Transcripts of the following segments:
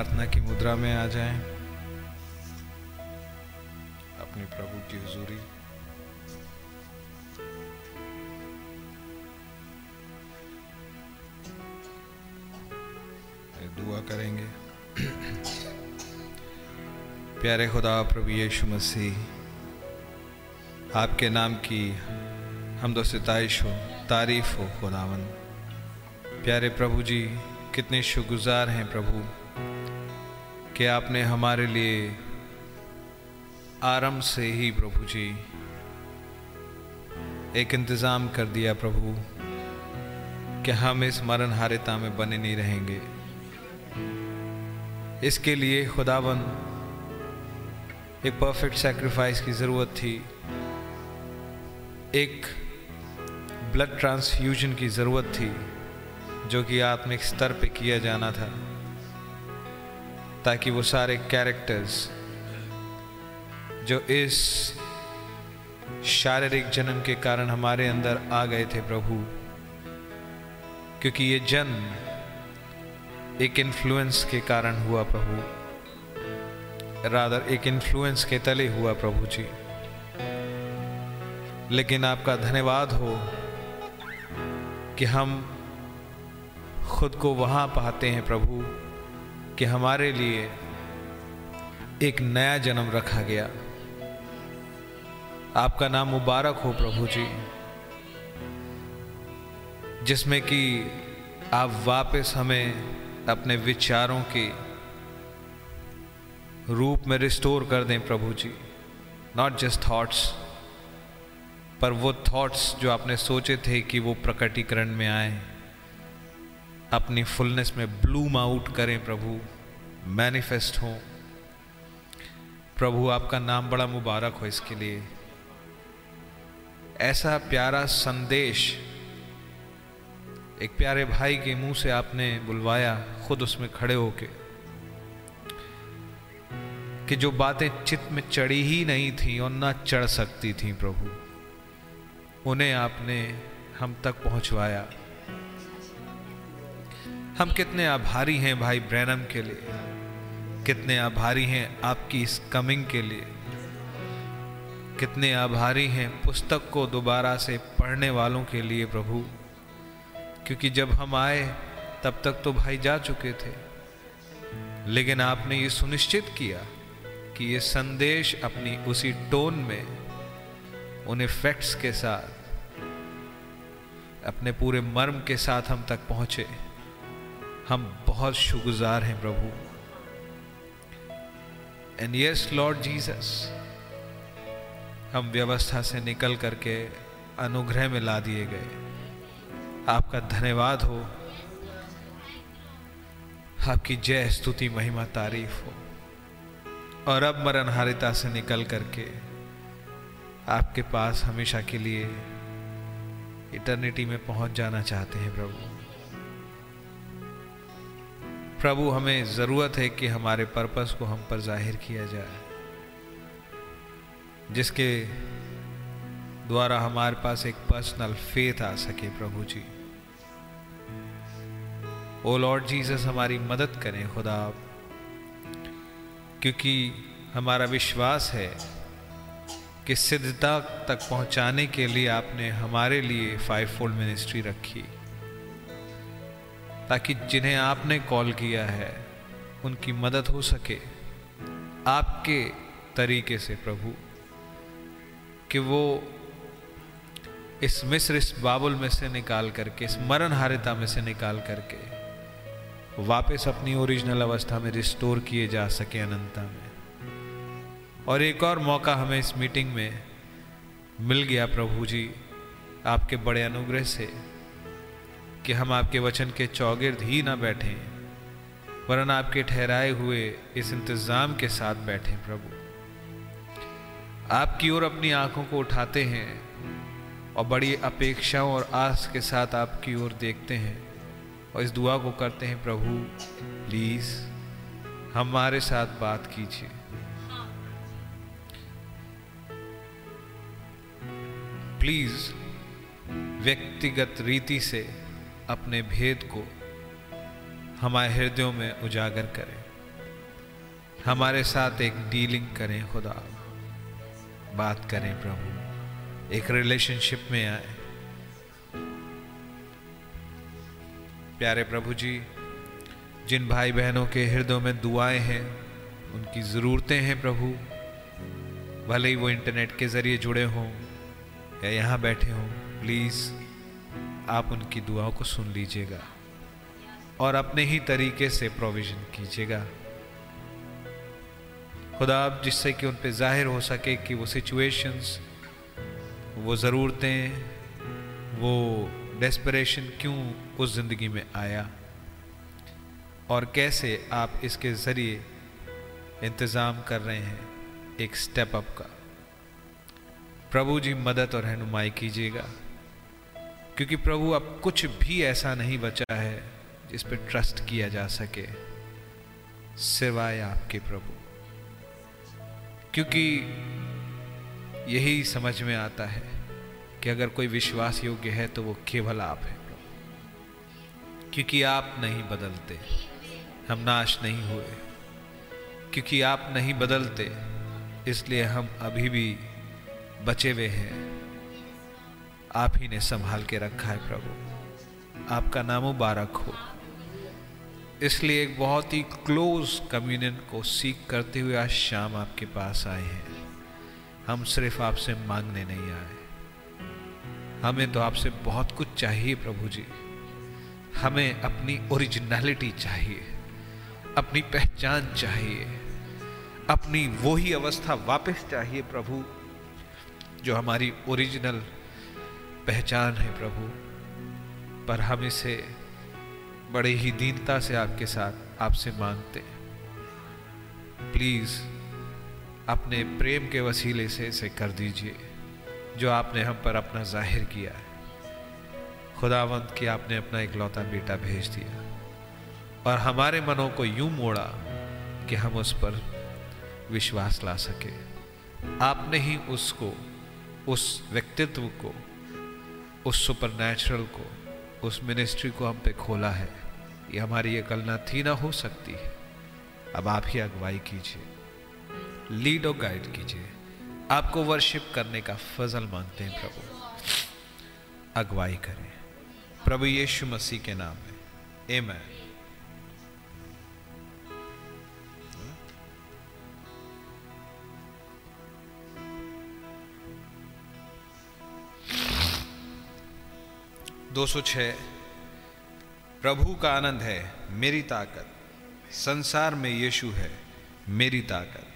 प्रार्थना की मुद्रा में आ जाएँ। अपने प्रभु की हुजूरी। दुआ करेंगे। प्यारे खुदा, प्रभु यीशु मसीह, आपके नाम की हम दो सिताइश हो, तारीफ़ हो खुदावन प्यारे प्रभु जी, कितने शुगुजार हैं प्रभु। कि आपने हमारे लिए आरंभ से ही प्रभु जी एक इंतज़ाम कर दिया प्रभु, कि हम इस मरण हारिता में बने नहीं रहेंगे। इसके लिए खुदावन एक परफेक्ट सेक्रीफाइस की ज़रूरत थी, एक ब्लड ट्रांसफ्यूजन की ज़रूरत थी, जो कि आत्मिक स्तर पे किया जाना था। ताकि वो सारे कैरेक्टर्स जो इस शारीरिक जन्म के कारण हमारे अंदर आ गए थे प्रभु, क्योंकि ये जन्म एक इन्फ्लुएंस के कारण हुआ प्रभु। रादर एक इन्फ्लुएंस के तले हुआ प्रभु जी। लेकिन आपका धन्यवाद हो कि हम खुद को वहाँ पाते हैं प्रभु। कि हमारे लिए एक नया जन्म रखा गया। आपका नाम मुबारक हो प्रभु जी, जिसमें कि आप वापस हमें अपने विचारों के रूप में रिस्टोर कर दें प्रभु जी। नॉट जस्ट थॉट्स पर वो थॉट्स जो आपने सोचे थे कि वो प्रकटीकरण में आए, अपनी फुलनेस में ब्लूम आउट करें प्रभु। मैनिफेस्ट हो। प्रभु, आपका नाम बड़ा मुबारक हो इसके लिए। ऐसा प्यारा संदेश एक प्यारे भाई के मुँह से आपने बुलवाया, खुद उसमें खड़े होके, कि जो बातें चित्त में चढ़ी ही नहीं थी और ना चढ़ सकती थी प्रभु, उन्हें आपने हम तक पहुंचवाया। हम कितने आभारी हैं भाई ब्रैनम के लिए। कितने आभारी हैं आपकी इस कमिंग के लिए। कितने आभारी हैं पुस्तक को दोबारा से पढ़ने वालों के लिए प्रभु। क्योंकि जब हम आए, तब तक तो भाई जा चुके थे। लेकिन आपने ये सुनिश्चित किया कि ये संदेश अपनी उसी टोन में उन इफेक्ट्स के साथ, अपने पूरे मर्म के साथ हम तक पहुँचे। हम बहुत शुगुजार हैं प्रभु। एंड यस लॉर्ड जीसस हम व्यवस्था से निकल करके अनुग्रह में ला दिए गए। आपका धन्यवाद हो। आपकी जय, स्तुति, महिमा, तारीफ़ हो। और अब मरणहारिता से निकल करके आपके पास हमेशा के लिए इटर्निटी में पहुँच जाना चाहते हैं प्रभु। प्रभु, हमें ज़रूरत है कि हमारे पर्पस को हम पर ज़ाहिर किया जाए, जिसके द्वारा हमारे पास एक पर्सनल फेथ आ सके प्रभु जी। ओ लॉर्ड जीसस हमारी मदद करें खुदा। क्योंकि हमारा विश्वास है कि सिद्धता तक पहुँचाने के लिए आपने हमारे लिए फाइव फोल्ड मिनिस्ट्री रखी। ताकि जिन्हें आपने कॉल किया है, उनकी मदद हो सके। आपके तरीके से, प्रभु, कि वो इस मिस्र, इस बाबुल में से निकाल करके, इस मरण हारिता में से निकाल करके, वापस अपनी ओरिजिनल अवस्था में रिस्टोर किए जा सके अनंता में। और एक और मौका हमें इस मीटिंग में मिल गया, प्रभु जी, आपके बड़े अनुग्रह से। कि हम आपके वचन के चौगिर्द ही ना बैठें, वरन आपके ठहराए हुए इस इंतज़ाम के साथ बैठें प्रभु। आपकी ओर अपनी आँखों को उठाते हैं और बड़ी अपेक्षाओं और आस के साथ आपकी ओर देखते हैं और इस दुआ को करते हैं, प्रभु, प्लीज़ हमारे साथ बात कीजिए। प्लीज़ व्यक्तिगत रीति से अपने भेद को हमारे हृदयों में उजागर करें। हमारे साथ एक डीलिंग करें, खुदा। बात करें प्रभु। एक रिलेशनशिप में आए। प्यारे प्रभु जी, जिन भाई बहनों के हृदयों में दुआएँ हैं, उनकी ज़रूरतें हैं प्रभु। भले ही वो इंटरनेट के ज़रिए जुड़े हों या यहाँ बैठे हों प्लीज़ आप उनकी दुआओं को सुन लीजिएगा और अपने ही तरीके से प्रोविज़न कीजिएगा। खुदा, आप जिससे कि उन पे ज़ाहिर हो सके कि वो सिचुएशंस वो ज़रूरतें, वो डेस्परेशन क्यों उस ज़िंदगी में आया और कैसे आप इसके ज़रिए इंतज़ाम कर रहे हैं एक स्टेप अप का। प्रभु जी, मदद और रहनुमाई कीजिएगा। क्योंकि प्रभु, अब कुछ भी ऐसा नहीं बचा है जिस पर ट्रस्ट किया जा सके, सिवाय आपके प्रभु। क्योंकि यही समझ में आता है कि अगर कोई विश्वास योग्य है तो वो केवल आप है क्योंकि आप नहीं बदलते, हम नाश नहीं हुए। क्योंकि आप नहीं बदलते, इसलिए हम अभी भी बचे हुए हैं। आप ही ने संभाल के रखा है प्रभु। आपका नाम मुबारक हो। इसलिए एक बहुत ही क्लोज कम्युनियन को सीख करते हुए आज शाम आपके पास आए हैं। हम सिर्फ़ आपसे मांगने नहीं आए। हमें तो आपसे बहुत कुछ चाहिए प्रभु जी। हमें अपनी ओरिजिनलिटी चाहिए। अपनी पहचान चाहिए। अपनी वही अवस्था वापस चाहिए प्रभु, जो हमारी ओरिजिनल पहचान है प्रभु, पर हम इसे बड़े ही दीनता से आपके साथ आपसे मांगते हैं। प्लीज़ अपने प्रेम के वसीले से इसे कर दीजिए, जो आपने हम पर अपना ज़ाहिर किया है। खुदावंत कि आपने अपना इकलौता बेटा भेज दिया, और हमारे मनों को यूँ मोड़ा कि हम उस पर विश्वास ला सके। आपने ही उसको, उस व्यक्तित्व को उस सुपर नेचुरल को, उस मिनिस्ट्री को हम पे खोला है ये हमारी ये कलना थी ना हो सकती है। अब आप ही अगुवाई कीजिए लीड और गाइड कीजिए। आपको वर्शिप करने का फजल मांगते हैं प्रभु। अगुवाई करें। प्रभु यीशु मसीह के नाम में। ए मैं दो सौ छः प्रभु का आनंद है, मेरी ताकत। संसार में यीशु है, मेरी ताकत।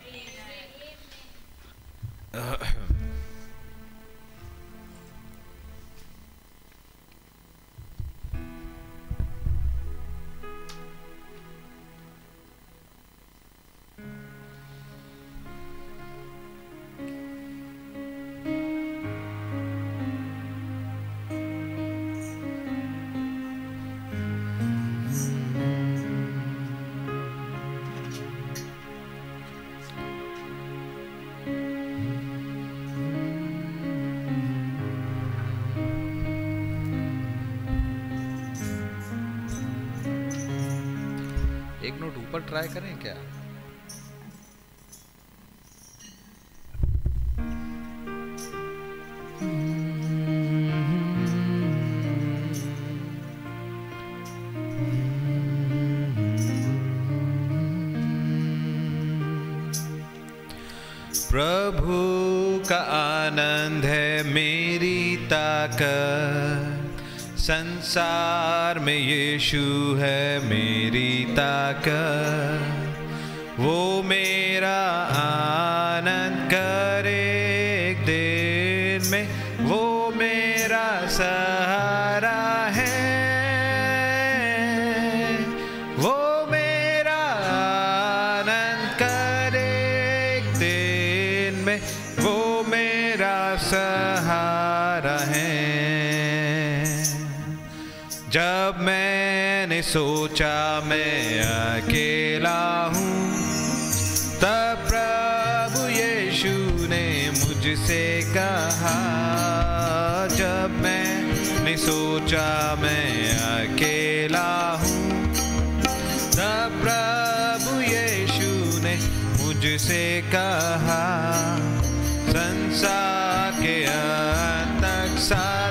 ट्राई करें क्या? प्रभु का आनंद है मेरी ताकत। संसार में यीशु है मेरी ताकत। वो सोचा मैं अकेला हूँ। तब प्रभु यीशु ने मुझसे कहा, जब मैंने सोचा मैं अकेला हूँ, तब प्रभु यीशु ने मुझसे कहा, संसार के अंत तक सा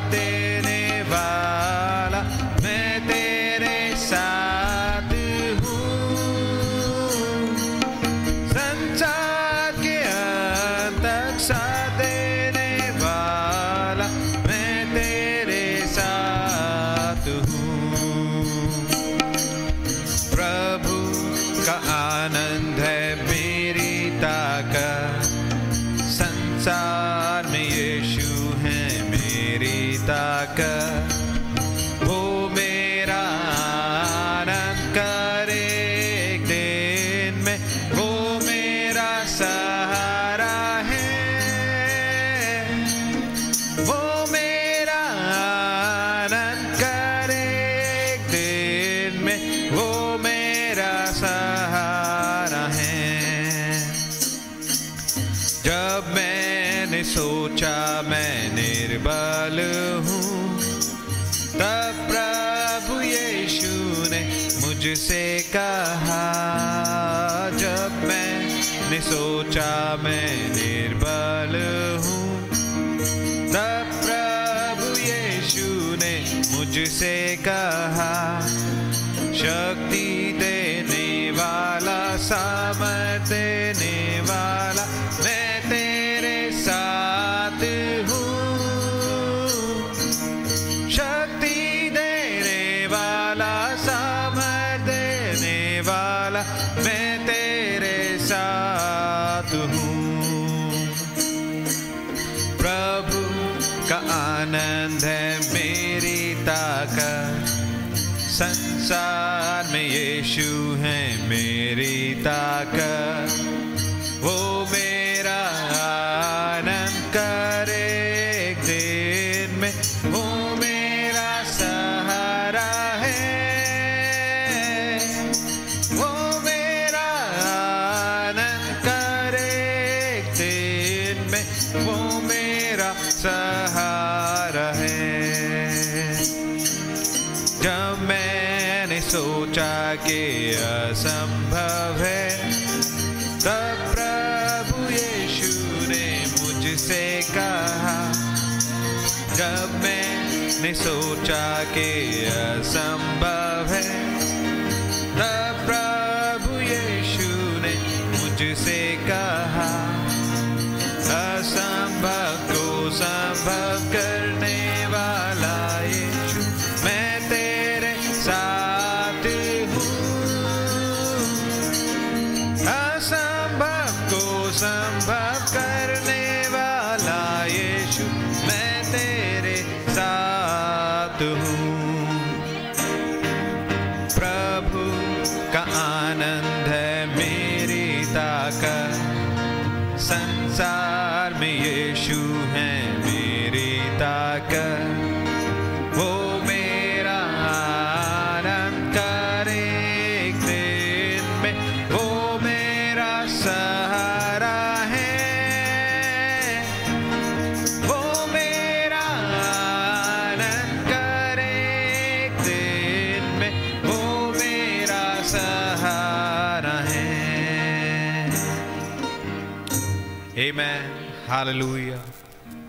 हालेलुया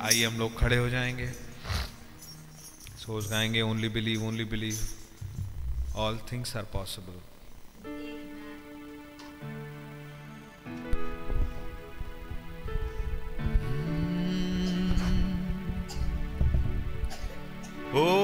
आइए हम लोग खड़े हो जाएँगे। सोच गाएँगे only believe only believe all things are possible Oh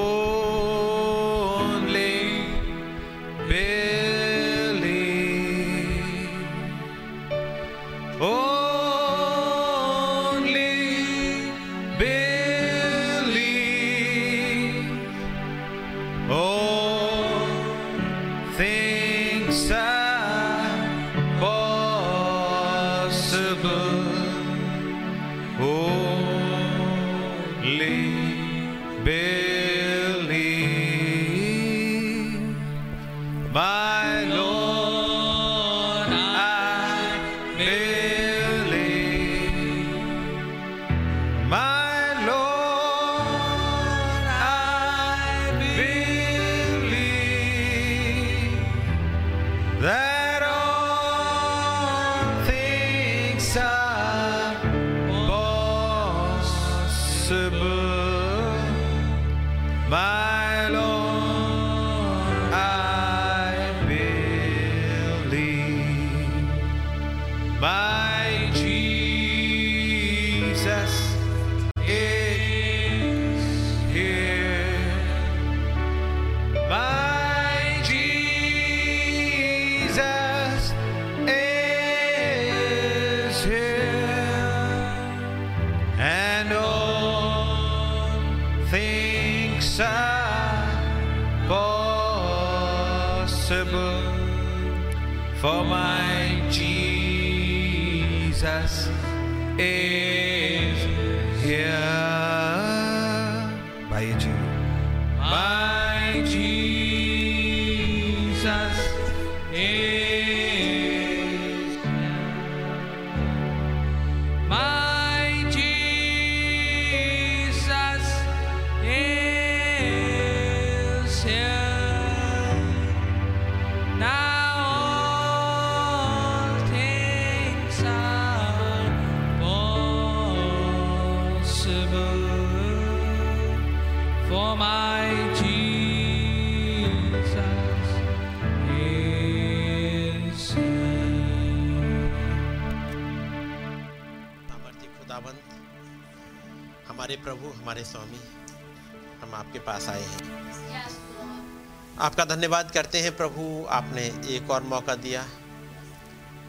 आपका धन्यवाद करते हैं प्रभु। आपने एक और मौका दिया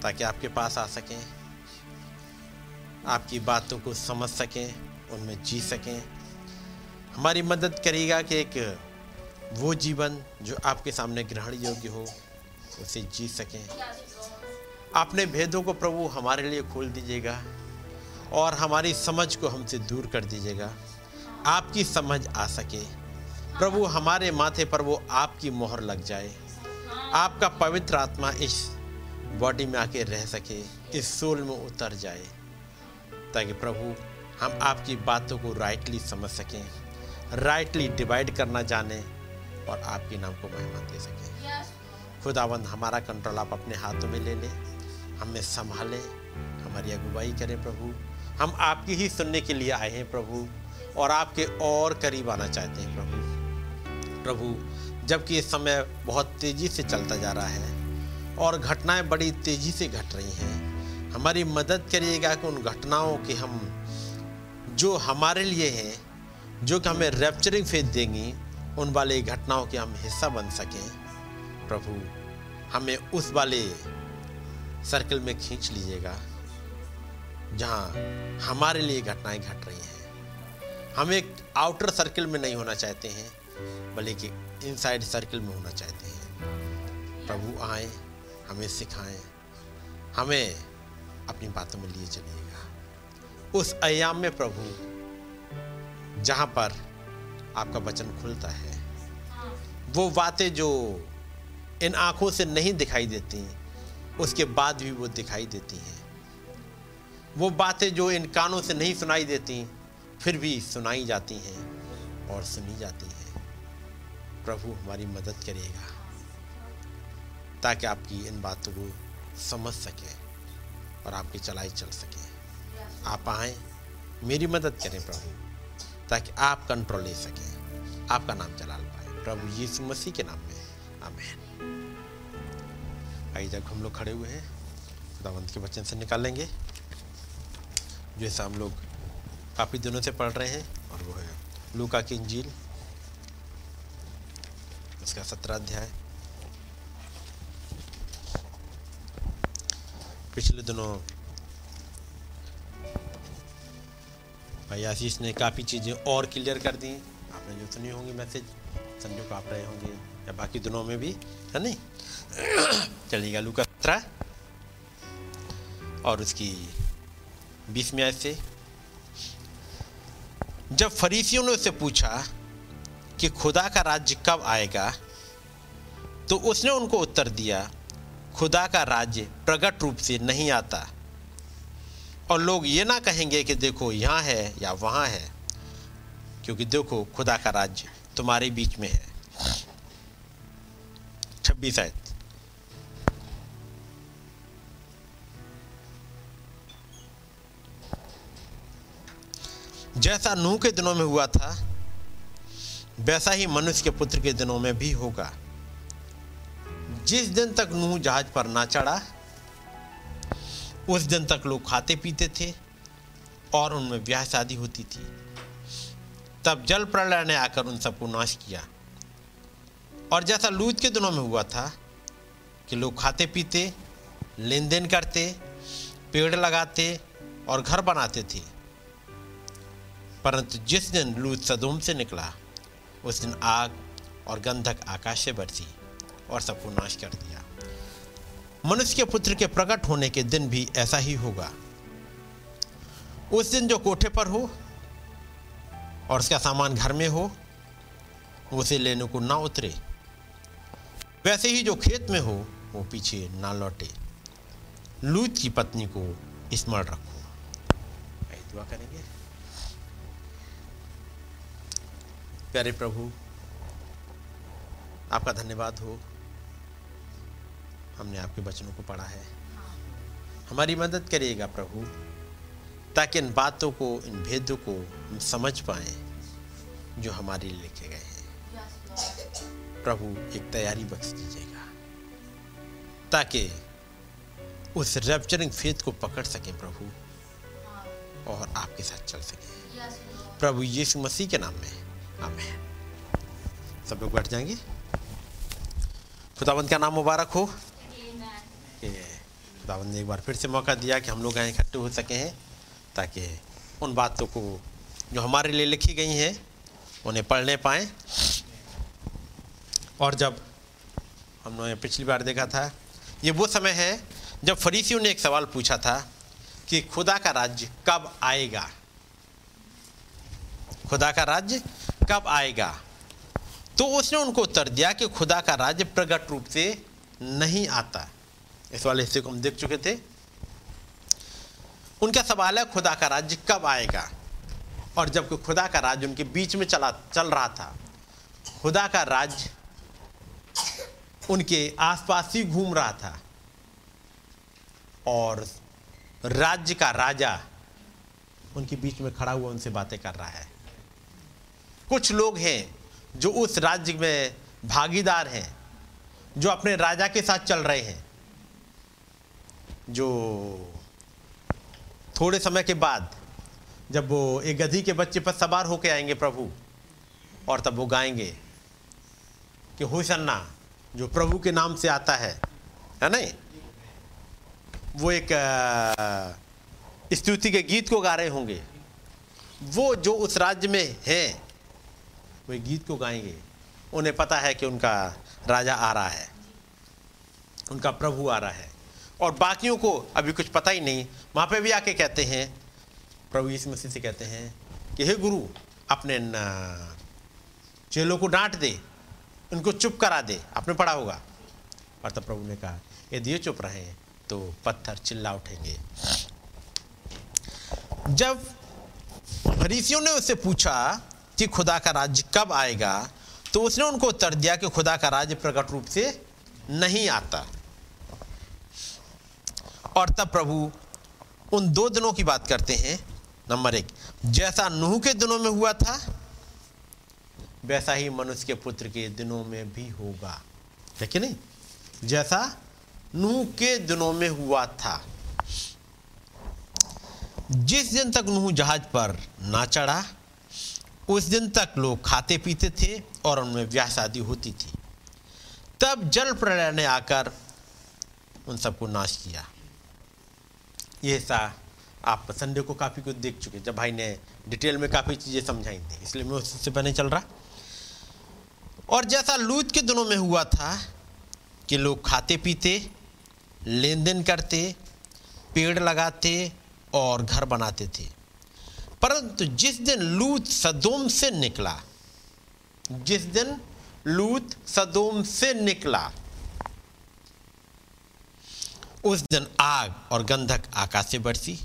ताकि आपके पास आ सकें, आपकी बातों को समझ सकें, उनमें जी सकें। हमारी मदद करेगा कि एक वो जीवन जो आपके सामने ग्रहण योग्य हो, उसे जी सकें। अपने भेदों को प्रभु हमारे लिए खोल दीजिएगा और हमारी समझ को हमसे दूर कर दीजिएगा। आपकी समझ आ सके। प्रभु हमारे माथे पर वो आपकी मोहर लग जाए। आपका पवित्र आत्मा इस बॉडी में आके रह सके, इस सोल में उतर जाए। ताकि प्रभु, हम आपकी बातों को राइटली समझ सकें राइटली डिवाइड करना जाने और आपके नाम को महिमा दे सकें। खुदावंद, हमारा कंट्रोल आप अपने हाथों में ले लें हमें संभालें, हमारी अगुवाई करें प्रभु। हम आपकी ही सुनने के लिए आए हैं प्रभु, और आपके और करीब आना चाहते हैं प्रभु। प्रभु, जबकि इस समय बहुत तेज़ी से चलता जा रहा है और घटनाएँ बड़ी तेज़ी से घट रही हैं। हमारी मदद करिएगा कि उन घटनाओं के हम, जो हमारे लिए हैं, जो कि हमें रैप्चरिंग फ़ेज़ देंगी, उन वाले घटनाओं के हम हिस्सा बन सकें। प्रभु, हमें उस वाले सर्कल में खींच लीजिएगा, जहाँ हमारे लिए घटनाएँ घट रही हैं। हम एक आउटर सर्कल में नहीं होना चाहते हैं। बल्कि इनसाइड सर्कल में होना चाहते हैं। प्रभु आए, हमें सिखाएँ, हमें अपनी बातों में लिए चलिएगा। उस अयाम में प्रभु, जहाँ पर आपका वचन खुलता है, वो बातें जो इन आँखों से नहीं दिखाई देती, उसके बाद भी वो दिखाई देती हैं। वो बातें जो इन कानों से नहीं सुनाई देती, फिर भी सुनाई जाती हैं और सुनी जाती हैं। प्रभु हमारी मदद करेगा, ताकि आपकी इन बातों को समझ सके और आपकी चलाई चल सके। आप आए, मेरी मदद करें प्रभु, ताकि आप कंट्रोल ले सकें, आपका नाम चला पाए। प्रभु यीशु मसीह के नाम में, आमेन। आइए जब हम लोग खड़े हुए हैं, खुदावंत के वचन से निकालेंगे जैसा हम लोग काफ़ी दिनों से पढ़ रहे हैं, और वो है लूका की इंजील। उसका सत्रह अध्याय। पिछले दिनों भाई आशीष ने काफ़ी चीज़ें और क्लियर कर दी। आपने जो सुनी होंगी मैसेज संडे को आप रहे होंगे, या बाकी दिनों में भी, है नहीं? चलिएगा लूका सत्रह। और उसकी बीसवीं आयत से, जब फरीसियों ने उससे पूछा कि खुदा का राज्य कब आएगा? तो उसने उनको उत्तर दिया, खुदा का राज्य प्रकट रूप से नहीं आता। और लोग ये ना कहेंगे कि देखो यहाँ है या वहाँ है, क्योंकि देखो खुदा का राज्य तुम्हारे बीच में है। छब्बीस आयत। जैसा नूह के दिनों में हुआ था वैसा ही मनुष्य के पुत्र के दिनों में भी होगा। जिस दिन तक नूह जहाज़ पर ना चढ़ा, उस दिन तक लोग खाते पीते थे और उनमें ब्याह शादी होती थी। तब जल प्रलय ने आकर उन सबको नाश किया। और जैसा लूत के दिनों में हुआ था कि लोग खाते पीते लेन देन करते, पेड़ लगाते और घर बनाते थे। परंतु जिस दिन लूत सदोम से निकला उस दिन आग और गंधक आकाश से बरसी और सबको नाश कर दिया। मनुष्य के पुत्र के प्रकट होने के दिन भी ऐसा ही होगा। उस दिन जो कोठे पर हो और उसका सामान घर में हो, उसे लेने को ना उतरे। वैसे ही जो खेत में हो, वो पीछे ना लौटे। लूत की पत्नी को स्मरण रखो। दुआ करेंगे प्यारे प्रभु, आपका धन्यवाद हो। हमने आपके वचनों को पढ़ा है। हमारी मदद करिएगा प्रभु, ताकि इन बातों को, इन भेदों को हम समझ पाए, जो हमारे लिए लिखे गए हैं। प्रभु, एक तैयारी बख्श दीजिएगा, ताकि उस रेप्चरिंग फेथ को पकड़ सकें प्रभु, और आपके साथ चल सकें। प्रभु यीशु मसीह के नाम में आमेन। सब लोग बैठ जाएँगे। खुदावंत का नाम मुबारक हो? खुदावंत ने एक बार फिर से मौका दिया कि हम लोग यहाँ इकट्ठे हो सके हैं ताकि उन बातों को जो हमारे लिए लिखी गई हैं उन्हें पढ़ने पाएँ। और जब हमने पिछली बार देखा था ये वो समय है जब फरीसियों ने एक सवाल पूछा था कि खुदा का राज्य कब आएगा? खुदा का राज्य कब आएगा? तो उसने उनको उत्तर दिया कि खुदा का राज्य प्रकट रूप से नहीं आता इस वाले हिस्से को हम देख चुके थे। उनका सवाल है, खुदा का राज्य कब आएगा? और जब खुदा का राज्य उनके बीच में चला, चल रहा था, खुदा का राज्य उनके आसपास ही घूम रहा था। और राज्य का राजा उनके बीच में खड़ा हुआ, उनसे बातें कर रहा है। कुछ लोग हैं जो उस राज्य में भागीदार हैं, जो अपने राजा के साथ चल रहे हैं, जो थोड़े समय के बाद जब वो एक गधी के बच्चे पर सवार होकर आएँगे प्रभु, और तब वो गाएँगे कि हुसन्ना जो प्रभु के नाम से आता है है नहीं? वो एक स्तुति के गीत को गा रहे होंगे। वो जो उस राज्य में हैं वो गीत को गाएँगे। उन्हें पता है कि उनका राजा आ रहा है। उनका प्रभु आ रहा है। और बाकियों को अभी कुछ पता ही नहीं। वहाँ पे भी आके कहते हैं, प्रभु यीशु मसीह से कहते हैं कि, हे गुरु, अपने चेलों को डांट दे। उनको चुप करा दे। आपने पढ़ा होगा। और तब प्रभु ने कहा यदि ये चुप रहे तो पत्थर चिल्ला उठेंगे। जब फरीसियों ने उससे पूछा कि खुदा का राज्य कब आएगा तो उसने उनको उत्तर दिया कि खुदा का राज्य प्रकट रूप से नहीं आता। और तब प्रभु उन दो दिनों की बात करते हैं। नंबर एक, जैसा नूह के दिनों में हुआ था, वैसा ही मनुष्य के पुत्र के दिनों में भी होगा। है नहीं? जैसा नूह के दिनों में हुआ था। जिस दिन तक नूह जहाज़ पर ना चढ़ा उस दिन तक लोग खाते पीते थे और उनमें ब्याह शादी होती थी। तब जल प्रलय ने आकर उन सबको नाश किया। ये हिस्सा आप संडे को काफ़ी कुछ देख चुके जब भाई ने डिटेल में काफ़ी चीज़ें समझाई थी, इसलिए मैं उससे पहले चल रहा। और जैसा लूत के दिनों में हुआ था कि लोग खाते पीते, लेन देन करते, पेड़ लगाते और घर बनाते थे। परंतु जिस दिन लूत सदोम से निकला, जिस दिन लूत सदोम से निकला, उस दिन आग और गंधक आकाश से बरसी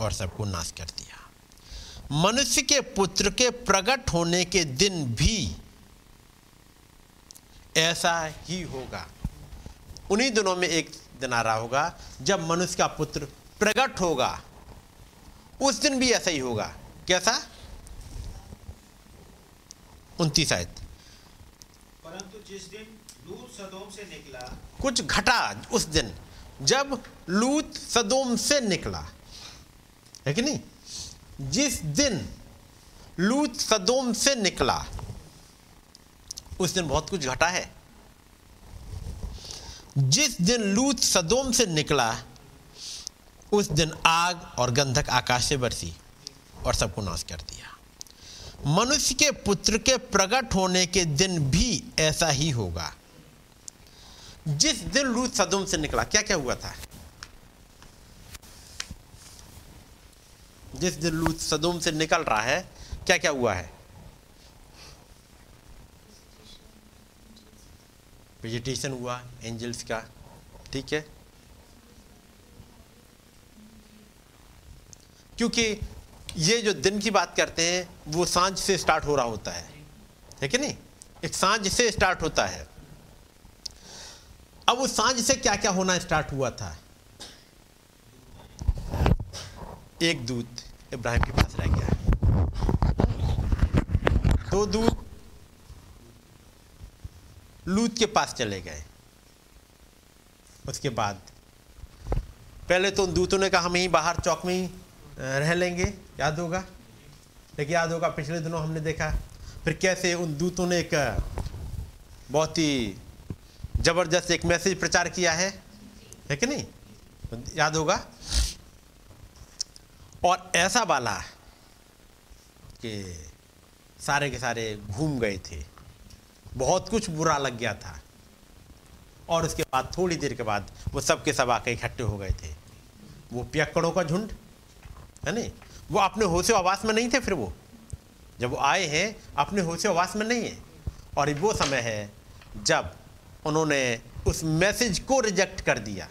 और सबको नाश कर दिया। मनुष्य के पुत्र के प्रकट होने के दिन भी ऐसा ही होगा। उन्हीं दिनों में एक दिन आ रहा होगा जब मनुष्य का पुत्र प्रकट होगा। उस दिन भी ऐसा ही होगा। कैसा उनतीस आयत। परंतु जिस दिन लूत सदोम से निकला कुछ घटा उस दिन जब लूत सदोम से निकला। है कि नहीं? जिस दिन लूत सदोम से निकला उस दिन बहुत कुछ घटा है। जिस दिन लूत सदोम से निकला उस दिन आग और गंधक आकाश से बरसी और सबको नाश कर दिया। मनुष्य के पुत्र के प्रकट होने के दिन भी ऐसा ही होगा। जिस दिन लूत सदोम से निकला क्या क्या हुआ था? जिस दिन लूत सदोम से निकल रहा है क्या क्या हुआ है? वेजिटेशन हुआ एंजल्स का, ठीक है? क्योंकि ये जो दिन की बात करते हैं, वो साँझ से स्टार्ट हो रहा होता है। ठीक है नहीं? एक साँझ से स्टार्ट होता है। अब उस साँझ से क्या क्या होना स्टार्ट हुआ था? एक दूत इब्राहिम के पास रह गया। दो दूत लूत के पास चले गए। उसके बाद, पहले तो उन दूतों ने कहा, हम यहीं बाहर, चौक में ही रह लेंगे। याद होगा? लेकिन याद होगा, पिछले दिनों हमने देखा, फिर कैसे उन दूतों ने एक बहुत ही ज़बरदस्त एक मैसेज प्रचार किया है। है कि नहीं? याद होगा? और ऐसा वाला कि सारे के सारे घूम गए थे। बहुत कुछ बुरा लग गया था। और उसके बाद, थोड़ी देर के बाद, वो सब के सब आके इकट्ठे हो गए थे। वो पियक्कड़ों का झुंड है नहीं? वो अपने होशे आवास में नहीं थे फिर वो। जब वो आए हैं, अपने होशे आवास में नहीं है। और वो समय है जब उन्होंने उस मैसेज को रिजेक्ट कर दिया,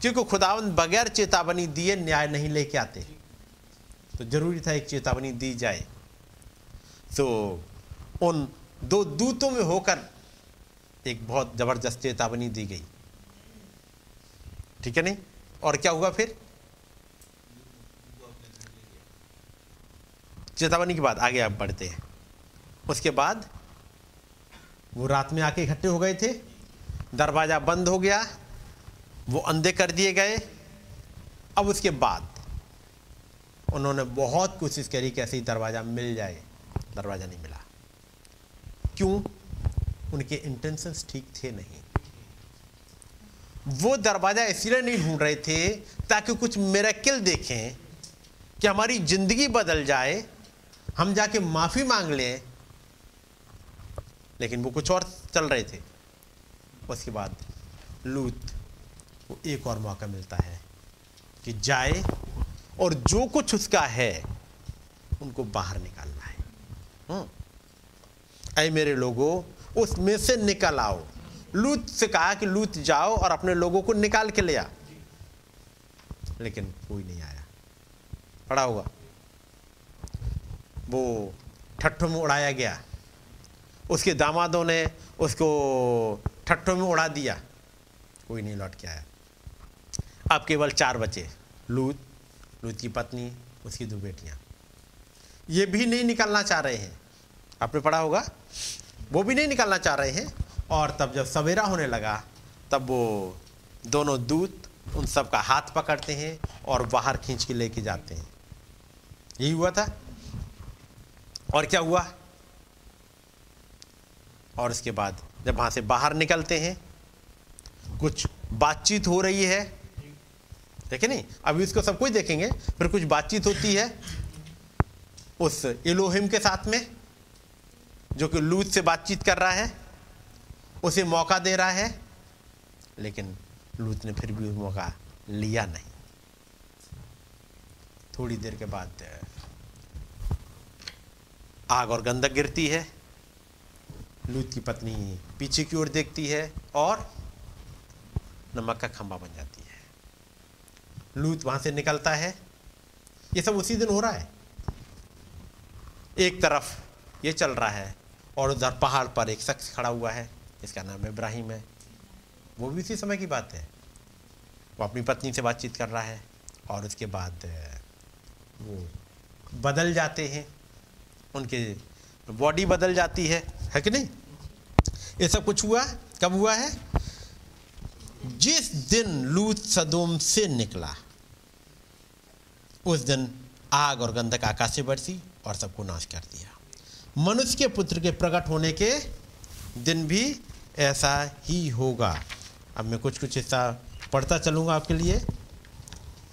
क्योंकि खुदावंद बगैर चेतावनी दिए न्याय नहीं लेके आते। तो ज़रूरी था एक चेतावनी दी जाए। तो उन दो दूतों में होकर एक बहुत ज़बरदस्त चेतावनी दी गई। ठीक है नहीं? और क्या हुआ फिर? चेतावनी के बाद आगे आप बढ़ते हैं। उसके बाद वो रात में आके इकट्ठे हो गए थे, दरवाज़ा बंद हो गया, वो अंधे कर दिए गए। अब उसके बाद उन्होंने बहुत कोशिश करी कि ऐसे ही दरवाज़ा मिल जाए। दरवाज़ा नहीं मिला। क्यों? उनके इंटेंशंस ठीक थे नहीं। वो दरवाज़ा इसलिए नहीं ढूंढ रहे थे ताकि कुछ मेरेकिल देखें कि हमारी ज़िंदगी बदल जाए हम जाके माफ़ी मांग लें, लेकिन वो कुछ और चल रहे थे। उसके बाद लूत को एक और मौका मिलता है कि जाए और जो कुछ उसका है, उनको बाहर निकालना है। हम्म। अरे मेरे लोगों, उसमें से निकल आओ। लूत से कहा कि लूत जाओ और अपने लोगों को निकाल के ले आ। लेकिन कोई नहीं आया। पड़ा होगा वो ठट्ठों में उड़ाया गया। उसके दामादों ने उसको ठट्ठों में उड़ा दिया। कोई नहीं लौट के आया। अब केवल चार बचे, लूत लूत की पत्नी, उसकी दो बेटियाँ। ये भी नहीं निकलना चाह रहे हैं। आपने पढ़ा होगा? वो भी नहीं निकलना चाह रहे हैं। और तब जब सवेरा होने लगा, तब वो दोनों दूत उन सब का हाथ पकड़ते हैं और बाहर खींच के लेके जाते हैं। यही हुआ था? और क्या हुआ? और उसके बाद जब वहाँ से बाहर निकलते हैं, कुछ बातचीत हो रही है। देखे नहीं? अभी इसको सब कुछ देखेंगे फिर कुछ बातचीत होती है उस इलोहिम के साथ में, जो कि लूत से बातचीत कर रहा है, उसे मौका दे रहा है, लेकिन लूत ने फिर भी मौका लिया नहीं। थोड़ी देर के बाद आग और गंधक गिरती है। लूत की पत्नी पीछे की ओर देखती है और नमक का खंबा बन जाती है। लूत वहाँ से निकलता है। ये सब उसी दिन हो रहा है। एक तरफ़ ये चल रहा है और उधर पहाड़ पर एक शख्स खड़ा हुआ है इसका नाम इब्राहिम है। वो भी उसी समय की बात है। वो अपनी पत्नी से बातचीत कर रहा है और उसके बाद वो बदल जाते हैं। उनके बॉडी बदल जाती है। है कि नहीं? ये सब कुछ हुआ कब हुआ है? जिस दिन लूत सदोम से निकला, उस दिन आग और गंधक आकाश से बरसी और सबको नाश कर दिया। मनुष्य के पुत्र के प्रकट होने के दिन भी ऐसा ही होगा। अब मैं कुछ कुछ हिस्सा पढ़ता चलूँगा आपके लिए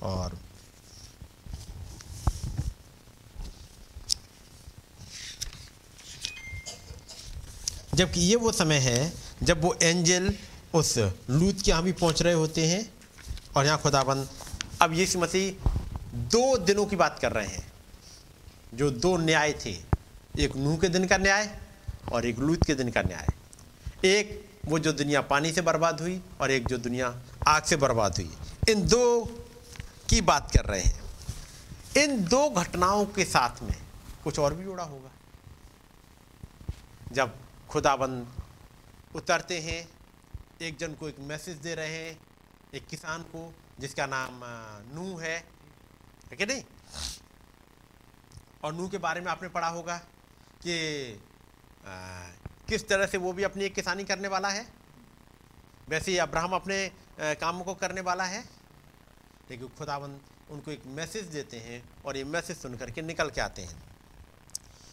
और जबकि ये वो समय है जब वो एंजल उस लूत के यहाँ भी पहुँच रहे होते हैं और यहाँ खुदाबंद अब यीशु मसीह दो दिनों की बात कर रहे हैं। जो दो न्याय थे, एक नूह के दिन का न्याय और एक लूत के दिन का न्याय। एक वो जो दुनिया पानी से बर्बाद हुई और एक जो दुनिया आग से बर्बाद हुई। इन दो की बात कर रहे हैं। इन दो घटनाओं के साथ में कुछ और भी जुड़ा होगा। जब खुदाबंद उतरते हैं। एक जन को एक मैसेज दे रहे हैं एक किसान को जिसका नाम नू है। है कि नहीं? और नूह के बारे में आपने पढ़ा होगा कि किस तरह से वो भी अपनी एक किसानी करने वाला है। वैसे ही अब्राहम अपने कामों को करने वाला है। लेकिन खुदाबंद उनको एक मैसेज देते हैं और ये मैसेज सुन करके निकल के आते हैं।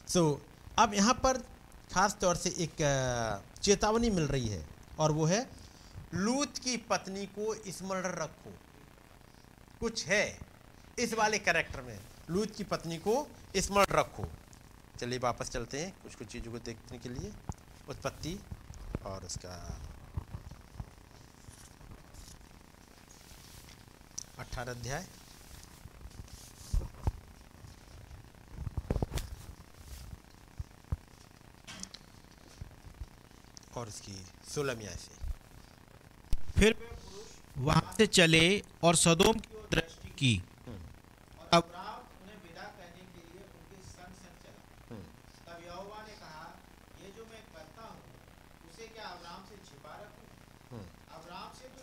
सो so, अब यहाँ पर खास तौर से एक चेतावनी मिल रही है और वो है, लूत की पत्नी को स्मरण रखो। कुछ है इस वाले कैरेक्टर में, लूत की पत्नी को स्मरण रखो। चलिए वापस चलते हैं कुछ कुछ चीज़ों को देखने के लिए, उत्पत्ति और उसका अठारह अध्याय। और उसकी सोलहवीं से। फिर वहाँ से चले और सदोम की दृष्टि की। अब अब्राहम उन्हें विदा करने के लिए उनके संग संग चला। तब यहोवा ने कहा ये जो मैं करता हूँ उसे क्या अब्राहम से छिपा रखूँ? अब्राहम से तो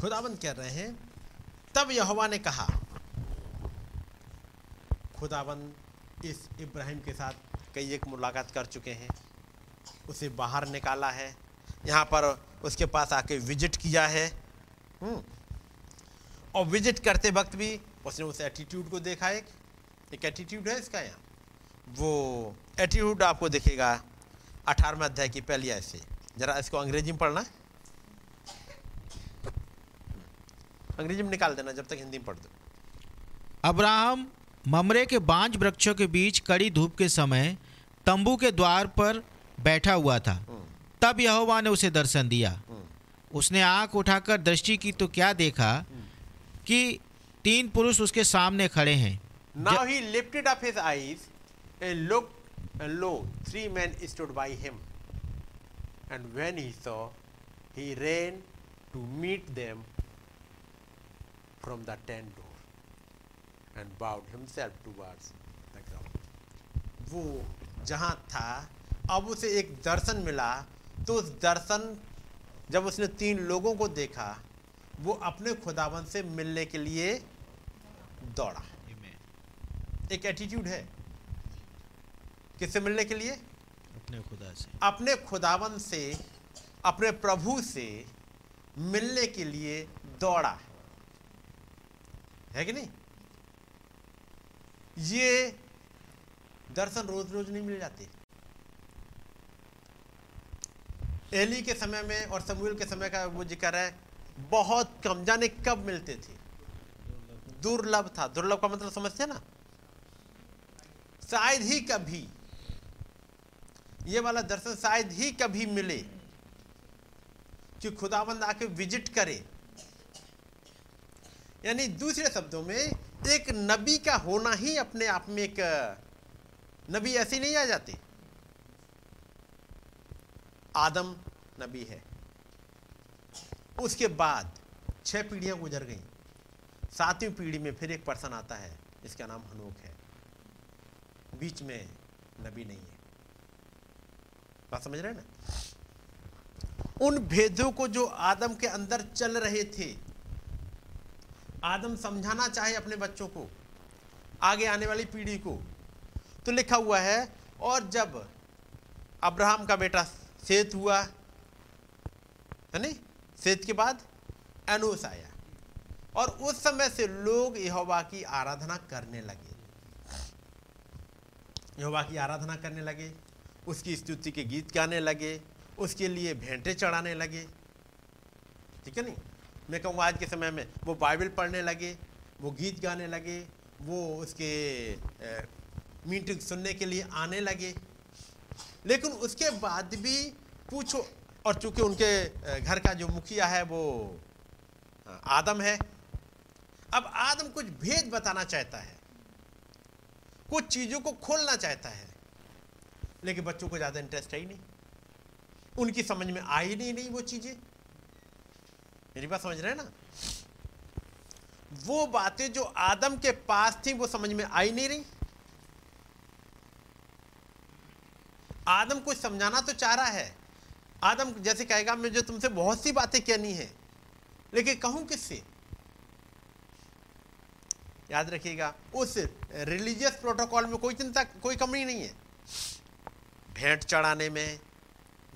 खुदाबंद कह रहे हैं तब यहोवा ने कहा खुदाबंद इस इब्राहिम के साथ कई एक मुलाकात कर चुके हैं। उसे बाहर निकाला है। यहाँ पर उसके पास आके विज़िट किया है। हम्म। और विज़िट करते वक्त भी उसने उस एटीट्यूड को देखा एक। एक एटीट्यूड है इसका यहाँ। वो एटीट्यूड आपको दिखेगा अठारहवें अध्याय की पहली आयत से। जरा इसको अंग्रेज़ी में पढ़ना। अंग्रेज़ी में निकाल देना जब तक हिंदी में पढ़ दो। अब्राहम ममरे के बांझ वृक्षों के बीच कड़ी धूप के समय तंबू के द्वार पर बैठा हुआ था। तब यहोवा ने उसे दर्शन दिया। उसने आँख उठाकर दृष्टि की तो क्या देखा कि तीन पुरुष उसके सामने खड़े हैं। Now he lifted up his eyes and look and lo three man stood by him and when he saw he ran to meet them from the tent and bowed himself towards the ground. वो जहाँ था अब उसे एक दर्शन मिला तो उस दर्शन जब उसने तीन लोगों को देखा वो अपने खुदावन से मिलने के लिए दौड़ा। एक एटीट्यूड है। किससे मिलने के लिए? अपने खुदा से। अपने खुदावन से अपने प्रभु से मिलने के लिए दौड़ा। है कि नहीं? ये दर्शन रोज रोज नहीं मिल जाते। एली के समय में और समूल के समय का वो ज़िक्र है, बहुत कम जाने कब मिलते थे? दुर्लभ था। दुर्लभ का मतलब समझते ना? शायद ही कभी। ये वाला दर्शन शायद ही कभी मिले कि खुदाबंद आके विज़िट करे। यानी दूसरे शब्दों में एक नबी का होना ही अपने आप में एक, नबी ऐसे नहीं आ जाते। आदम नबी है। उसके बाद छह पीढ़ियाँ गुजर गई। सातवीं पीढ़ी में फिर एक पर्सन आता है, जिसका नाम हनोक है। बीच में नबी नहीं है। बात समझ रहे हैं ना? उन भेदों को जो आदम के अंदर चल रहे थे आदम समझाना चाहे अपने बच्चों को, आगे आने वाली पीढ़ी को। तो लिखा हुआ है, और जब अब्राहम का बेटा सेत हुआ, है नहीं? सेत के बाद एनोस आया। और उस समय से लोग यहोवा की आराधना करने लगे। यहोवा की आराधना करने लगे, उसकी स्तुति के गीत गाने लगे, उसके लिए भेंटे चढ़ाने लगे। ठीक है नहीं? मैं कहूँगा आज के समय में वो बाइबल पढ़ने लगे, वो गीत गाने लगे, वो उसके मीटिंग सुनने के लिए आने लगे। लेकिन उसके बाद भी पूछो, और चूँकि उनके घर का जो मुखिया है वो आदम है, अब आदम कुछ भेद बताना चाहता है, कुछ चीज़ों को खोलना चाहता है, लेकिन बच्चों को ज़्यादा इंटरेस्ट है ही नहीं। उनकी समझ में आई नहीं नहीं वो चीज़ें। मेरी बात समझ रहे हैं ना? वो बातें जो आदम के पास थी, वो समझ में आई नहीं रही। आदम कुछ समझाना तो चाह रहा है। आदम जैसे कहेगा मुझे तुमसे बहुत सी बातें कहनी है, लेकिन कहूँ किससे? याद रखिएगा, उस रिलीजियस प्रोटोकॉल में कोई चिंता, कोई कमी नहीं है। भेंट चढ़ाने में,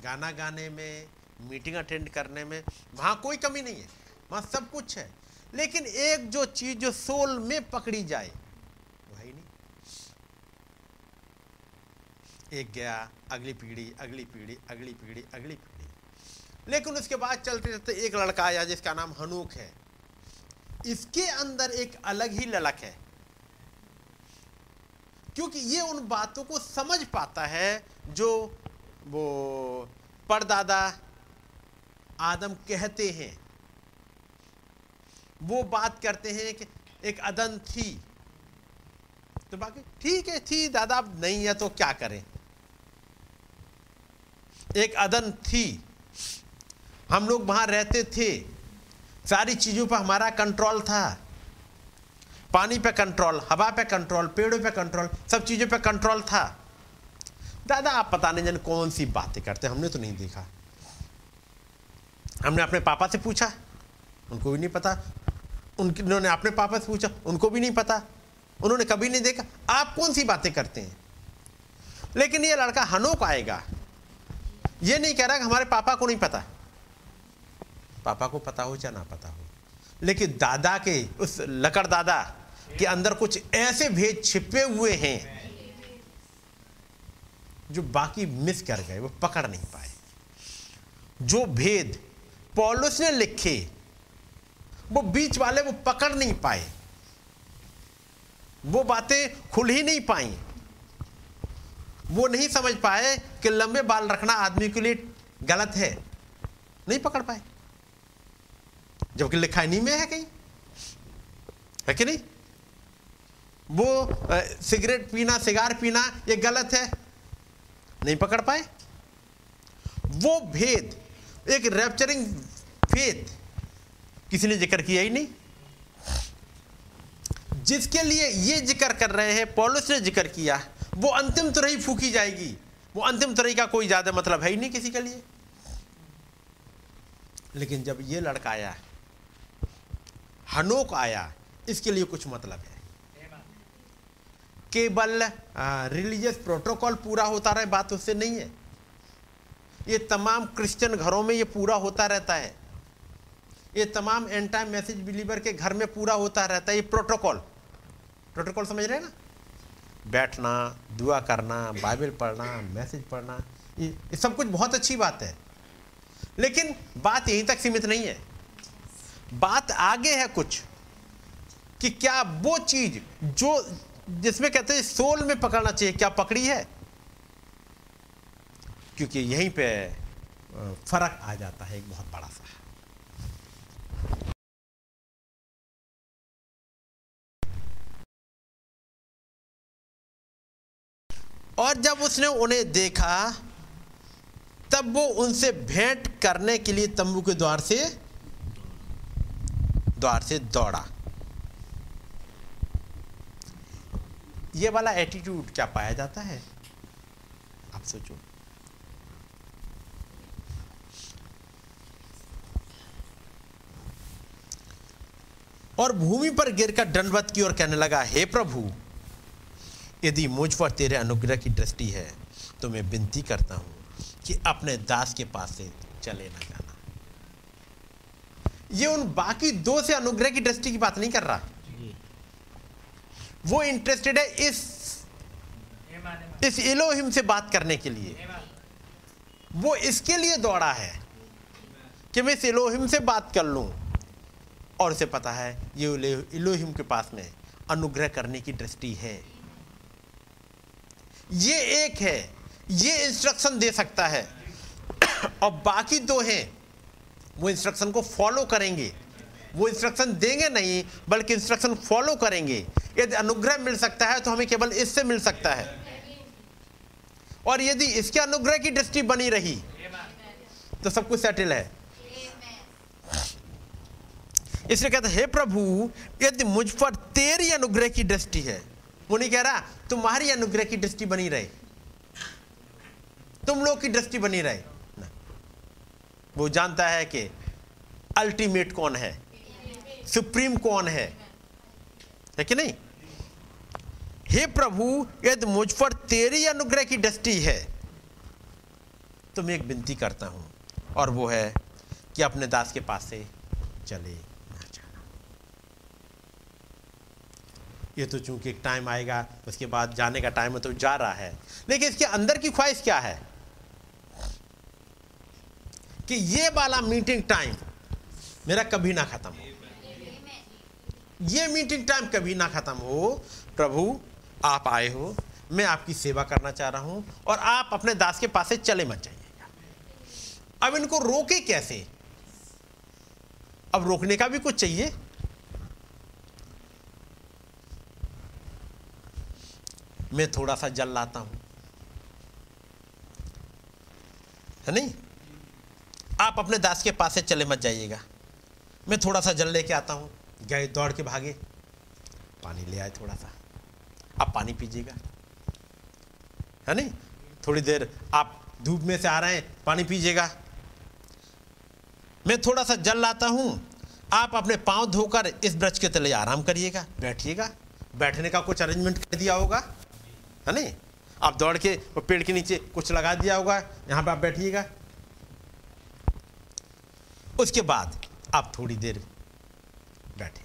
गाना गाने में मीटिंग अटेंड करने में, वहाँ कोई कमी नहीं है। वहाँ सब कुछ है। लेकिन एक जो चीज़ जो सोल में पकड़ी जाए, वही नहीं। एक गया, अगली पीढ़ी अगली पीढ़ी अगली पीढ़ी अगली पीढ़ी। लेकिन उसके बाद चलते चलते एक लड़का आया जिसका नाम हनूक है। इसके अंदर एक अलग ही ललक है। क्योंकि ये उन बातों को समझ पाता है जो वो परदादा आदम कहते हैं। वो बात करते हैं कि एक अदन थी। तो बाकी, ठीक है, थी, दादा, अब नहीं है तो क्या करें? एक अदन थी। हम लोग वहाँ रहते थे। सारी चीज़ों पर हमारा कंट्रोल था। पानी पे कंट्रोल हवा पे कंट्रोल पेड़ों पे कंट्रोल सब चीज़ों पे कंट्रोल था। दादा, आप पता नहीं जाने कौन सी बातें करते हमने तो नहीं देखा। हमने अपने पापा से पूछा। उनको भी नहीं पता। उन्होंने अपने पापा से पूछा। उनको भी नहीं पता। उन्होंने कभी नहीं देखा। आप कौन सी बातें करते हैं? लेकिन ये लड़का हनोक आएगा। ये नहीं कह रहा कि हमारे पापा को नहीं पता। पापा को पता हो या ना पता हो। लेकिन दादा के, उस लकड़ दादा के अंदर कुछ ऐसे भेद छिपे हुए हैं जो बाकी मिस कर गए, वो पकड़ नहीं पाए। जो भेद पौलुस ने लिखे, वो बीच वाले वो पकड़ नहीं पाए। वो बातें खुल ही नहीं पाई। वो नहीं समझ पाए कि लंबे बाल रखना आदमी के लिए गलत है। नहीं पकड़ पाए। जबकि लिखा नहीं में है कहीं। है कि नहीं? वो सिगरेट पीना, सिगार पीना, ये गलत है। नहीं पकड़ पाए। वो भेद एक रैप्चरिंग फेथ किसी ने ज़िक्र किया ही नहीं। जिसके लिए ये ज़िक्र कर रहे हैं, पॉलिस ने ज़िक्र किया, वो अंतिम तुरही फूकी जाएगी। वो अंतिम तुरही का कोई ज़्यादा मतलब है ही नहीं किसी के लिए। लेकिन जब ये लड़का आया, हनोक आया, इसके लिए कुछ मतलब है। केवल रिलीजियस प्रोटोकॉल पूरा होता रहे, बात उससे नहीं है। ये तमाम क्रिश्चियन घरों में ये पूरा होता रहता है। ये तमाम एंटा मैसेज बिलीवर के घर में पूरा होता रहता है। ये प्रोटोकॉल प्रोटोकॉल समझ रहे हैं ना? बैठना, दुआ करना बाइबल पढ़ना मैसेज पढ़ना, ये ये सब कुछ बहुत अच्छी बात है। लेकिन बात यहीं तक सीमित नहीं है। बात आगे है कुछ कि क्या वो चीज़ जो जिसमें कहते हैं सोल में पकड़ना चाहिए, क्या पकड़ी है? क्योंकि यहीं पे फ़र्क आ जाता है एक बहुत बड़ा सा। और जब उसने उन्हें देखा, तब वो उनसे भेंट करने के लिए तंबू के द्वार से द्वार से दौड़ा। ये वाला एटीट्यूड क्या पाया जाता है? आप सोचो। और भूमि पर गिरकर दंडवत की ओर कहने लगा हे प्रभु यदि मुझ पर तेरे अनुग्रह की दृष्टि है तो मैं विनती करता हूँ कि अपने दास के पास से चले ना जाना। ये उन बाकी दो से अनुग्रह की दृष्टि की बात नहीं कर रहा? वो इंटरेस्टेड है इस इस इलोहिम से बात करने के लिए। वो इसके लिए दौड़ा है कि मैं इस इलोहिम से बात कर लूँ। और उसे पता है, ये इलोहिम के पास में अनुग्रह करने की दृष्टि है। ये एक है, ये इंस्ट्रक्शन दे सकता है। और बाकी दो हैं, वो इंस्ट्रक्शन को फॉलो करेंगे। वो इंस्ट्रक्शन देंगे नहीं, बल्कि इंस्ट्रक्शन फॉलो करेंगे। यदि अनुग्रह मिल सकता है तो हमें केवल इससे मिल सकता है। और यदि इसके अनुग्रह की दृष्टि बनी रही तो सब कुछ सेटल है। इसलिए कहते हे प्रभु, यदि मुझ पर तेरी अनुग्रह की दृष्टि है। वो नहीं कह रहा, तुम्हारी अनुग्रह की दृष्टि बनी रहे। तुम लोग की दृष्टि बनी रहे। वो जानता है कि अल्टीमेट कौन है? सुप्रीम कौन है? है कि नहीं? हे प्रभु, यदि मुझ पर तेरी अनुग्रह की दृष्टि है तो मैं एक विनती करता हूँ। और वो है कि अपने दास के पास से चले ना जाना ये तो चूँकि एक टाइम आएगा, उसके बाद जाने का टाइम है तो जा रहा है। लेकिन इसके अंदर की ख्वाहिश क्या है? कि ये वाला मीटिंग टाइम मेरा कभी ना खत्म हो। ये मीटिंग टाइम कभी ना खत्म हो। प्रभु, आप आए हो, मैं आपकी सेवा करना चाह रहा हूँ, और आप अपने दास के पास से चले मत जाइएगा। अब इनको रोके कैसे? अब रोकने का भी कुछ चाहिए? मैं थोड़ा सा जल लाता हूँ। है नहीं? आप अपने दास के पास से चले मत जाइएगा। मैं थोड़ा सा जल लेके आता हूँ। गए दौड़ के भागे। पानी ले आए थोड़ा सा। आप पानी पीजिएगा। है नहीं? थोड़ी देर आप धूप में से आ रहे हैं, पानी पीजिएगा। मैं थोड़ा सा जल लाता हूँ। आप अपने पाँव धोकर इस वृक्ष के तले आराम करिएगा। बैठिएगा। बैठने का कुछ अरेंजमेंट कर दिया होगा। है नहीं? आप दौड़ के वो पेड़ के नीचे कुछ लगा दिया होगा, यहाँ पे आप बैठिएगा। उसके बाद आप थोड़ी देर बैठे,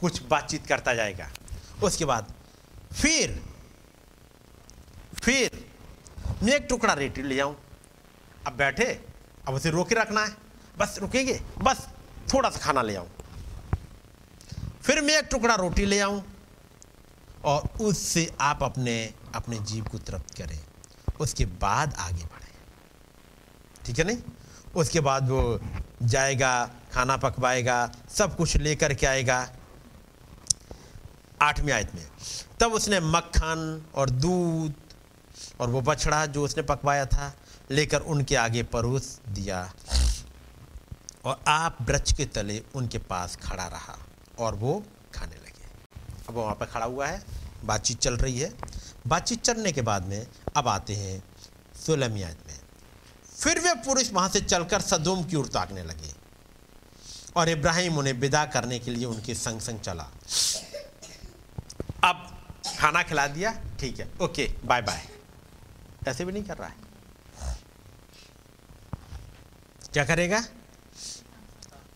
कुछ बातचीत करता जाएगा। उसके बाद फिर फिर मैं एक टुकड़ा रेटी ले आऊँ। अब बैठे, अब उसे रोके रखना है। बस रुकेंगे, बस थोड़ा सा खाना ले आऊँ। फिर मैं एक टुकड़ा रोटी ले आऊँ और उससे आप अपने अपने जीव को तृप्त करें, उसके बाद आगे बढ़े। ठीक है नहीं? उसके बाद वो जाएगा, खाना पकवाएगा, सब कुछ लेकर के आएगा। आठवीं आयत में, तब उसने मक्खन और दूध और वो बछड़ा जो उसने पकवाया था, लेकर उनके आगे परोस दिया। और आप वृक्ष के तले उनके पास खड़ा रहा और वो खाने लगे। अब वहाँ पर खड़ा हुआ है, बातचीत चल रही है। बातचीत चलने के बाद में अब आते हैं सोलहवीं आयत में। फिर वे पुरुष वहाँ से चलकर सदोम की ओर ताकने लगे और इब्राहिम उन्हें विदा करने के लिए उनके संग संग चला। अब खाना खिला दिया, ठीक है, ओके बाय बाय ऐसे भी नहीं कर रहा है। क्या करेगा?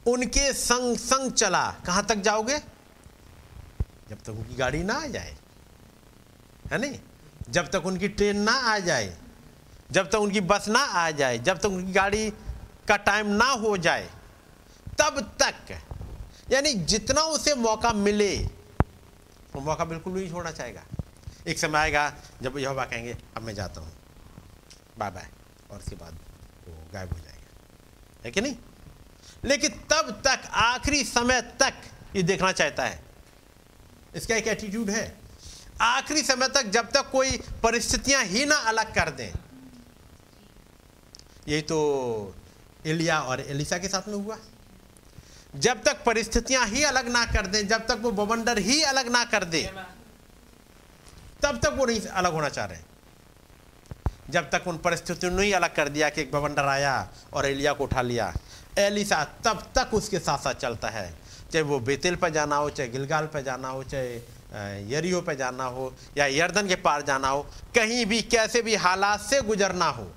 उनके संग संग चला। कहाँ तक जाओगे? जब तक उनकी गाड़ी ना आ जाए। है नहीं? जब तक उनकी ट्रेन ना आ जाए, जब तक उनकी बस ना आ जाए, जब तक उनकी गाड़ी का टाइम ना हो जाए, तब तक, यानी जितना उसे मौका मिले, वो मौका बिल्कुल नहीं छोड़ना चाहेगा। एक समय आएगा, जब यहोवा कहेंगे, अब मैं जाता हूँ। बाय बाय और उसके बाद वो गायब हो जाएगा। है कि नहीं? लेकिन तब तक, आखिरी समय तक ये देखना चाहता है। इसका एक एटीट्यूड है। आखिरी समय तक जब तक कोई परिस्थितियाँ ही ना अलग कर दें। यही तो एलिया और एलिसा के साथ में हुआ। जब तक परिस्थितियाँ ही अलग ना कर दें, जब तक वो बवंडर ही अलग ना कर दे, तब तक वो नहीं अलग होना चाह रहे। जब तक उन परिस्थितियों ने ही अलग कर दिया कि एक बवंडर आया और एलिया को उठा लिया, एलिसा तब तक उसके साथ साथ चलता है। चाहे वो बेतिल पर जाना हो, चाहे गिलगाल पर जाना हो, चाहे यरियो पे जाना हो या यर्दन के पार जाना हो, कहीं भी, कैसे भी हालात से गुजरना हो,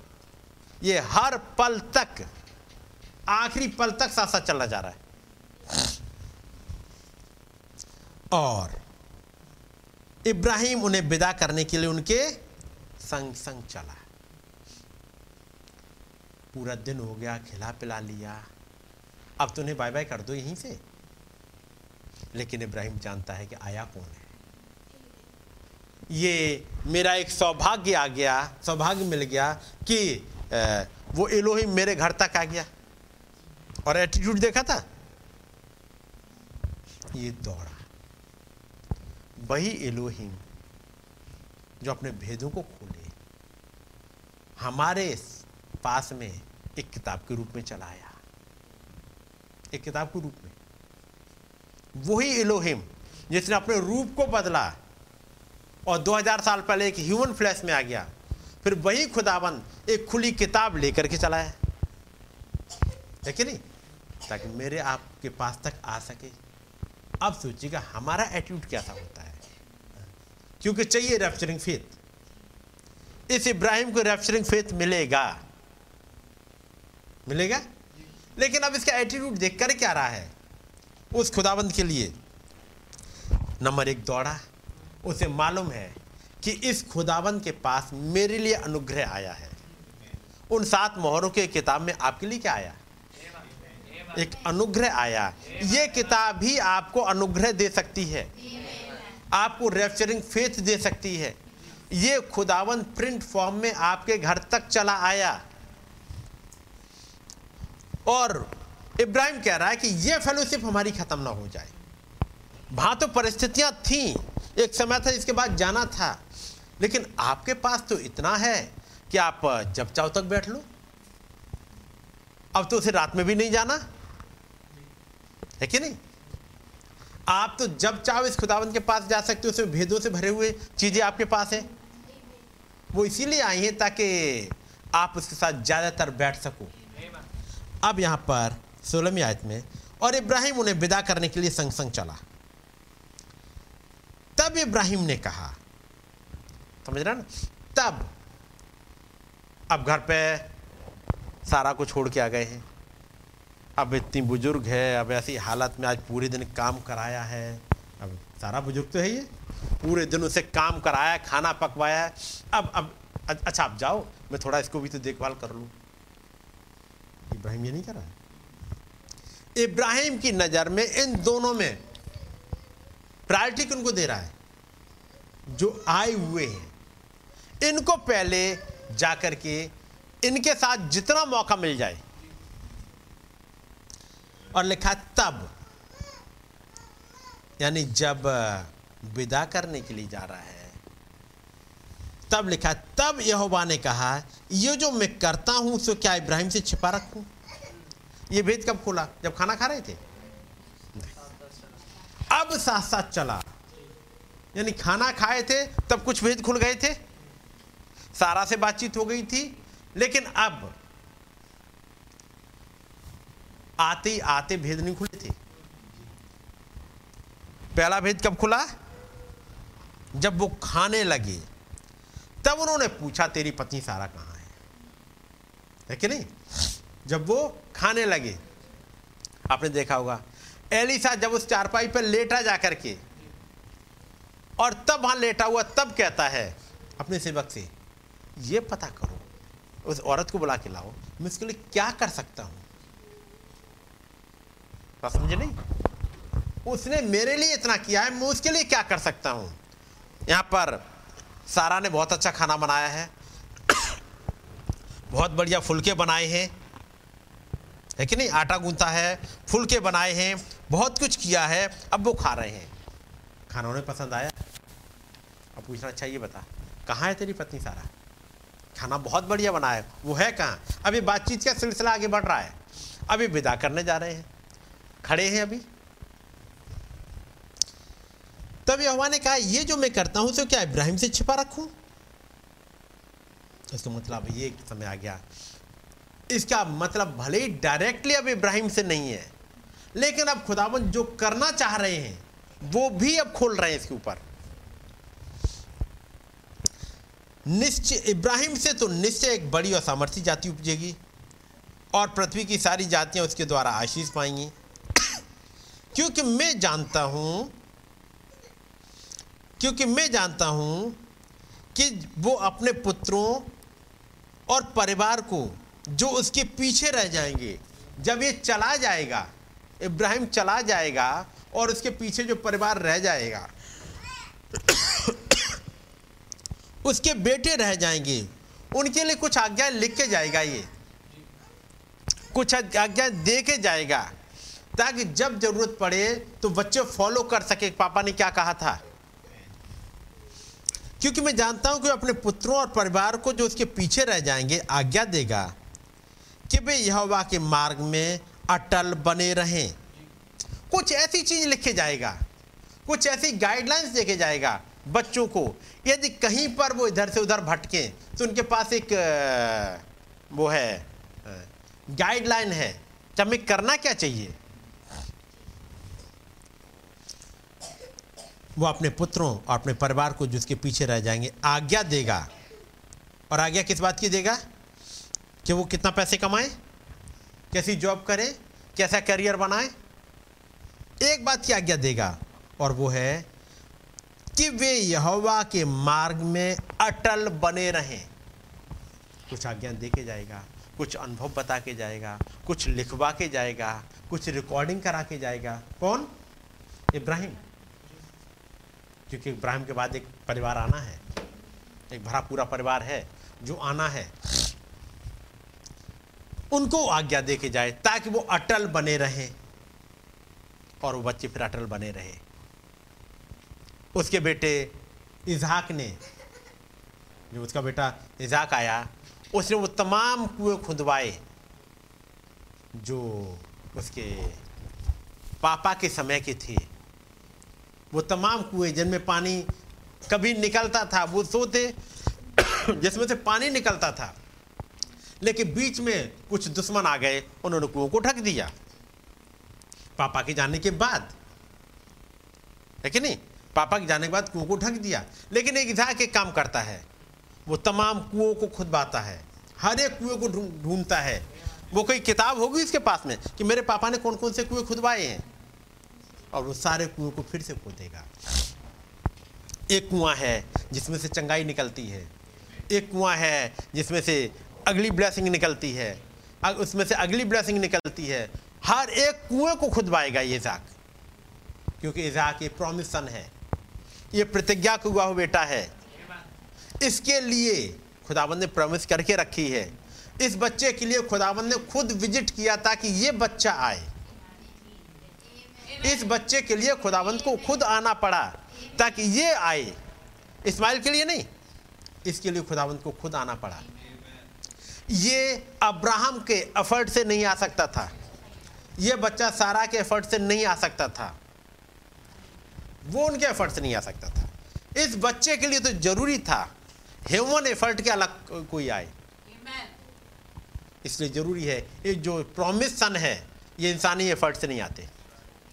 ये हर पल तक, आखिरी पल तक साथ साथ चलना जा रहा है। और इब्राहिम उन्हें विदा करने के लिए उनके संग संग चला। पूरा दिन हो गया, खिला पिला लिया। अब तो उन्हें बाय बाय कर दो यहीं से। लेकिन इब्राहिम जानता है कि आया कौन है? ये मेरा एक सौभाग्य आ गया, सौभाग्य मिल गया कि वो एलोही मेरे घर तक आ गया। और एटीट्यूड देखा था? ये दौड़ा। वही एलोहिम जो अपने भेदों को खोले, हमारे पास में एक किताब के रूप में चला आया एक किताब के रूप में। वही एलोहिम जिसने अपने रूप को बदला और 2000 साल पहले एक ह्यूमन फ्लैश में आ गया। फिर वही खुदाबंद एक खुली किताब लेकर के चला है। कि नहीं? ताकि मेरे आपके पास तक आ सके। अब सोचिएगा, हमारा एटीट्यूड कैसा होता है? क्योंकि चाहिए रेफ्चरिंग फेथ इस इब्राहिम को रेफ्चरिंग फेथ मिलेगा। मिलेगा? लेकिन अब इसका एटीट्यूड देख कर क्या रहा है? उस खुदाबंद के लिए। नंबर एक, दौड़ा। उसे मालूम है कि इस खुदावन के पास मेरे लिए अनुग्रह आया है। उन सात मोहरों के किताब में आपके लिए क्या आया? एक अनुग्रह आया। ये किताब ही आपको अनुग्रह दे सकती है। आपको रेफ्चरिंग फेथ दे सकती है। ये खुदावन प्रिंट फॉर्म में आपके घर तक चला आया। और इब्राहिम कह रहा है कि ये फेलोशिप हमारी खत्म ना हो जाए। वहाँ तो परिस्थितियाँ थी। एक समय था, इसके बाद जाना था। लेकिन आपके पास तो इतना है कि आप जब चाहो तक बैठ लो। अब तो उसे रात में भी नहीं जाना। है कि नहीं? आप तो जब चाहो इस खुदावंत के पास जा सकते हो, उसमें भेदों से भरे हुए चीज़ें आपके पास है। वो इसीलिए आई है ताकि आप उसके साथ ज़्यादातर बैठ सको। अब यहाँ पर सोलहवीं आयत में, और इब्राहिम उन्हें विदा करने के लिए संग संग चला। तब इब्राहिम ने कहा, समझ रहे ना? तब, अब घर पे सारा को छोड़ के आ गए हैं। अब इतनी बुज़ुर्ग है, अब ऐसी हालत में आज पूरे दिन काम कराया है। अब सारा बुज़ुर्ग तो है ये पूरे दिन उसे काम कराया, खाना पकवाया। अब अब अच्छा आप जाओ, मैं थोड़ा इसको भी तो देखभाल कर लूँ। इब्राहिम ये नहीं कर रहा है। इब्राहिम की नज़र में इन दोनों में प्रायोरिटी किनको दे रहा है? जो आए हुए हैं। इनको पहले जाकर के इनके साथ जितना मौका मिल जाए। और लिखा तब। यानी जब विदा करने के लिए जा रहा है। तब लिखा तब यहोवा ने कहा, ये जो मैं करता हूँ सो क्या इब्राहिम से छिपा रखूँ? ये भेद कब खोला? जब खाना खा रहे थे? अब साथ साथ चला। यानी खाना खाए थे, तब कुछ भेद खुल गए थे। सारा से बातचीत हो गई थी, लेकिन अब आते ही आते भेद नहीं खुले थे। पहला भेद कब खुला? जब वो खाने लगे, तब उन्होंने पूछा, तेरी पत्नी सारा कहाँ है? है कि नहीं? जब वो खाने लगे, आपने देखा होगा एलिसा जब उस चारपाई पर लेटा जा करके और तब वहाँ लेटा हुआ तब कहता है, अपने सेवक से ये पता करो, उस औरत को बुला के लाओ, मैं उसके लिए क्या कर सकता हूँ? बात समझे नहीं? उसने मेरे लिए इतना किया है, मैं उसके लिए क्या कर सकता हूँ? यहाँ पर सारा ने बहुत अच्छा खाना बनाया है, बहुत बढ़िया फुलके बनाए हैं। है कि नहीं? आटा गूंथा है, फुलके बनाए हैं बहुत कुछ किया है, अब वो खा रहे हैं। खाना उन्हें पसंद आया। अब पूछना अच्छा ये बता, कहाँ है तेरी पत्नी सारा? खाना बहुत बढ़िया बना है, वो है कहाँ? अभी बातचीत का सिलसिला आगे बढ़ रहा है। अभी विदा करने जा रहे हैं। खड़े हैं अभी। तब यहोवा ने कहा, ये जो मैं करता हूँ तो क्या इब्राहिम से छिपा रखूँ? इसका मतलब ये समय आ गया। इसका मतलब भले ही डायरेक्टली अब इब्राहिम से नहीं है। लेकिन अब खुदावन जो करना चाह रहे हैं, वो भी अब खोल रहे हैं इसके ऊपर। निश्चय, इब्राहिम से तो निश्चय एक बड़ी और सामर्थ्य जाति उपजेगी और पृथ्वी की सारी जातियाँ उसके द्वारा आशीष पाएँगी। क्योंकि मैं जानता हूँ, क्योंकि मैं जानता हूँ कि वो अपने पुत्रों और परिवार को जो उसके पीछे रह जाएँगे, जब ये चला जाएगा इब्राहिम चला जाएगा और उसके पीछे जो परिवार रह जाएगा, उसके बेटे रह जाएँगे। उनके लिए कुछ आज्ञाएँ लिख के जाएगा ये। कुछ आज्ञाएँ दे के जाएगा, ताकि जब ज़रूरत पड़े तो बच्चे फॉलो कर सके। पापा ने क्या कहा था? क्योंकि मैं जानता हूँ कि अपने पुत्रों और परिवार को जो उसके पीछे रह जाएँगे, आज्ञा देगा कि वे यहोवा के मार्ग में अटल बने रहें। कुछ ऐसी चीज़ लिखे जाएगा, कुछ ऐसी गाइडलाइंस देखे जाएगा बच्चों को। यदि कहीं पर वो इधर से उधर भटके तो उनके पास एक वो है गाइडलाइन है। कि हमें करना क्या चाहिए? वो अपने पुत्रों और अपने परिवार को जिसके पीछे रह जाएँगे, आज्ञा देगा। और आज्ञा किस बात की देगा? कि वो कितना पैसे कमाए? कैसी जॉब करे, कैसा करियर बनाए, एक बात की आज्ञा देगा, और वो है कि वे यहोवा के मार्ग में अटल बने रहें। कुछ आज्ञा दे के जाएगा, कुछ अनुभव बता के जाएगा, कुछ लिखवा के जाएगा, कुछ रिकॉर्डिंग करा के जाएगा। कौन? इब्राहिम। क्योंकि इब्राहिम के बाद एक परिवार आना है, एक भरा पूरा परिवार है, जो आना है। उनको आज्ञा दे के जाए ताकि वो अटल बने रहें और वो बच्चे फिर अटल बने रहे। उसके बेटे इजहाक ने, जो उसका बेटा इजहाक आया, उसने वो तमाम कुएँ खुदवाए, जो उसके पापा के समय के थे। वो तमाम कुएँ जिनमें पानी कभी निकलता था, वो सोते, जिसमें से पानी निकलता था लेकिन बीच में कुछ दुश्मन आ गए, उन्होंने कुओं को ढक दिया। पापा के जाने के बाद। है कि नहीं? पापा के जाने के बाद कुओं को ढक दिया। लेकिन एक इजहाक एक काम करता है। वो तमाम कुओं को खुदवाता है। हर एक कुएँ को ढूंढता है। वो कोई किताब होगी उसके पास में कि मेरे पापा ने कौन कौन से कुएँ खुदवाए हैं? और वो सारे कुएँ को फिर से खोदेगा एक कुआँ है जिसमें से चंगाई निकलती है। एक कुआँ है जिसमें से अगली ब्लेसिंग निकलती है। उसमें से अगली ब्लेसिंग निकलती है। हर एक कुएँ को खुदवाएगा ये इजाक क्योंकि इजाक ये प्रॉमिस सन है। ये प्रतिज्ञा का हुआ बेटा है। इसके लिए खुदाबंद ने प्रॉमिस करके रखी है। इस बच्चे के लिए खुदाबंद ने खुद विज़िट किया ताकि ये बच्चा आए। इस बच्चे के लिए खुदाबंद को खुद आना पड़ा ताकि ये आए। इस्माइल के लिए नहीं। इसके लिए खुदाबंद को खुद आना पड़ा। ये अब्राहम के एफर्ट से नहीं आ सकता था। ये बच्चा सारा के एफर्ट से नहीं आ सकता था। वो उनके एफर्ट से नहीं आ सकता था। इस बच्चे के लिए तो ज़रूरी था। ह्यूमन एफर्ट के अलग कोई आए। इसलिए ज़रूरी है ये जो प्रॉमिस सन है ये इंसानी एफर्ट से नहीं आते।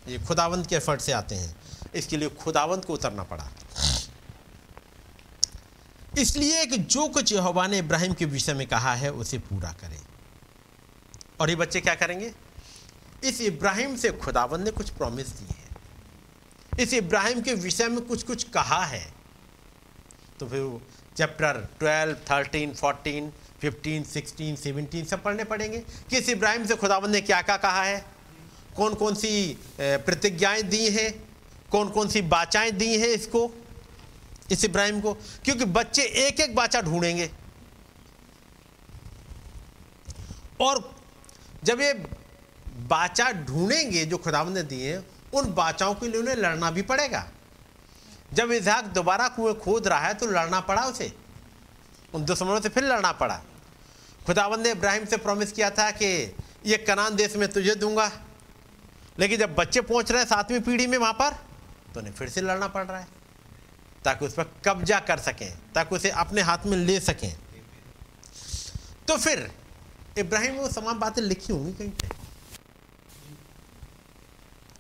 ये खुदावंत के एफर्ट से आते हैं। इसके लिए खुदावंत को उतरना पड़ा। इसलिए कि जो कुछ यहोवा ने इब्राहिम के विषय में कहा है, उसे पूरा करें। और ये बच्चे क्या करेंगे? इस इब्राहिम से खुदावन ने कुछ प्रॉमिस दिए हैं। इस इब्राहिम के विषय में कुछ कुछ कहा है। तो फिर chapter twelve thirteen fourteen fifteen sixteen seventeen सब पढ़ने पड़ेंगे कि इस इब्राहिम से खुदावन ने क्या क्या कहा है? कौन कौन सी प्रतिज्ञाएँ दी हैं? कौन कौन सी बाचाएँ दी हैं इसको? इस इब्राहिम को, क्योंकि बच्चे एक एक बाचा ढूंढेंगे। और जब ये बाचा ढूंढेंगे जो खुदावंद ने दिए, उन बाचाओं के लिए उन्हें लड़ना भी पड़ेगा। जब इजहाक दोबारा कुएँ खोद रहा है तो लड़ना पड़ा उसे। उन दुश्मनों से फिर लड़ना पड़ा। खुदावंद ने इब्राहिम से प्रॉमिस किया था कि, ये कनान देश में तुझे दूँगा। लेकिन जब बच्चे पहुँच रहे हैं सातवीं पीढ़ी में वहाँ पर तो उन्हें फिर से लड़ना पड़ रहा है। ताकि उस पर कब्जा कर सकें, ताकि उसे अपने हाथ में ले सकें। तो फिर, इब्राहिम वो समान बातें लिखी होंगी कहीं पे?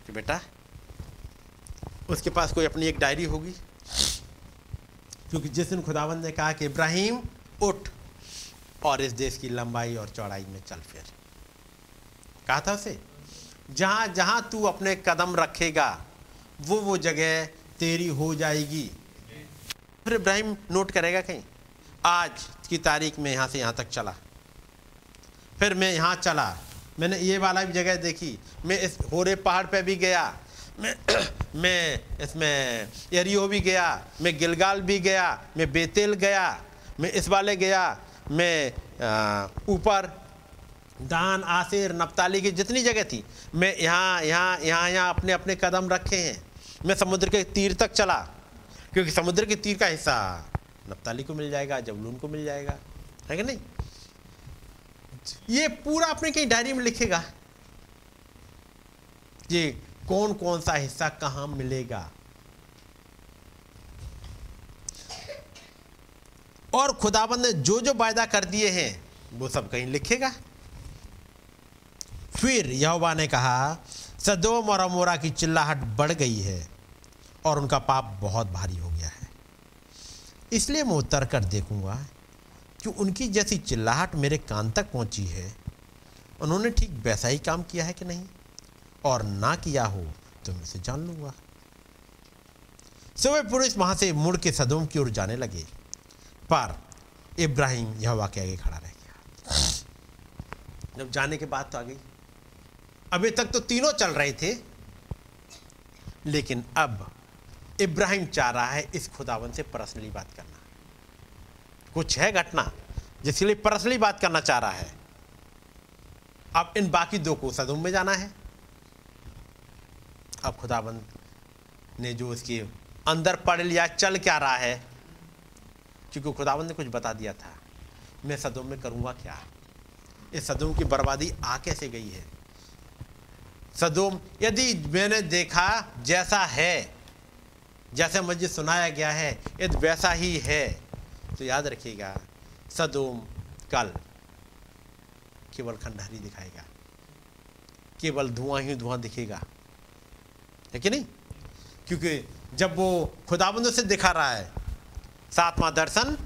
कि बेटा, उसके पास कोई अपनी एक डायरी होगी? क्योंकि जिस दिन खुदावंद ने कहा कि इब्राहिम, उठ और इस देश की लंबाई और चौड़ाई में चल फिर। कहा था उसे जहाँ जहाँ तू अपने कदम रखेगा वो वो जगह तेरी हो जाएगी। फिर इब्राहिम नोट करेगा कहीं, आज की तारीख में यहाँ से यहाँ तक चला। फिर मैं यहाँ चला। मैंने ये वाला भी जगह देखी। मैं इस होरे पहाड़ पे भी गया। मैं मैं इसमें एरियो भी गया। मैं गिलगाल भी गया। मैं बेतेल गया। मैं इस वाले गया। मैं ऊपर दान, आसिर, नप्ताली की जितनी जगह थी, मैं यहाँ यहाँ यहाँ यहाँ अपने अपने कदम रखे हैं। मैं समुद्र के तीर तक चला। क्योंकि समुद्र के तीर का हिस्सा। नप्ताली को मिल जाएगा जबलून को मिल जाएगा। है कि नहीं? ये पूरा अपने कहीं डायरी में लिखेगा। ये कौन कौन सा हिस्सा कहाँ मिलेगा? और खुदाबंद ने जो जो वायदा कर दिए हैं, वो सब कहीं लिखेगा। फिर यहोवा ने कहा, सदोम और अमोरा की चिल्लाहट बढ़ गई है। और उनका पाप बहुत भारी हो गया है। इसलिए मैं उतर कर देखूँगा कि उनकी जैसी चिल्लाहट मेरे कान तक पहुँची है। उन्होंने ठीक वैसा ही काम किया है कि नहीं? और ना किया हो तो मैं इसे जान लूँगा। सो पुरुष वहाँ से मुड़ के सदोम की ओर जाने लगे। पर इब्राहिम यह के आगे खड़ा रह गया। जब जाने के बाद तो आ गई अभी तक तो तीनों चल रहे थे। लेकिन अब इब्राहिम चाह रहा है, इस खुदावन से पर्सनली बात करना। कुछ है घटना जिसके लिए पर्सनली बात करना चाह रहा है। अब इन बाकी दो को सदुम में जाना है। अब खुदाबंद ने जो उसके अंदर पढ़ लिया, चल क्या रहा है? क्योंकि खुदाबंद ने कुछ बता दिया था, मैं सदुम में करूँगा क्या? इस सदुम की बर्बादी आ कैसे गई है? सदुम, यदि मैंने देखा जैसा है जैसे मुझे सुनाया गया है यदि वैसा ही है। तो याद रखिएगा, सदोम कल केवल खंडहरी दिखाएगा, केवल धुआँ ही धुआँ दिखेगा। है कि नहीं? क्योंकि जब वो खुदाबंद से दिखा रहा है, सातवां दर्शन,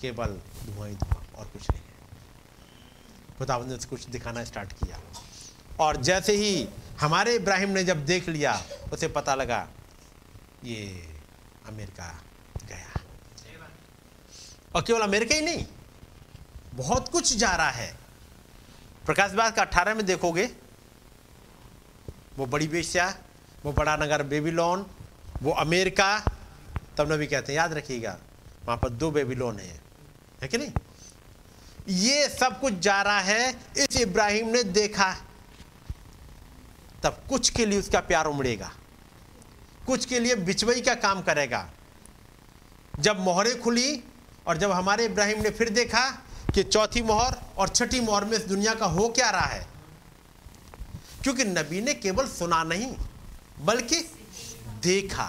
केवल धुआँ ही धुआँ, और कुछ नहीं। है खुदाबंद से कुछ दिखाना स्टार्ट किया। और जैसे ही हमारे इब्राहिम ने जब देख लिया, उसे पता लगा ये अमेरिका गया। और केवल अमेरिका ही नहीं। बहुत कुछ जा रहा है। प्रकाश बाग का अट्ठारह में देखोगे, वो बड़ी बेश्या वो बड़ा नगर बेबीलोन, वो अमेरिका, तब नबी कहते हैं, याद रखिएगा, वहाँ पर दो बेबीलोन है। है कि नहीं? ये सब कुछ जा रहा है, इस इब्राहिम ने देखा। तब कुछ के लिए उसका प्यार उमड़ेगा। कुछ के लिए बिचवई का काम करेगा? जब मोहरें खुली और जब हमारे इब्राहिम ने फिर देखा कि चौथी मोहर और छठी मोहर में इस दुनिया का हो क्या रहा है, क्योंकि नबी ने केवल सुना नहीं, बल्कि देखा।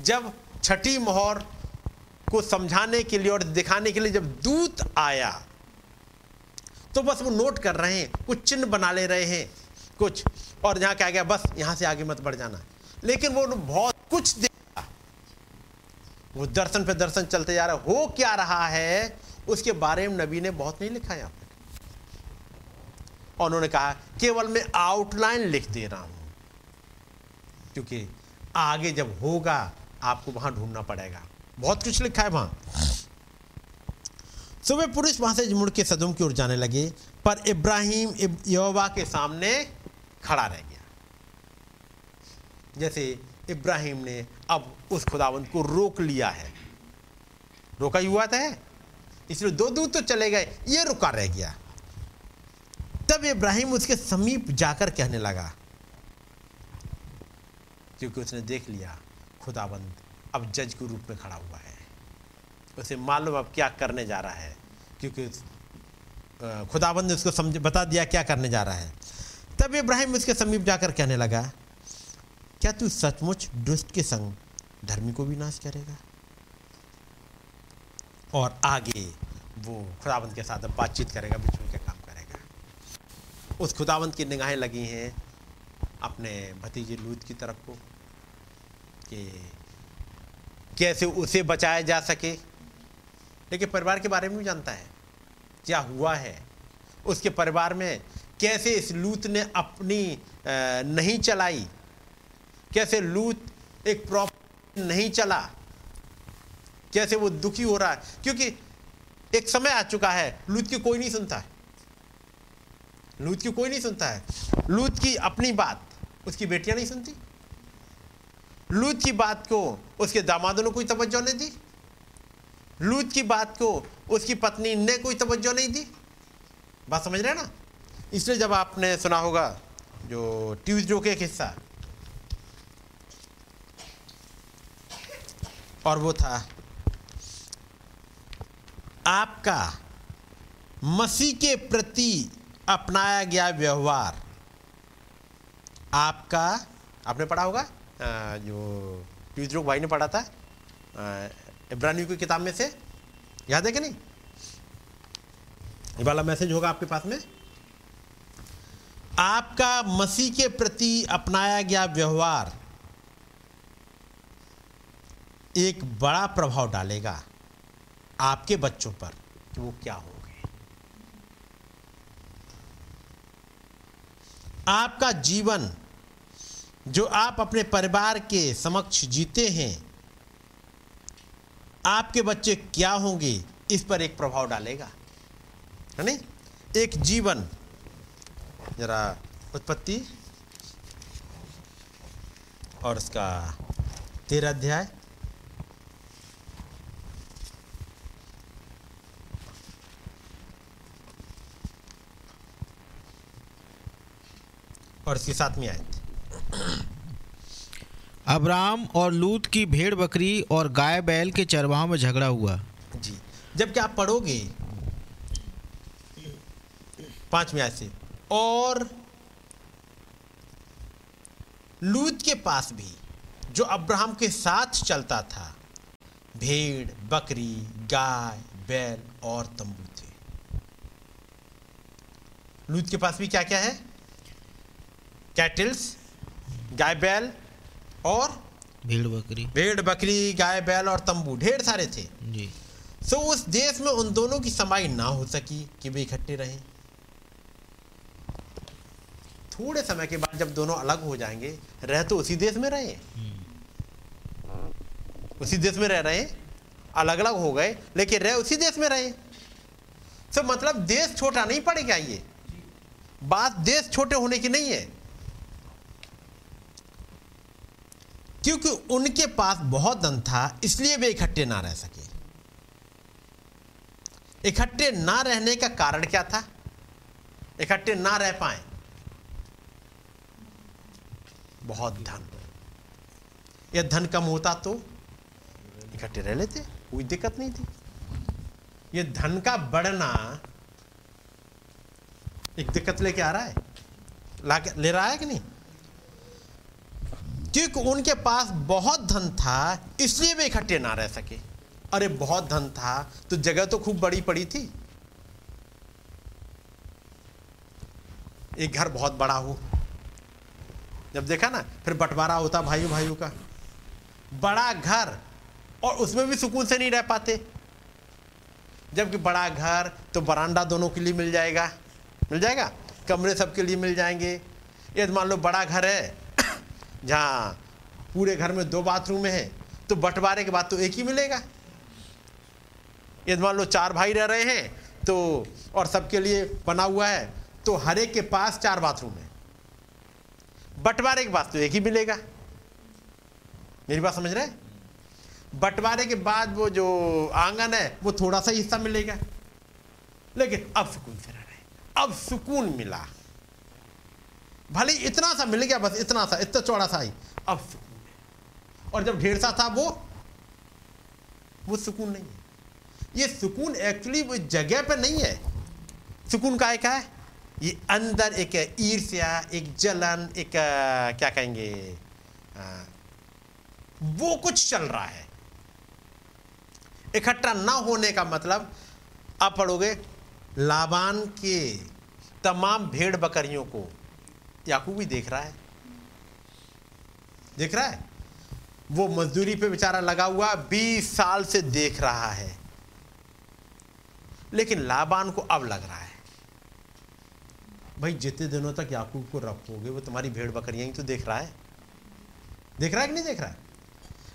जब छठी मोहर को समझाने के लिए और दिखाने के लिए जब दूत आया तो बस वो नोट कर रहे हैं कुछ चिन्ह बना ले रहे हैं कुछ। और जहाँ क्या गया, बस, यहाँ से आगे मत बढ़ जाना। लेकिन वो बहुत कुछ देखा। वो दर्शन पे दर्शन चलते जा रहा हो। क्या रहा है? उसके बारे में नबी ने बहुत नहीं लिखा यहाँ पर और उन्होंने कहा, केवल मैं आउटलाइन लिख दे रहा हूँ। क्योंकि आगे जब होगा, आपको वहाँ ढूंढना पड़ेगा। बहुत कुछ लिखा है वहाँ। सुबह पुरुष वहाँ से मुड़ के सदुम की ओर जाने लगे। पर इब्राहिम यहोवा के सामने खड़ा रह गया। जैसे इब्राहिम ने अब उस खुदावंत को रोक लिया है। रोका ही हुआ था। इसलिए दो दूर तो चले गए, ये रुका रह गया। तब इब्राहिम उसके समीप जाकर कहने लगा, क्योंकि उसने देख लिया खुदाबंद अब जज के रूप में खड़ा हुआ है। उसे मालूम अब क्या करने जा रहा है, क्योंकि खुदाबंद ने उसको समझ, बता दिया क्या करने जा रहा है। तब इब्राहिम उसके समीप जाकर कहने लगा, क्या तू सचमुच दुष्ट के संग धर्मी को भी नाश करेगा? और आगे वो खुदाबंद के साथ बातचीत करेगा बिछुड़ के काम करेगा। उस खुदाबंद की निगाहें लगी हैं अपने भतीजे लूत की तरफ़ को, कि कैसे उसे बचाया जा सके। लेकिन परिवार के बारे में भी जानता है। क्या हुआ है? उसके परिवार में कैसे इस लूत ने अपनी नहीं चलाई? कैसे लूत एक प्रॉपर नहीं चला? कैसे वो दुखी हो रहा? है क्योंकि एक समय आ चुका है, लूत की कोई नहीं सुनता है। लूत की कोई नहीं सुनता है। लूत की अपनी बात, उसकी बेटियाँ नहीं सुनती। लूत की बात को उसके दामादों ने कोई तवज्जो नहीं दी। लूत की बात को उसकी पत्नी ने कोई तवज्जो नहीं दी। बात समझ रहे ना? इसलिए जब आपने सुना होगा जो ट्यूजडो के एक हिस्सा और वो था आपका मसीह के प्रति अपनाया गया व्यवहार आपका आपने पढ़ा होगा? अ, जो ट्यूजडो भाई ने पढ़ा था इब्रानियों की किताब में से याद है कि नहीं? वाला मैसेज होगा आपके पास में। आपका मसीह के प्रति अपनाया गया व्यवहार एक बड़ा प्रभाव डालेगा आपके बच्चों पर कि वो क्या होंगे आपका जीवन जो आप अपने परिवार के समक्ष जीते हैं, आपके बच्चे क्या होंगे, इस पर एक प्रभाव डालेगा। है नहीं? एक जीवन जरा उत्पत्ति और उसका तेरह अध्याय। और इसके साथ में आए अब्राम और लूत की भेड़ बकरी और गाय बैल के चरवाहों में झगड़ा हुआ। जी। जबकि आप पढ़ोगे पांचवी आयत से और लूत के पास भी जो अब्राहम के साथ चलता था भेड़ बकरी गाय बैल और तंबू थे। लूत के पास भी क्या क्या है? कैटल्स गाय बैल और भेड़ बकरी। भेड़ बकरी गाय बैल और तंबू ढेर सारे थे। जी। सो so, उस देश में उन दोनों की समाई ना हो सकी कि वे इकट्ठे रहें। थोड़े समय के बाद जब दोनों अलग हो जाएँगे रह तो उसी देश में रहे। उसी देश में रह रहे हैं अलग अलग हो गए लेकिन रह उसी देश में रहे। सो मतलब देश छोटा नहीं पड़ेगा ये। बात देश छोटे होने की नहीं है। क्योंकि उनके पास बहुत धन था इसलिए वे इकट्ठे ना रह सके। इकट्ठे ना रहने का कारण क्या था? इकट्ठे ना रह पाए। बहुत धन। यह धन कम होता तो इकट्ठे रह लेते, कोई दिक्कत नहीं थी। ये धन का बढ़ना एक दिक्कत लेके आ रहा है। ला ले रहा है कि नहीं? क्योंकि उनके पास बहुत धन था, इसलिए वे इकट्ठे ना रह सके। अरे, बहुत धन था तो जगह तो खूब बड़ी पड़ी थी। एक घर बहुत बड़ा हो। जब देखा ना, फिर बंटवारा होता भाइयों भाइयों का। बड़ा घर, और उसमें भी सुकून से नहीं रह पाते। जबकि बड़ा घर तो बरांडा दोनों के लिए मिल जाएगा। मिल जाएगा? कमरे सबके लिए मिल जाएँगे। ये मान लो बड़ा घर है, जहाँ पूरे घर में दो बाथरूम है तो बंटवारे के बाद तो एक ही मिलेगा। यदि मान लो चार भाई रह रहे हैं तो और सबके लिए बना हुआ है तो हर एक के पास चार बाथरूम है। बंटवारे के बाद तो एक ही मिलेगा। मेरी बात समझ रहे बंटवारे के बाद वो जो आँगन है, वो थोड़ा सा हिस्सा मिलेगा। लेकिन अब सुकून से रह रहे अब सुकून मिला। भले इतना सा मिल गया, बस इतना सा, इतना चौड़ा सा ही। अब सुकून है। और जब ढेर सा था वो वो सुकून नहीं है। ये सुकून एक्चुअली वो जगह पे नहीं है। सुकून का एक है? ये अंदर एक ईर्ष्या, एक जलन, एक क्या कहेंगे? वो कुछ चल रहा है। इकट्ठा ना होने का मतलब आप पढ़ोगे, लाबान के तमाम भेड़ बकरियों को याकूब भी देख रहा है। देख रहा है? वो मजदूरी पे बेचारा लगा हुआ बीस साल से देख रहा है। लेकिन लाबान को अब लग रहा है। भाई, जितने दिनों तक याकूब को रखोगे वो तुम्हारी भेड़ बकरियाँ ही तो देख रहा है। देख रहा है कि नहीं देख रहा है?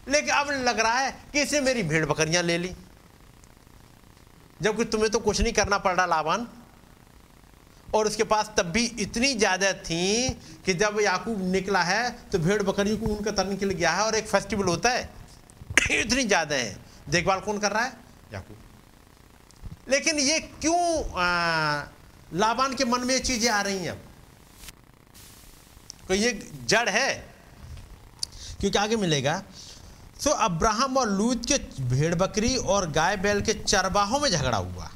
लेकिन अब लग रहा है कि इसने मेरी भेड़ बकरियाँ ले ली। जबकि तुम्हें तो कुछ नहीं करना पड़ रहा, लाबान। और उसके पास तब भी इतनी ज़्यादा थी कि जब याकूब निकला है तो भेड़ बकरियों को उनका तरने के लिए गया है और एक फेस्टिवल होता है। इतनी ज़्यादा है। देखभाल कौन कर रहा है? याकूब। लेकिन ये क्यों लाबान के मन में ये चीज़ें आ रही हैं अब। कोई ये जड़ है? क्योंकि आगे मिलेगा। सो अब्राहम और लूत के भेड़ बकरी और गाय बैल के चरबाहों में झगड़ा हुआ।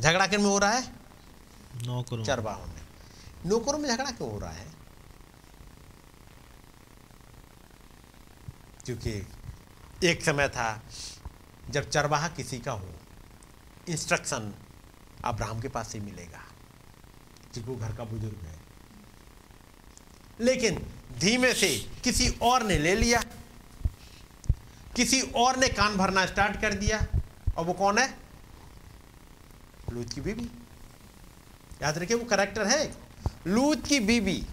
झगड़ा किन में हो रहा है? नौकरों चरबाहों में। नौकरों में झगड़ा क्यों हो रहा है? क्योंकि एक समय था जब चरवाहा किसी का हो। इंस्ट्रक्शन अब्राहम के पास ही मिलेगा। जिनको घर का बुज़ुर्ग है। लेकिन धीमे से किसी और ने ले लिया। किसी और ने कान भरना स्टार्ट कर दिया। और वो कौन है? लूत की बीबी याद रखिए, वो करेक्टर है लूत की बीबी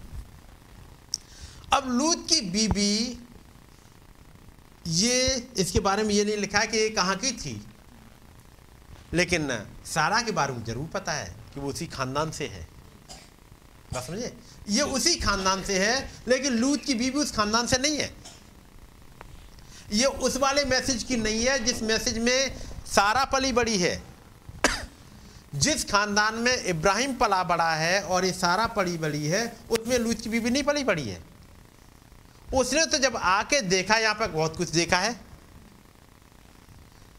अब लूत की बीबी ये इसके बारे में ये नहीं लिखा कि ये कहाँ की थी। लेकिन सारा के बारे में ज़रूर पता है कि वो उसी खानदान से है। बात समझे? ये उसी खानदान से है लेकिन लूत की बीवी उस खानदान से नहीं है। ये उस वाले मैसेज की नहीं है जिस मैसेज में सारा पली बड़ी है। जिस खानदान में इब्राहिम पला बड़ा है और ये सारा पली बड़ी है उसमें लूत की बीवी नहीं पली बड़ी है। उसने तो जब आके देखा यहाँ पर बहुत कुछ देखा है।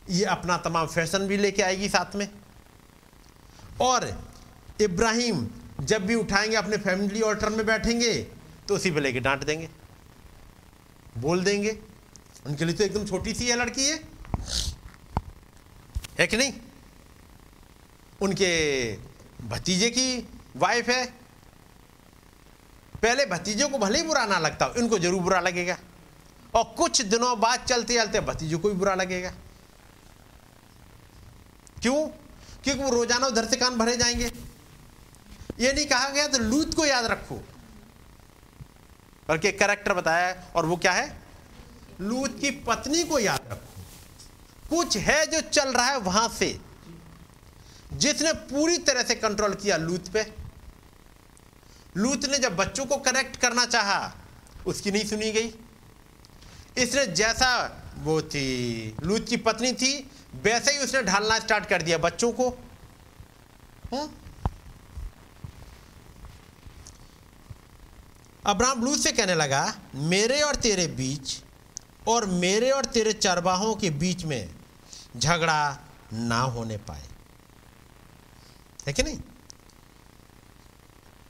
ये अपना तमाम फ़ैशन भी लेके आएगी साथ में। और इब्राहिम जब भी उठाएँगे, अपने फैमिली ऑल्टर में बैठेंगे तो उसी पे लेके डांट देंगे। बोल देंगे। उनके लिए तो एकदम छोटी सी है, लड़की है है कि नहीं? उनके भतीजे की वाइफ है। पहले भतीजे को भले ही बुरा ना लगता हो इनको ज़रूर बुरा लगेगा। और कुछ दिनों बाद चलते चलते भतीजों को भी बुरा लगेगा। क्यों? क्योंकि वो रोज़ाना उधर से कान भरे जाएँगे। ये नहीं कहा गया तो लूत को याद रखो। बल्कि करेक्टर बताया और वो क्या है? लूत की पत्नी को याद रखो। कुछ है जो चल रहा है वहाँ से, जिसने पूरी तरह से कंट्रोल किया लूत पे। लूत ने जब बच्चों को करेक्ट करना चाहा, उसकी नहीं सुनी गई। इसने जैसा वो थी, लूत की पत्नी थी वैसे ही उसने ढालना स्टार्ट कर दिया बच्चों को। हुँ? अब्राहम लूत से कहने लगा, मेरे और तेरे बीच और मेरे और तेरे चरवाहों के बीच में झगड़ा ना होने पाए। है कि नहीं?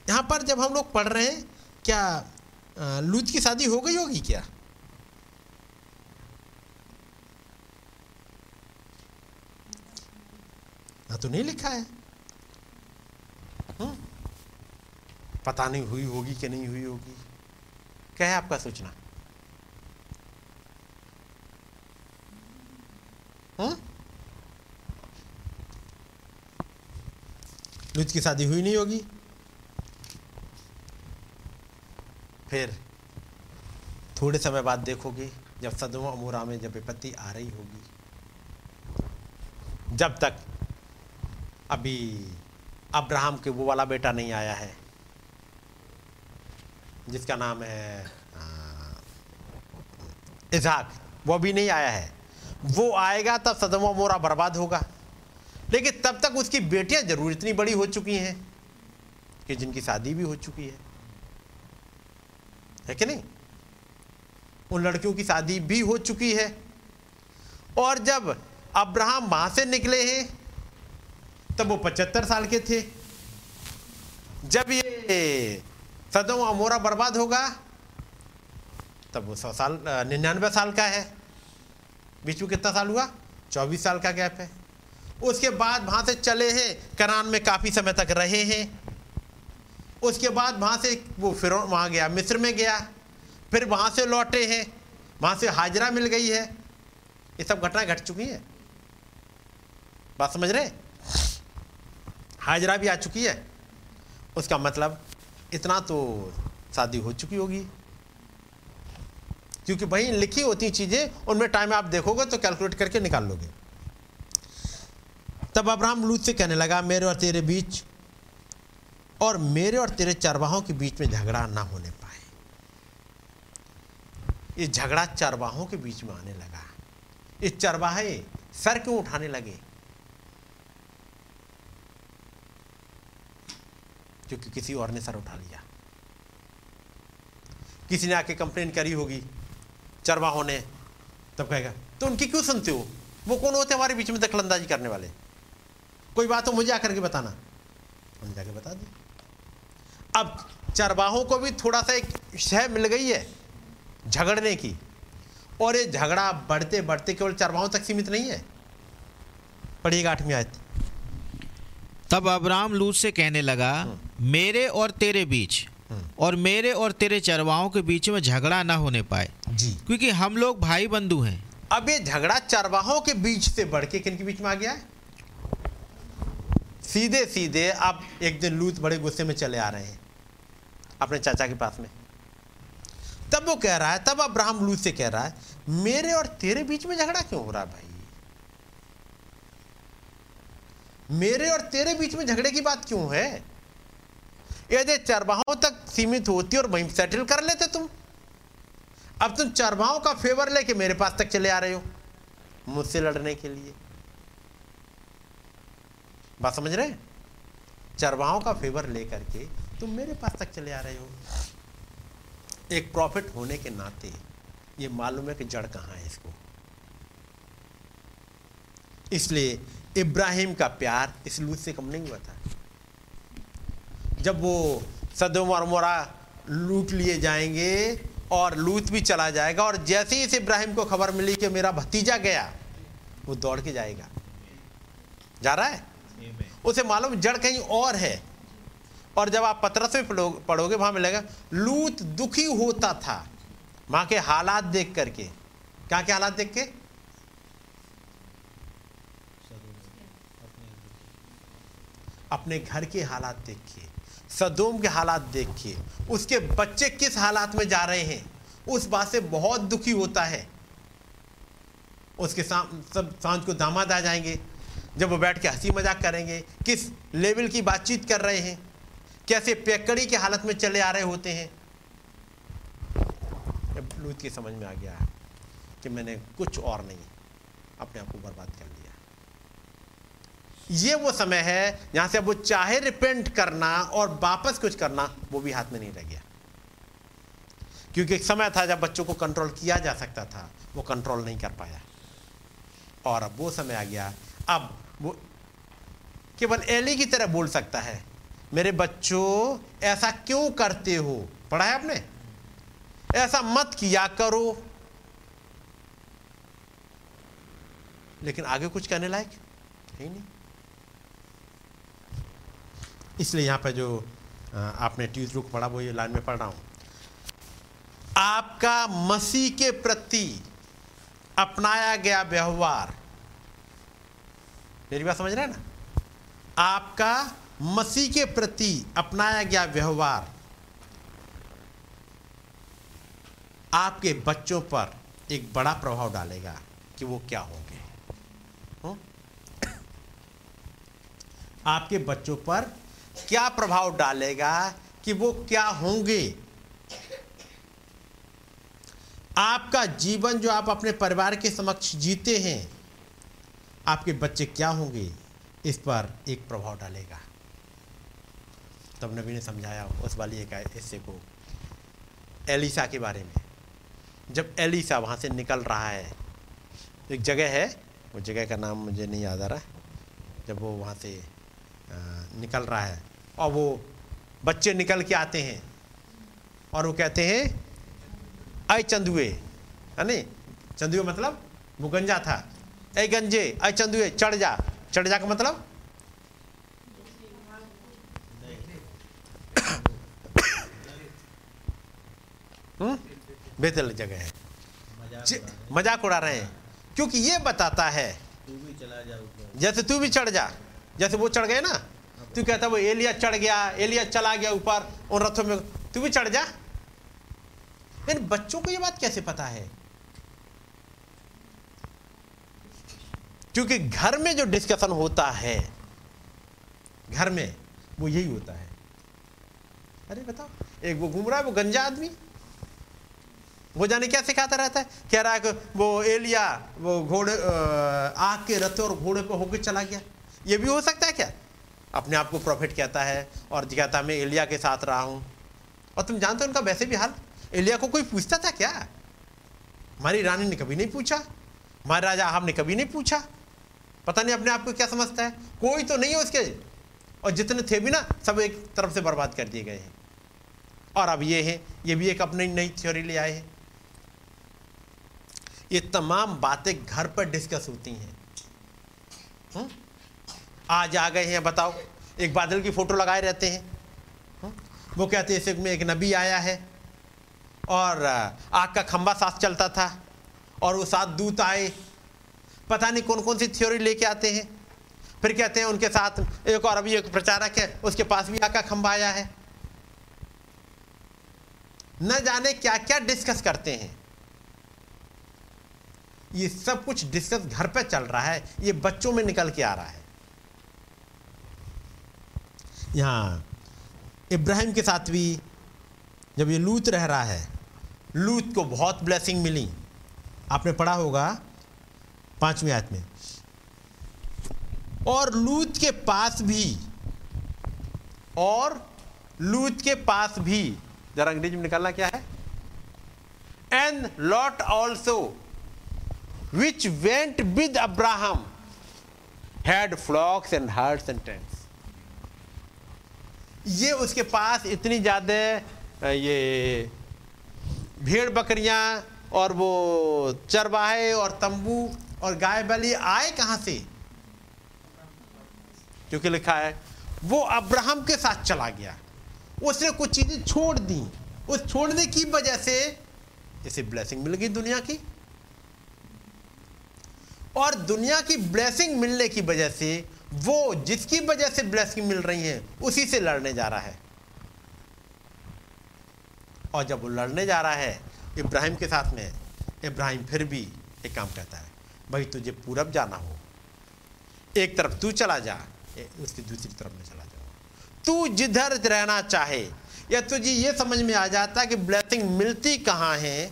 यहाँ पर जब हम लोग पढ़ रहे हैं, क्या लूत की शादी हो गई होगी क्या? ना तो नहीं लिखा है। हम्म? पता नहीं हुई होगी कि नहीं हुई होगी। क्या है आपका सोचना? हम्म? लुच की शादी हुई नहीं होगी? फिर थोड़े समय बाद देखोगे जब सदमा अमूरा में जब विपत्ति आ रही होगी। जब तक अभी अब्राहम के वो वाला बेटा नहीं आया है, जिसका नाम है इजहाक। वो भी नहीं आया है। वो आएगा तब सदमा मोरा बर्बाद होगा। लेकिन तब तक उसकी बेटियाँ ज़रूर इतनी बड़ी हो चुकी हैं कि जिनकी शादी भी हो चुकी है। है कि नहीं? उन लड़कियों की शादी भी हो चुकी है। और जब अब्राहम वहाँ से निकले हैं तब वो पचहत्तर साल के थे। जब ये सदम अमोरा बर्बाद होगा, तब वो सौ साल निन्यानवे साल का है। बीच में कितना साल हुआ? चौबीस साल का गैप है। उसके बाद वहाँ से चले हैं करान में काफ़ी समय तक रहे हैं। उसके बाद वहाँ से वो फिर वहाँ गया, मिस्र में गया। फिर वहाँ से लौटे हैं। वहाँ से हाजरा मिल गई है। ये सब घटनाएँ घट चुकी हैं। बात समझ रहे हाजरा भी आ चुकी है। उसका मतलब इतना तो शादी हो चुकी होगी। क्योंकि वही लिखी होती चीज़ें, उनमें टाइम आप देखोगे तो कैलकुलेट करके निकाल लोगे। तब अब्राहम लूत से कहने लगा, मेरे और तेरे बीच और मेरे और तेरे चरवाहों के बीच में झगड़ा ना होने पाए। ये झगड़ा चरवाहों के बीच में आने लगा। ये चरवाहे सर क्यों उठाने लगे? क्योंकि किसी और ने सर उठा लिया। किसी ने आके कंप्लेन करी होगी चरवाहों ने तब कहेगा तो उनकी क्यों सुनते हो? वो कौन होते हमारे बीच में दखलंदाजी करने वाले? कोई बात हो मुझे आकर के बताना। हमने जाके बता दी अब चरवाहों को भी थोड़ा सा एक शह मिल गई है झगड़ने की और ये झगड़ा बढ़ते बढ़ते केवल चरवाहों तक सीमित नहीं है। पढ़िएगा आठवीं आयत। तब अब्राहम लूत से कहने लगा मेरे और तेरे बीच और मेरे और तेरे चरवाहों के बीच में झगड़ा ना होने पाए। जी। क्योंकि हम लोग भाई बंधु हैं। अब ये झगड़ा चरवाहों के बीच से बढ़ के किन के बीच में आ गया है? सीधे सीधे आप एक दिन लूत बड़े गुस्से में चले आ रहे हैं अपने चाचा के पास में। तब वो कह रहा है तब अब्राहम लूत से कह रहा है मेरे और तेरे बीच में झगड़ा क्यों हो रहा है भाई? मेरे और तेरे बीच में झगड़े की बात क्यों है? यदि चरवाहों तक सीमित होती और वहीं सेटल कर लेते तुम। अब तुम चरवाहों का फेवर लेके मेरे पास तक चले आ रहे हो, मुझसे लड़ने के लिए। बात समझ रहे चरवाहों का फेवर लेकर के तुम मेरे पास तक चले आ रहे हो। एक प्रॉफिट होने के नाते ये मालूम है कि जड़ कहाँ है इसको। इसलिए इब्राहिम का प्यार इस लूज से कम नहीं हुआ था। जब वो सदोम और मोरा लूट लिए जाएँगे और लूत भी चला जाएगा और जैसे ही इस इब्राहिम को खबर मिली कि मेरा भतीजा गया वो दौड़ के जाएगा। जा रहा है? उसे मालूम जड़ कहीं और है। और जब आप पत्रस में पढ़ो, पढ़ोगे वहाँ मिलेगा लूत दुखी होता था। वहाँ के हालात देख करके। क्या के हालात देख के? अपने घर के हालात देखिए सदोम के हालात देखिए। उसके बच्चे किस हालात में जा रहे हैं? उस बात से बहुत दुखी होता है। उसके साम, सब साँझ को दामाद आ जाएँगे। जब वो बैठ के हँसी मज़ाक करेंगे, किस लेवल की बातचीत कर रहे हैं? कैसे पेकड़ी की हालत में चले आ रहे होते हैं? लूत की समझ में आ गया है कि मैंने कुछ और नहीं, अपने आप को बर्बाद कर ये वो समय है जहाँ से अब वो चाहे रिपेंट करना और वापस कुछ करना, वो भी हाथ में नहीं रह गया। क्योंकि एक समय था जब बच्चों को कंट्रोल किया जा सकता था, वो कंट्रोल नहीं कर पाया। और अब वो समय आ गया। अब वो केवल एली की तरह बोल सकता है, मेरे बच्चों, ऐसा क्यों करते हो? पढ़ा है आपने? ऐसा मत किया करो। लेकिन आगे कुछ कहने लायक है ही नहीं। इसलिए यहाँ पर जो आपने ट्यूजलू रुक पढ़ा, वो ये लाइन में पढ़ रहा हूँ। आपका मसीह के प्रति अपनाया गया व्यवहार। मेरी बात समझ रहे हैं ना? आपका मसीह के प्रति अपनाया गया व्यवहार आपके बच्चों पर एक बड़ा प्रभाव डालेगा कि वो क्या होंगे। हुँ? आपके बच्चों पर क्या प्रभाव डालेगा कि वो क्या होंगे? आपका जीवन जो आप अपने परिवार के समक्ष जीते हैं आपके बच्चे क्या होंगे? इस पर एक प्रभाव डालेगा। तब नबी ने समझाया उस वाली एक हिस्से को एलिसा के बारे में। जब एलिसा वहाँ से निकल रहा है एक जगह है वो जगह का नाम मुझे नहीं याद आ रहा जब वो वहाँ से आ, निकल रहा है और वो बच्चे निकल के आते हैं और वो कहते हैं अय चंदुए। है नहीं? चंदुए मतलब वो गंजा था। अय गंजे अय चंदुए चढ़ जा। चढ़ जा का मतलब? हुँ? बेतल जगह है। मज़ाक उड़ा रहे हैं। मज़ाक उड़ा रहे हैं। क्योंकि ये बताता है तू भी चला जा जैसे तू भी चढ़ जा। जैसे वो चढ़ गए ना तू कहता वो एलिया चढ़ गया एलिया चला गया ऊपर, उन रथों में, तू भी चढ़ जा। इन बच्चों को ये बात कैसे पता है? क्योंकि घर में जो डिस्कशन होता है, घर में, वो यही होता है। अरे बताओ, एक वो घूम रहा है, वो गंजा आदमी। वो जाने क्या सिखाता रहता है? कह रहा है वो एलिया, वो घोड़े आग के रथ और घोड़े पर होकर चला गया। ये भी हो सकता है क्या? अपने आप को प्रॉफिट कहता है और कहता है, मैं एलिया के साथ रहा हूँ। और तुम जानते हो उनका वैसे भी हाल? एलिया को कोई पूछता था क्या? हमारी रानी ने कभी नहीं पूछा। हमारे राजा आहाब ने कभी नहीं पूछा। पता नहीं अपने आप को क्या समझता है। कोई तो नहीं है उसके। और जितने थे भी ना, सब एक तरफ़ से बर्बाद कर दिए गए हैं। और अब ये है, ये भी एक अपनी नई थ्योरी ले आए हैं। ये तमाम बातें घर पर डिस्कस होती हैं। हम्म? आज आ गए हैं, बताओ। एक बादल की फ़ोटो लगाए रहते हैं। हम्म? वो कहते हैं, इस में एक नबी आया है और आग का खंबा साथ चलता था और वो साथ दूत आए। पता नहीं कौन कौन सी थ्योरी लेके आते हैं। फिर कहते हैं, उनके साथ एक और अभी एक प्रचारक है, उसके पास भी आग का खंबा आया है। न जाने क्या क्या डिस्कस करते हैं। ये सब कुछ डिस्कस घर पे चल रहा है, ये बच्चों में निकल के आ रहा है। यहाँ। इब्राहिम के साथ भी जब ये लूत रह रहा है, लूत को बहुत ब्लेसिंग मिली। आपने पढ़ा होगा पांचवीं आयत में। और लूत के पास भी, और लूत के पास भी, जरा अंग्रेज़ी में निकालना क्या है? And Lot also which went with Abraham had flocks and herds and tents ये उसके पास इतनी ज़्यादा ये भेड़ बकरियाँ और वो चरवाहे और तंबू और गाय बलि आए कहाँ से? क्योंकि लिखा है, वो अब्राहम के साथ चला गया। उसने कुछ चीज़ें छोड़ दी। उस छोड़ने की वजह से इसे ब्लेसिंग मिल गई दुनिया की। और दुनिया की ब्लेसिंग मिलने की वजह से वो जिसकी वजह से ब्लेसिंग मिल रही है, उसी से लड़ने जा रहा है। और जब वो लड़ने जा रहा है, इब्राहिम के साथ में, इब्राहिम फिर भी एक काम कहता है, भाई, तुझे पूरब जाना हो। एक तरफ़ तू चला जा उसकी दूसरी तरफ़ में चला जाओ तू जिधर रहना चाहे, या तुझे ये समझ में आ जाता कि ब्लेसिंग मिलती कहाँ है,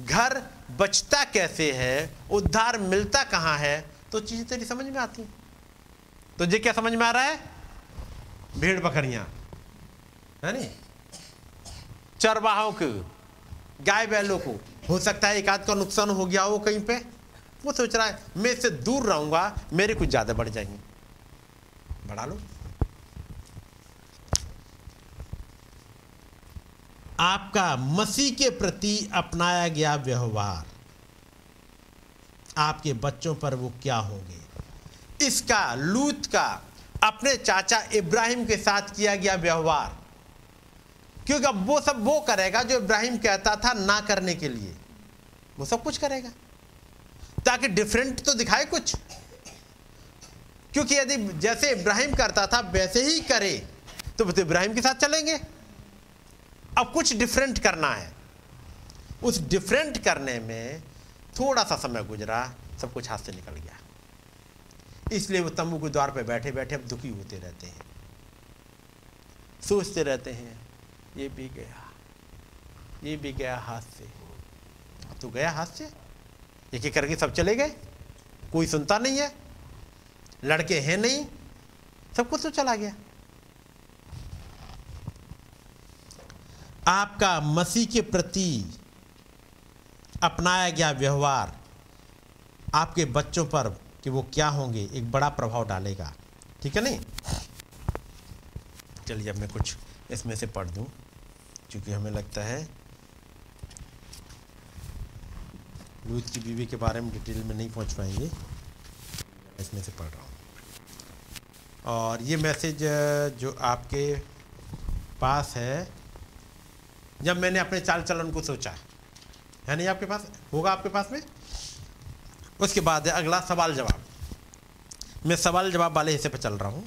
घर बचता कैसे है, उद्धार मिलता कहाँ है तो चीज़ें तेरी समझ में आती हैं। तुझे क्या समझ में आ रहा है? भेड़ बकरियाँ। है नी चरवाहों को, गाय बैलों को। हो सकता है एक आध का नुकसान हो गया हो कहीं पे। वो सोच रहा है, मैं इससे दूर रहूँगा, मेरे कुछ ज़्यादा बढ़ जाएँगे। बढ़ा लो। आपका मसीह के प्रति अपनाया गया व्यवहार। आपके बच्चों पर वो क्या होंगे? इसका, लूत का, अपने चाचा इब्राहिम के साथ किया गया व्यवहार। क्योंकि वो सब वो करेगा जो इब्राहिम कहता था ना करने के लिए। वो सब कुछ करेगा। ताकि डिफरेंट तो दिखाए कुछ। क्योंकि यदि जैसे इब्राहिम करता था, वैसे ही करे तो वो तो इब्राहिम के साथ चलेंगे। अब कुछ डिफरेंट करना है। उस डिफरेंट करने में थोड़ा सा समय गुजरा, सब कुछ हाथ से निकल गया। इसलिए वो तंबू के द्वार पर बैठे बैठे अब दुखी होते रहते हैं। सोचते रहते हैं, ये भी गया, ये भी गया हाथ से। तो गया हाथ से? एक एक करके सब चले गए? कोई सुनता नहीं है? लड़के हैं नहीं? सब कुछ तो चला गया। आपका मसीह के प्रति अपनाया गया व्यवहार आपके बच्चों पर कि वो क्या होंगे, एक बड़ा प्रभाव डालेगा। ठीक है नहीं? चलिए, अब मैं कुछ इसमें से पढ़ दूँ, क्योंकि हमें लगता है लूत की बीवी के बारे में डिटेल में नहीं पहुँच पाएँगे। इसमें से पढ़ रहा हूँ। और ये मैसेज जो आपके पास है, जब मैंने अपने चाल चलन को सोचा है नहीं आपके पास? होगा आपके पास में? उसके बाद है अगला सवाल जवाब। मैं सवाल जवाब वाले हिस्से पर चल रहा हूँ।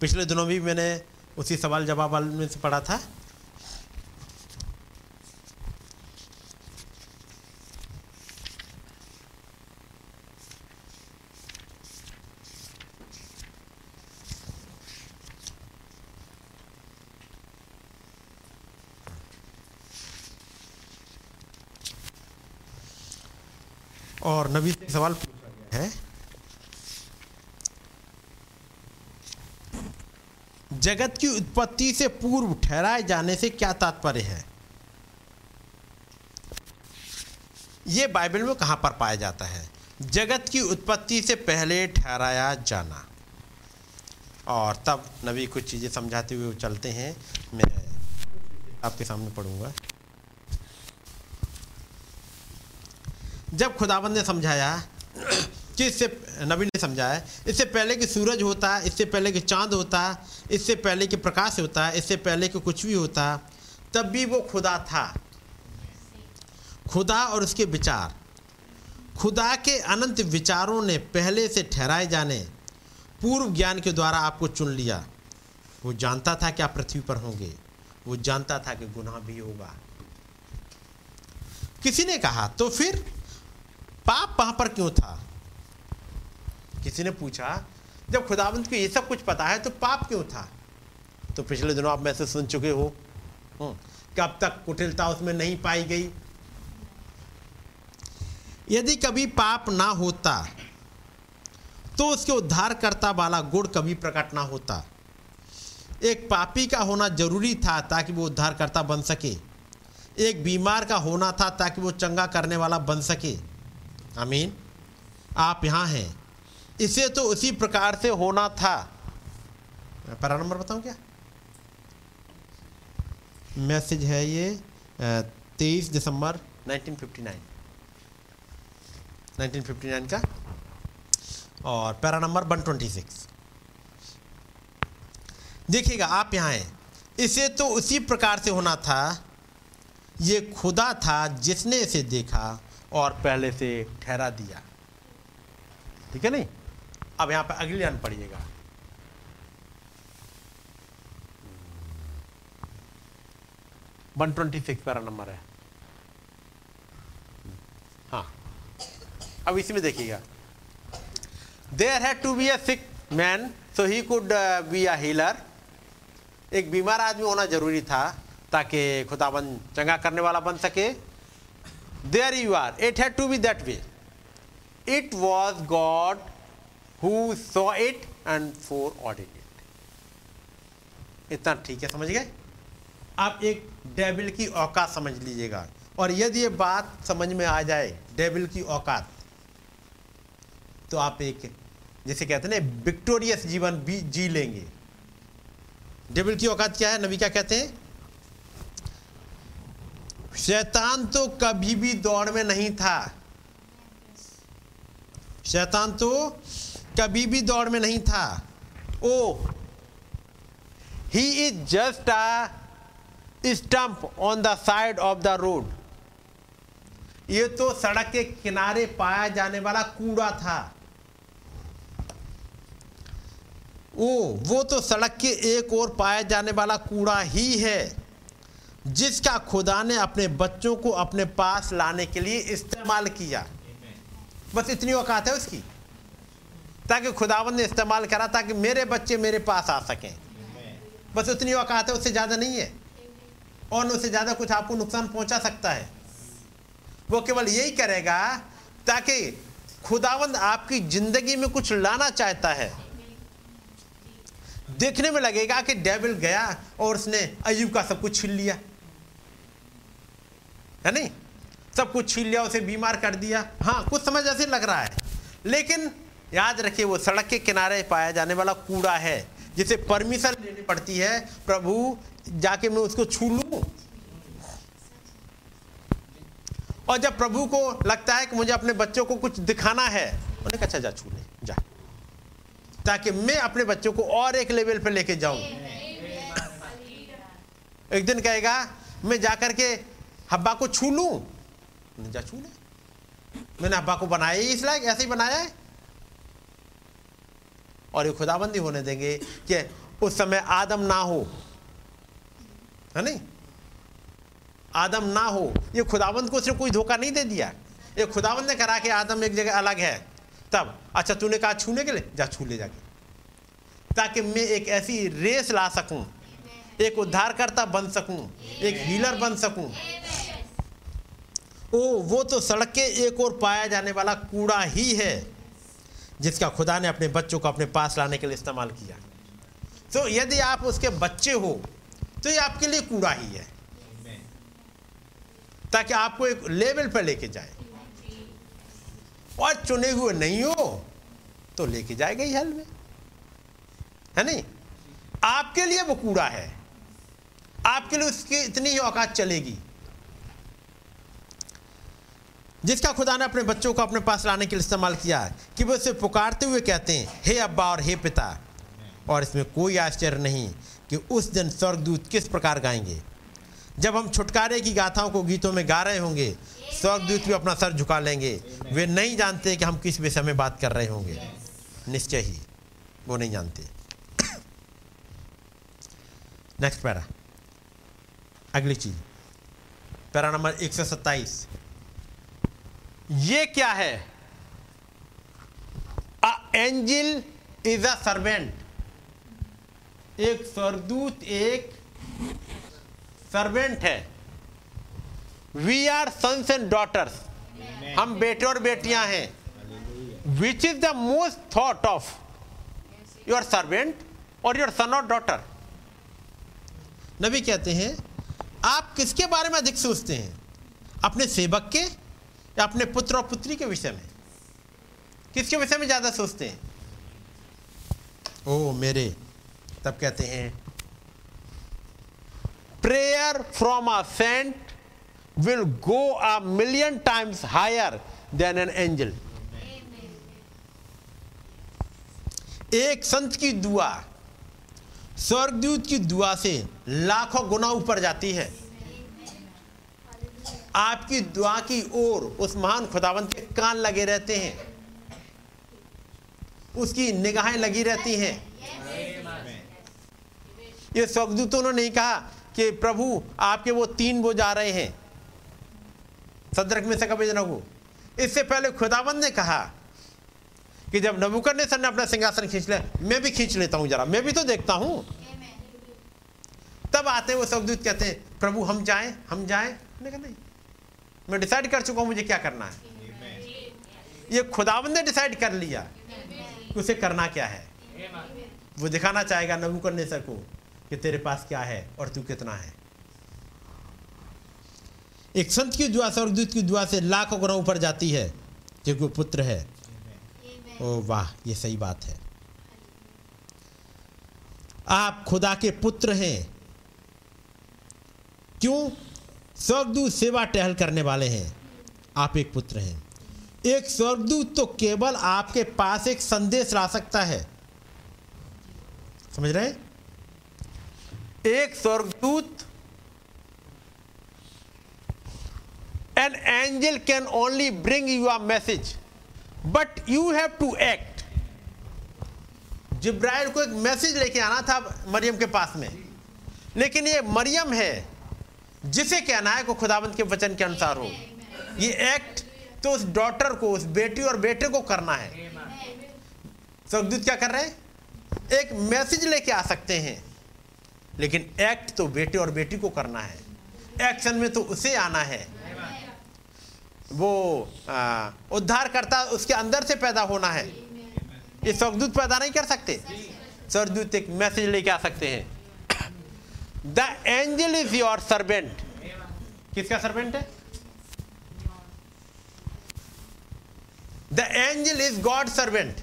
पिछले दिनों भी मैंने उसी सवाल जवाब वाले में से पढ़ा था और नबी से एक सवाल है? जगत की उत्पत्ति से पूर्व ठहराए जाने से क्या तात्पर्य है? ये बाइबल में कहाँ पर पाया जाता है? जगत की उत्पत्ति से पहले ठहराया जाना। और तब नबी कुछ चीज़ें समझाते हुए चलते हैं। मैं आपके सामने पढ़ूँगा। जब खुदाबंद ने समझाया कि इससे नबी ने समझाया, इससे पहले कि सूरज होता, इससे पहले कि चाँद होता, इससे पहले कि प्रकाश होता, इससे पहले कि कुछ भी होता, तब भी वो खुदा था। खुदा और उसके विचार। खुदा के अनंत विचारों ने पहले से ठहराए जाने, पूर्व ज्ञान के द्वारा आपको चुन लिया। वो जानता था कि आप पृथ्वी पर होंगे, वो जानता था कि गुनाह भी होगा। किसी ने कहा तो फिर पाप वहाँ पर क्यों था? किसी ने पूछा जब खुदावंत को ये सब कुछ पता है तो पाप क्यों था? तो पिछले दिनों आप मैसेज सुन चुके हो। हम्म, कब तक कुटिलता उसमें नहीं पाई गई। यदि कभी पाप ना होता तो उसके उद्धारकर्ता वाला गुण कभी प्रकट ना होता। एक पापी का होना ज़रूरी था ताकि वो उद्धारकर्ता बन सके। एक बीमार का होना था ताकि वो चंगा करने वाला बन सके। आमीन। आप यहाँ हैं। इसे तो उसी प्रकार से होना था। मैं पैरा नंबर बताऊँ क्या? मैसेज है ये तेईस दिसंबर 1959 1959 का? और पैरा नंबर 126 देखिएगा, आप यहाँ हैं। इसे तो उसी प्रकार से होना था। ये खुदा था जिसने इसे देखा। और पहले से ठहरा दिया। ठीक है नहीं? अब यहाँ पर अगली लाइन पढ़िएगा। One twenty six para number है। हाँ। अब इसमें देखिएगा। There had to be a sick man so he could be a healer एक बीमार आदमी होना ज़रूरी था, ताकि खुदाबंद चंगा करने वाला बन सके। You are it had to be that way it was God who saw it and foreordained it इतना ठीक है, समझ गए? आप एक डेबिल की औकात समझ लीजिएगा। और यदि ये बात समझ में आ जाए डेबिल की औकात तो आप एक, जैसे कहते हैं ना विक्टोरियस जीवन भी जी लेंगे। डेबिल की औकात क्या है? नबी क्या कहते हैं? शैतान तो कभी भी दौड़ में नहीं था। शैतान तो कभी भी दौड़ में नहीं था। ओ he is just a stump on the side of the road ये तो सड़क के किनारे पाया जाने वाला कूड़ा था। ओ, वो तो सड़क के एक ओर पाया जाने वाला कूड़ा ही है। जिसका खुदा ने अपने बच्चों को अपने पास लाने के लिए इस्तेमाल किया। बस इतनी औकात है उसकी। ताकि खुदावन ने इस्तेमाल करा ताकि मेरे बच्चे मेरे पास आ सकें। बस उतनी औकात है, उससे ज़्यादा नहीं है। और उससे ज़्यादा कुछ आपको नुकसान पहुँचा सकता है। वो केवल यही करेगा ताकि खुदावंद आपकी ज़िंदगी में कुछ लाना चाहता है। देखने में लगेगा कि डेविल गया और उसने अयुब का सब कुछ छीन लिया। है नहीं? सब कुछ छीन लिया, उसे बीमार कर दिया। हाँ कुछ समझ ऐसे लग रहा है। लेकिन याद रखिए, वो सड़क के किनारे पाया जाने वाला कूड़ा है, जिसे परमिशन लेनी पड़ती है, प्रभु, जाके मैं उसको छू लूँ। और जब प्रभु को लगता है कि मुझे अपने बच्चों को कुछ दिखाना है, उन्हें अच्छा जा, छू ले, जा। ताकि मैं अपने बच्चों को और एक लेवल पर लेके जाऊँ। एक दिन कहेगा, मैं जाकर के हब्बा को छू लूँ? जा छू ले। मैंने हब्बा को बनाया ही इस लायक ऐसे ही बनाया है। और ये खुदाबंदी होने देंगे कि उस समय आदम ना हो। है नहीं? आदम ना हो। ये खुदाबंद को सिर्फ़ कोई धोखा नहीं दे दिया। ये खुदाबंद ने करा कि आदम एक जगह अलग है। तब अच्छा तूने कहा छूने के लिए? जा छू ले जाके। ताकि मैं एक ऐसी रेस ला सकूँ एक उद्धारकर्ता बन सकूँ, एक हीलर बन सकूँ। ओ, वो तो सड़क के एक और पाया जाने वाला कूड़ा ही है, जिसका खुदा ने अपने बच्चों को अपने पास लाने के लिए इस्तेमाल किया। तो यदि आप उसके बच्चे हो तो ये आपके लिए कूड़ा ही है। ताकि आपको एक लेवल पर लेके जाए। और चुने हुए नहीं हो तो लेके जाएगा ही हल में। है नहीं? आपके लिए वो कूड़ा है। आपके लिए उसकी इतनी ही औकात चलेगी। जिसका खुदा ने अपने बच्चों को अपने पास लाने के लिए इस्तेमाल किया है, कि वो उसे पुकारते हुए कहते हैं, हे अब्बा और हे पिता। और इसमें कोई आश्चर्य नहीं कि उस दिन स्वर्गदूत किस प्रकार गाएँगे। जब हम छुटकारे की गाथाओं को गीतों में गा रहे होंगे, स्वर्गदूत भी अपना सर झुका लेंगे। वे नहीं जानते कि हम किस विषय में बात कर रहे होंगे। निश्चय ही, वो नहीं जानते। Next para. अगली चीज़। पैरा नंबर 127 ये क्या है? A angel is a servant एक स्वर्गदूत एक सर्वेंट है। We are sons and daughters हम बेटे और बेटियाँ हैं। Which is the most thought of your servant और योर सन और डॉटर नबी कहते हैं आप किसके बारे में अधिक सोचते हैं? अपने सेवक के या अपने पुत्र और पुत्री के विषय में? किसके विषय में ज़्यादा सोचते हैं? ओ मेरे तब कहते हैं prayer from a saint will go a million times higher than an angel एक संत की दुआ स्वर्गदूत की दुआ से लाखों गुना ऊपर जाती है। आपकी दुआ की ओर उस महान खुदावंत के कान लगे रहते हैं। उसकी निगाहें लगी रहती हैं। ये स्वर्गदूतों ने नहीं कहा कि प्रभु, आपके वो तीन वो जा रहे हैं। सदरक में से कभी को इससे पहले खुदाबंद ने कहा कि जब नबुकर ने सर ने अपना सिंहासन खींच लिया, मैं भी खींच लेता हूँ जरा, मैं भी तो देखता हूँ। तब आते वो स्वर्गदूत कहते हैं, प्रभु, हम जाएँ हम जाएँ। नहीं, मैं डिसाइड कर चुका हूँ मुझे क्या करना है। ये खुदावन ने डिसाइड कर लिया कि उसे करना क्या है। वो दिखाना चाहेगा नबुकर ने सर को कि तेरे पास क्या है और तू कितना है। एक संत की दुआ स्वर्गदूत की दुआ से लाखों गुना ऊपर जाती है क्योंकि वो पुत्र है। ओ वाह, ये सही बात है। आप खुदा के पुत्र हैं। क्यों? स्वर्गदूत सेवा टहल करने वाले हैं। आप एक पुत्र हैं। एक स्वर्गदूत तो केवल आपके पास एक संदेश ला सकता है। समझ रहे हैं? एक स्वर्गदूत an angel can only bring you a message but you have to act जिब्राइल को एक मैसेज लेके आना था मरियम के पास में। लेकिन ये मरियम है, जिसे कहना है को खुदाबंद के वचन के अनुसार हो। ये एक्ट तो उस डॉटर को, उस बेटी और बेटे को करना है। स्वर्गदूत क्या कर रहे हैं? एक मैसेज लेके आ सकते हैं, लेकिन एक्ट तो बेटे और बेटी को करना है। एक्शन में तो उसे आना है। वो उद्धार करता उसके अंदर से पैदा होना है। ये स्वर्गदूत पैदा नहीं कर सकते। स्वर्गदूत एक मैसेज लेके आ सकते हैं। The angel is your servant किसका सर्वेंट है? The angel is God servant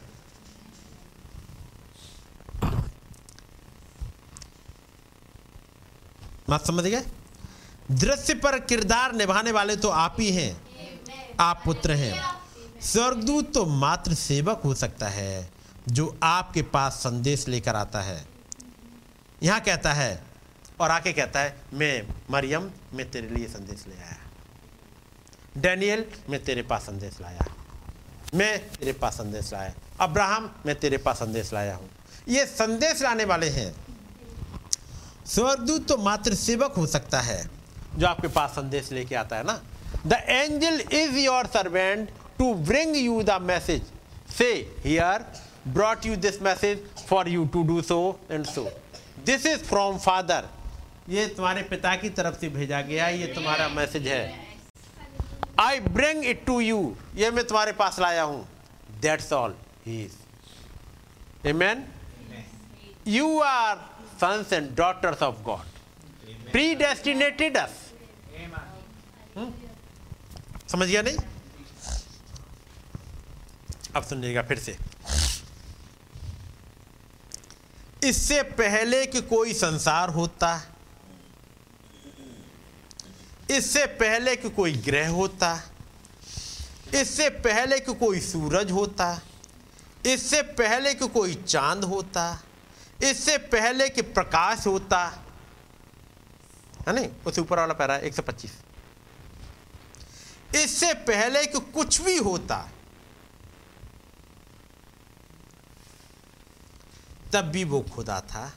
बात समझ गए? दृश्य पर किरदार निभाने वाले तो आप ही हैं। आप पुत्र हैं। स्वर्गदूत तो मात्र सेवक हो सकता है, जो आपके पास संदेश लेकर आता है। यहाँ कहता है, और आके कहता है, मैं मरियम, मैं तेरे लिए संदेश ले आया। डैनियल, मैं तेरे पास संदेश लाया। मैं तेरे पास संदेश लाया। अब्राहम, मैं तेरे पास संदेश लाया हूँ। ये संदेश लाने वाले हैं। स्वर्गदूत तो मात्र सेवक हो सकता है, जो आपके पास संदेश लेके आता है ना। The angel is your servant to bring you the message say here brought you this message for you to do so and so this is from father ये तुम्हारे पिता की तरफ से भेजा गया ये तुम्हारा मैसेज है I bring it to you ये मैं तुम्हारे पास लाया हूं that's all he is Amen. You are sons and daughters of God. Predestinated us. Hmm? समझ गया नहीं? अब सुनिएगा फिर से। इससे पहले कि कोई संसार होता, इससे पहले कि कोई ग्रह होता, इससे पहले कि कोई सूरज होता, इससे पहले कि कोई चाँद होता, इससे पहले कि प्रकाश होता, है नहीं? उससे ऊपर वाला पैरा एक सौ पच्चीस। इससे पहले कि कुछ भी होता तब भी वो खुदा था।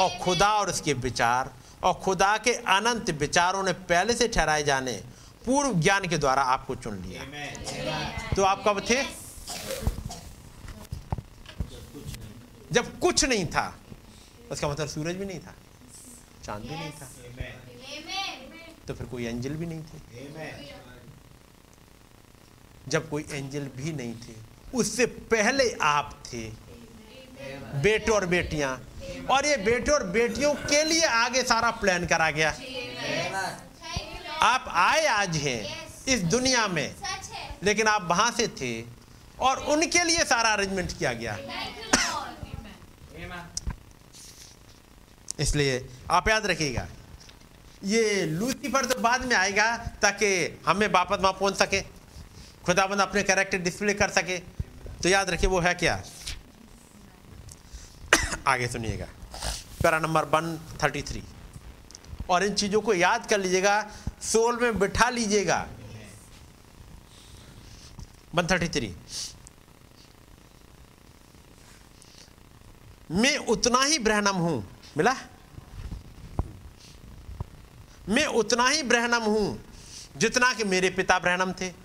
और खुदा और उसके विचार और खुदा के अनंत विचारों ने पहले से ठहराए जाने पूर्व ज्ञान के द्वारा आपको चुन लिया। तो आप कब थे? जब कुछ नहीं था। उसका मतलब सूरज भी नहीं था चाँद भी नहीं था। तो फिर कोई एंजल भी नहीं थे। जब कोई एंजल भी नहीं थे, उससे पहले आप थे। बेटे और बेटियाँ। और ये बेटे और बेटियों के लिए आगे सारा प्लान करा गया। आप आए आज हैं इस दुनिया में, लेकिन आप वहाँ से थे और उनके लिए सारा अरेंजमेंट किया गया। इसलिए आप याद रखिएगा, ये लूसीफर तो बाद में आएगा, ताकि हमें वापस वहाँ पहुँच सके। खुदाबंद अपने कैरेक्टर डिस्प्ले कर सके। तो याद रखिए, वो है क्या? आगे सुनिएगा। Para number one thirty three और इन चीज़ों को याद कर लीजिएगा, सोल में बिठा लीजिएगा। वन थर्टी थ्री मैं उतना ही ब्रहणम हूँ। मिला? मैं उतना ही ब्रहणम हूँ जितना कि मेरे पिता ब्रहणम थे।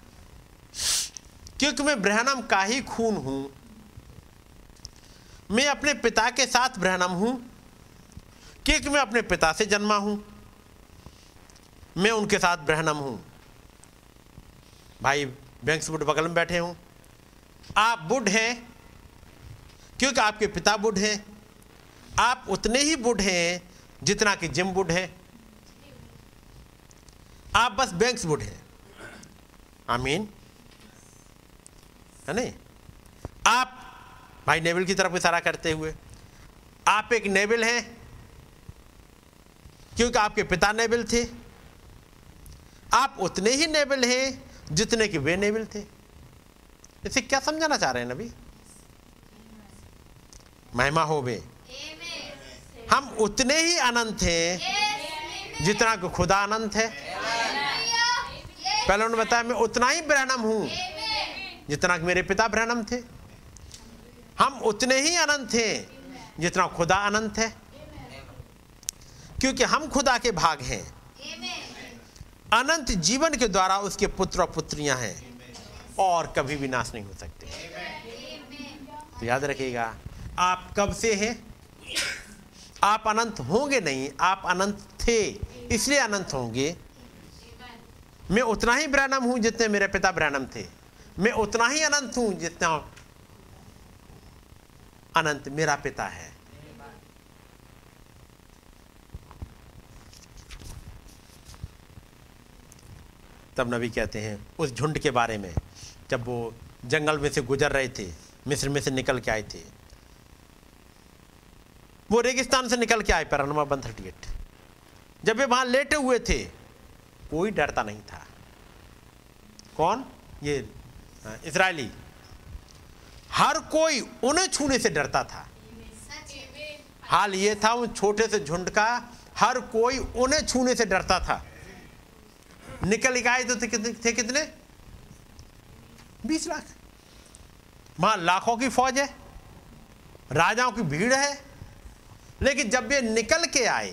क्योंकि मैं ब्रहणम का ही खून हूँ। मैं अपने पिता के साथ ब्रहणम हूँ, क्योंकि मैं अपने पिता से जन्मा हूँ। मैं उनके साथ ब्रहणम हूँ। भाई, बैंक्स बुढ़ बगल में बैठे हूँ। आप बुढ़ हैं, क्योंकि आपके पिता बुढ़ हैं। आप उतने ही बुढ़ हैं जितना कि जिम बुढ़ है। आप बस बैंक्स बुढ़ हैं। आई आमीन। है नहीं आप भाई नेवल की तरफ़ इशारा करते हुए आप एक नेवल हैं क्योंकि आपके पिता नेवल थे। आप उतने ही नेवल हैं जितने कि वे नेवल थे। इसे क्या समझाना चाह रहे हैं नबी? महिमा हो वे हम उतने ही अनंत हैं जितना कि खुदा अनंत है। पहले उन्होंने बताया मैं उतना ही ब्रहणम हूँ। जितना कि मेरे पिता ब्रहणम थे। हम उतने ही अनंत हैं जितना खुदा अनंत है। क्योंकि हम खुदा के भाग हैं। अनंत जीवन के द्वारा उसके पुत्र और पुत्रियाँ हैं और कभी भी नाश नहीं हो सकते। तो याद रखिएगा, आप कब से हैं? आप अनंत होंगे नहीं, आप अनंत थे, इसलिए अनंत होंगे। मैं उतना ही ब्रहणम हूँ जितने मेरे पिता ब्रहणम थे। मैं उतना ही अनंत हूँ जितना अनंत मेरा पिता है। तब नबी कहते हैं, उस झुंड के बारे में, जब वो जंगल में से गुजर रहे थे, मिस्र में से निकल के आए थे। वो रेगिस्तान से निकल के आए para number one thirty eight जब वे वहाँ लेटे हुए थे, कोई डरता नहीं था। कौन? ये इसराइली हर कोई उन्हें छूने से डरता था। हाल ये था, उन छोटे से झुंड का, हर कोई उन्हें छूने से डरता था। निकल के तो थे थे कितने? बीस लाख। वहाँ लाखों की फौज है, राजाओं की भीड़ है, लेकिन जब ये निकल के आए,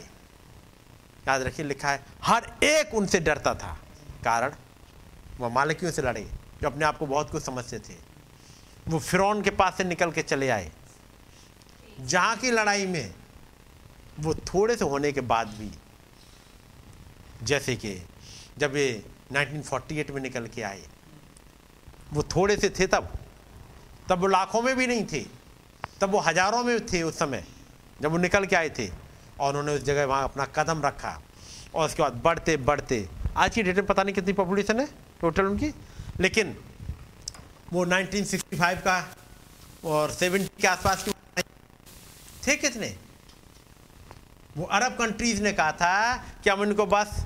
याद रखिए लिखा है, हर एक उनसे डरता था, कारण वह मालिकियों से लड़े। जो अपने आप को बहुत कुछ समझते थे। वो फिरौन के पास से निकल के चले आए। जहाँ की लड़ाई में वो थोड़े से होने के बाद भी, जैसे कि जब वे 1948 में निकल के आए, वो थोड़े से थे तब। तब वो लाखों में भी नहीं थे। तब वो हज़ारों में थे उस समय, जब वो निकल के आए थे और उन्होंने उस जगह वहाँ अपना कदम रखा और उसके बाद बढ़ते बढ़ते आज की डेट में पता नहीं कितनी पॉपुलेशन है टोटल उनकी? लेकिन वो 1965 का और 70 के आसपास के थे कितने? वो अरब कंट्रीज़ ने कहा था कि हम इनको बस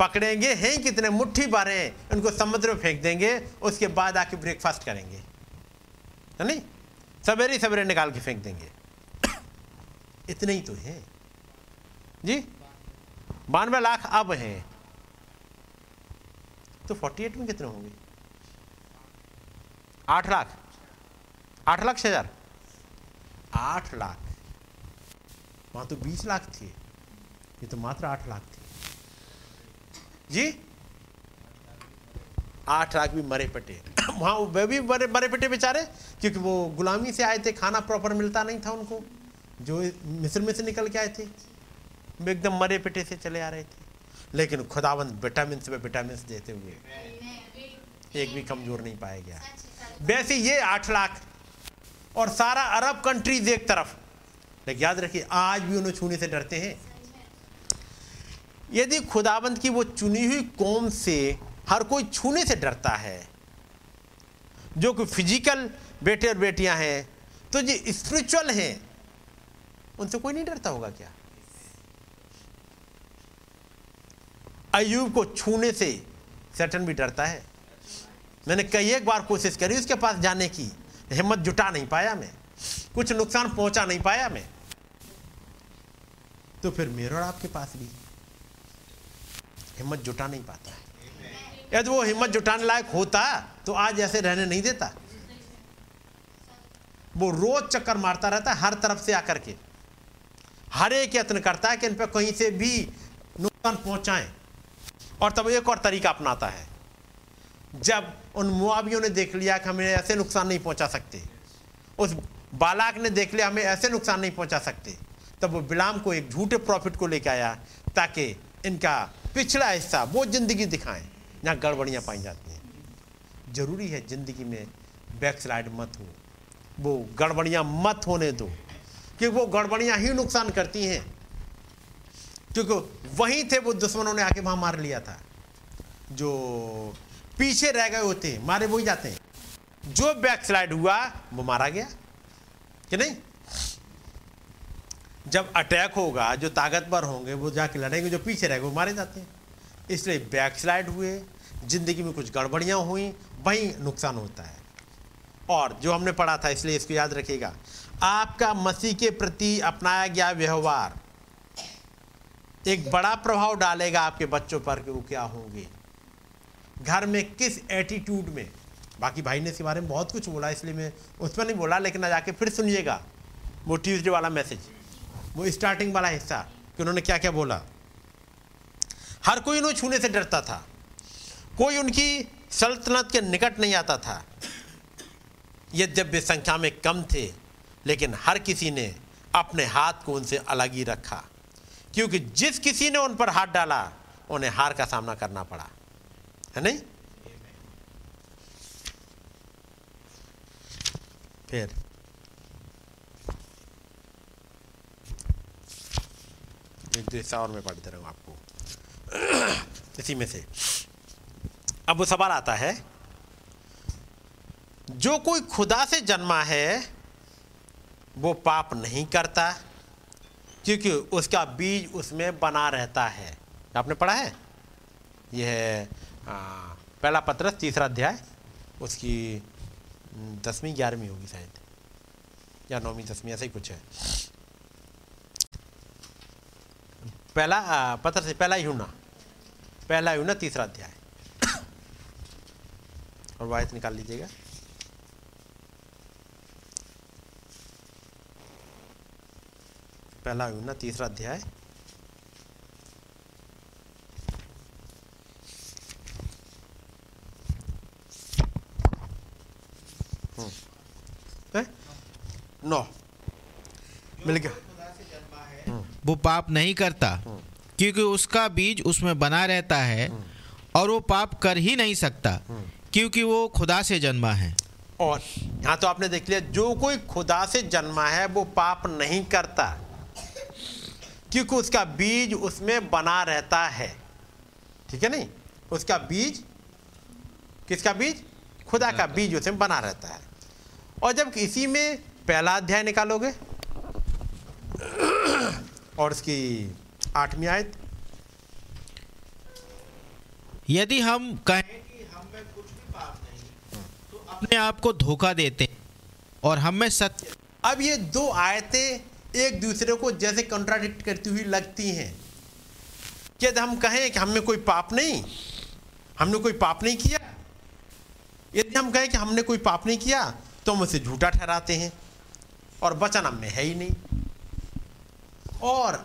पकड़ेंगे, हैं कितने मुट्ठी भर उनको समुद्र में फेंक देंगे, उसके बाद आके ब्रेकफास्ट करेंगे। है नहीं? सवेरे सवेरे निकाल के फेंक देंगे। इतने ही तो हैं। जी? बानवे लाख अब हैं। तो 48 में कितने होंगे? आठ लाख। आठ लाख छह हज़ार। आठ लाख। वहाँ तो बीस लाख थे। ये तो मात्र आठ लाख थे। जी? आठ लाख भी मरे पटे। वहाँ वे भी मरे मरे पटे बेचारे क्योंकि वो गुलामी से आए थे खाना प्रॉपर मिलता नहीं था उनको। जो मिस्र में से निकल के आए थे वे एकदम मरे पिटे से चले आ रहे थे। लेकिन खुदावंद विटामिन से विटामिन देते हुए एक भी कमज़ोर नहीं पाया गया। वैसे ये आठ लाख और सारा अरब कंट्रीज़ एक तरफ़। लेकिन याद रखिए, आज भी उन्हें छूने से डरते हैं। यदि खुदाबंद की वो चुनी हुई कौम से हर कोई छूने से डरता है, जो कि फ़िज़िकल बेटे और बेटियाँ हैं तो जो स्पिरिचुअल हैं, उनसे कोई नहीं डरता होगा क्या? अयूब को छूने से सैटन भी डरता है। मैंने कई एक बार कोशिश करी, उसके पास जाने की। हिम्मत जुटा नहीं पाया मैं। कुछ नुकसान पहुँचा नहीं पाया मैं। तो फिर मेरे और आपके पास भी। हिम्मत जुटा नहीं पाता। है यदि वो हिम्मत जुटाने लायक होता तो आज ऐसे रहने नहीं देता। वो रोज चक्कर मारता रहता है, हर तरफ़ से आकर के। हर एक यत्न करता है कि इन पर कहीं से भी नुकसान पहुंचाएँ। और तब एक और तरीका अपनाता है। जब उन मुआवियों ने देख लिया कि हमें ऐसे नुकसान नहीं पहुँचा सकते, उस बालाक ने देख लिया हमें ऐसे नुकसान नहीं पहुँचा सकते, तब वो बिलाम को एक झूठे प्रॉफिट को लेकर आया ताकि इनका पिछला हिस्सा वो ज़िंदगी दिखाएँ, जहाँ गड़बड़ियाँ पाई जाती हैं। ज़रूरी है ज़िंदगी में बैक स्लाइड मत हो, वो गड़बड़ियाँ मत होने दो कि वो गड़बड़ियाँ ही नुकसान करती हैं। क्योंकि वहीं थे वो दुश्मनों ने आके वहाँ मार लिया था। जो पीछे रह गए होते, मारे वही जाते। हैं जो बैक स्लाइड हुआ, वो मारा गया। कि नहीं? जब अटैक होगा, जो ताकतवर होंगे, वो जाके लड़ेंगे, जो पीछे रहेंगे वो मारे जाते हैं। इसलिए बैक स्लाइड हुए, ज़िंदगी में कुछ गड़बड़ियाँ हुई, वहीं नुकसान होता है। और जो हमने पढ़ा था, इसलिए इसको याद रखिएगा। आपका मसीह के प्रति अपनाया गया व्यवहार एक बड़ा प्रभाव डालेगा आपके बच्चों पर कि वो क्या होंगे। घर में किस एटीट्यूड में? बाकी भाई ने इसके बारे में बहुत कुछ बोला, इसलिए मैं उस पर नहीं बोला, लेकिन आज जाके फिर सुनिएगा। वो ट्यूजडे वाला मैसेज वो स्टार्टिंग वाला हिस्सा कि उन्होंने क्या क्या बोला। हर कोई उन्हें छूने से डरता था। कोई उनकी सल्तनत के निकट नहीं आता था। यद्यपि संख्या में कम थे, लेकिन हर किसी ने अपने हाथ को उनसे अलग ही रखा। क्योंकि जिस किसी ने उन पर हाथ डाला, उन्हें हार का सामना करना पड़ा। है नहीं? फिर। एक और मैं पढ़ते रहूँ आपको। इसी में से। अब वो सवाल आता है, जो कोई खुदा से जन्मा है, वो पाप नहीं करता। क्योंकि उसका बीज उसमें बना रहता है। आपने पढ़ा है? यह है पहला पत्र तीसरा अध्याय। उसकी दसवीं, ग्यारहवीं होगी शायद। या नौवीं, दसवीं, ऐसा ही कुछ है। पहला पत्र से पहला यूना पहला यूना तीसरा अध्याय। और वायत निकाल लीजिएगा। पहला यूना तीसरा अध्याय। हम्म। नौ। मिल गया। खुदा से जन्मा है वो पाप नहीं करता क्योंकि उसका बीज उसमें बना रहता है और वो पाप कर ही नहीं सकता क्योंकि वो खुदा से जन्मा है। और यहाँ तो आपने देख लिया जो कोई खुदा से जन्मा है वो पाप नहीं करता। क्योंकि उसका बीज उसमें बना रहता है। ठीक है नहीं? उसका बीज किसका बीज? खुदा का बीज उसमें बना रहता है। और जब इसी में पहला अध्याय निकालोगे और उसकी आठवीं आयत। यदि हम कहें कि हम में कुछ भी पाप नहीं तो अपने आप को धोखा देते हैं और हम में सत्य। अब ये दो आयतें एक दूसरे को जैसे कॉन्ट्राडिक्ट करती हुई लगती हैं। यदि हम कहें कि हमें कोई पाप नहीं? हमने कोई पाप नहीं किया? यदि हम कहें कि हमने कोई पाप नहीं किया तो हम उसे झूठा ठहराते हैं और वचन हम में है ही नहीं। और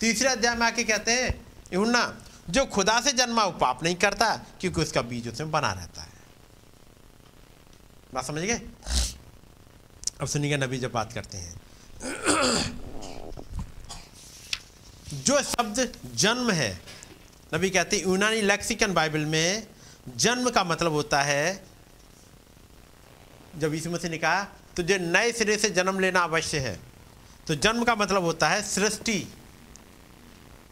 तीसरे अध्याय में आके कहते हैं यूना जो खुदा से जन्मा वो पाप नहीं करता, क्योंकि उसका बीज उसमें बना रहता है। बात समझ गए? अब सुनिएगा नबी जब बात करते हैं। जो शब्द जन्म है, नबी कहते हैं, यूनानी लेक्सिकन बाइबल में जन्म का मतलब होता है, जब यीशु मसीह ने कहा, तुझे नए सिरे से जन्म लेना अवश्य है। तो जन्म का मतलब होता है सृष्टि।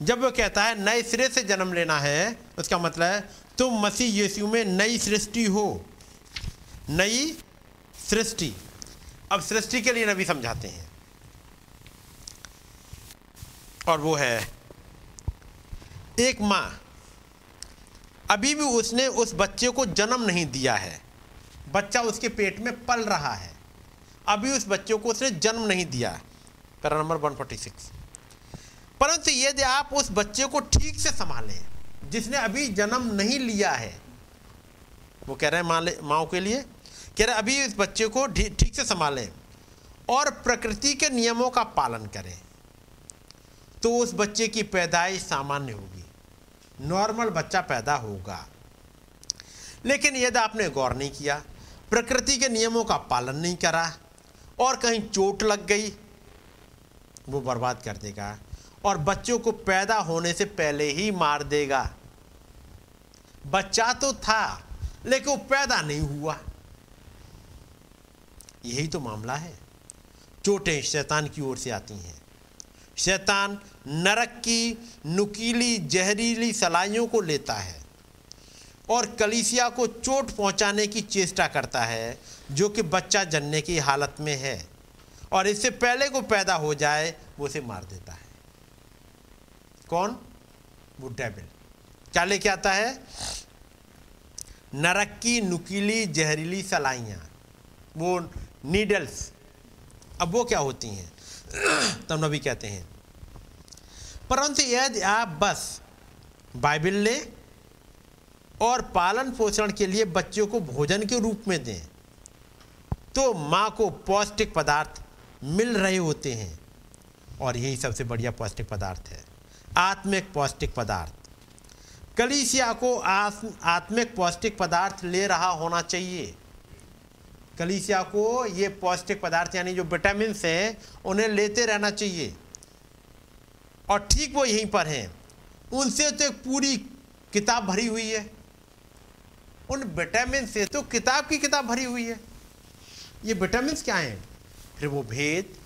जब वो कहता है, नए सिरे से जन्म लेना है, उसका मतलब है, तुम मसीह यीशु में नई सृष्टि हो। नई सृष्टि। अब सृष्टि के लिए नबी समझाते हैं। और वो है। एक माँ, अभी भी उसने उस बच्चे को जन्म नहीं दिया है। बच्चा उसके पेट में पल रहा है। अभी उस बच्चे को उसने जन्म नहीं दिया। पैरा नंबर 146 परंतु यदि आप उस बच्चे को ठीक से संभालें, जिसने अभी जन्म नहीं लिया है, वो कह रहे हैं माँ माओ के लिए, कह रहे अभी इस बच्चे को ठीक से संभालें और प्रकृति के नियमों का पालन करें। तो उस बच्चे की पैदाइश सामान्य होगी। नॉर्मल बच्चा पैदा होगा। लेकिन यदि आपने गौर नहीं किया, प्रकृति के नियमों का पालन नहीं करा और कहीं चोट लग गई, वो बर्बाद कर देगा और बच्चों को पैदा होने से पहले ही मार देगा। बच्चा तो था, लेकिन वो पैदा नहीं हुआ। यही तो मामला है। चोटें शैतान की ओर से आती हैं। शैतान नरक की नुकीली, जहरीली सलाइयों को लेता है और कलीसिया को चोट पहुँचाने की चेष्टा करता है, जो कि बच्चा जनने की हालत में है और इससे पहले को पैदा हो जाए, वो उसे मार देता है। कौन? वो डेबिल क्या लेके आता है? नरक की नुकीली, जहरीली सलाइयाँ, वो नीडल्स, अब वो क्या होती हैं? तब नबी कहते हैं। परंतु यदि आप बस बाइबल लें और पालन पोषण के लिए बच्चों को भोजन के रूप में दें तो माँ को पौष्टिक पदार्थ मिल रहे होते हैं। और यही सबसे बढ़िया पौष्टिक पदार्थ है। आत्मिक पौष्टिक पदार्थ। कलीसिया को आत्मिक पौष्टिक पदार्थ ले रहा होना चाहिए। कलीसिया को ये पौष्टिक पदार्थ, यानी जो विटामिन हैं, उन्हें लेते रहना चाहिए। और ठीक वो यहीं पर हैं। उनसे तो एक पूरी किताब भरी हुई है। उन विटामिन से तो किताब की किताब भरी हुई है। ये विटामिन क्या हैं? फिर वो भेद,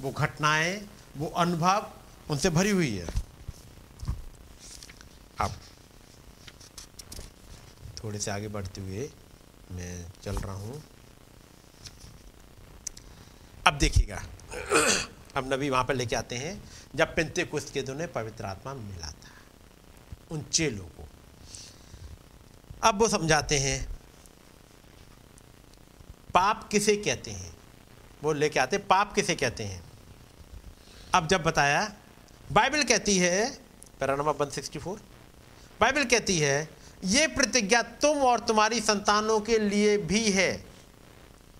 वो घटनाएँ, वो अनुभव उनसे भरी हुई है। अब थोड़े से आगे बढ़ते हुए मैं चल रहा हूँ। अब देखिएगा। अब नबी वहाँ पर लेके आते हैं, जब पिंते कुस्त के दिनों पवित्र आत्मा मिला था उन चेलों को। अब वो समझाते हैं, पाप किसे कहते हैं? वो लेके आते पाप किसे कहते हैं? अब जब बताया, बाइबल कहती है para number one sixty four, Bible कहती है, ये प्रतिज्ञा तुम और तुम्हारी संतानों के लिए भी है।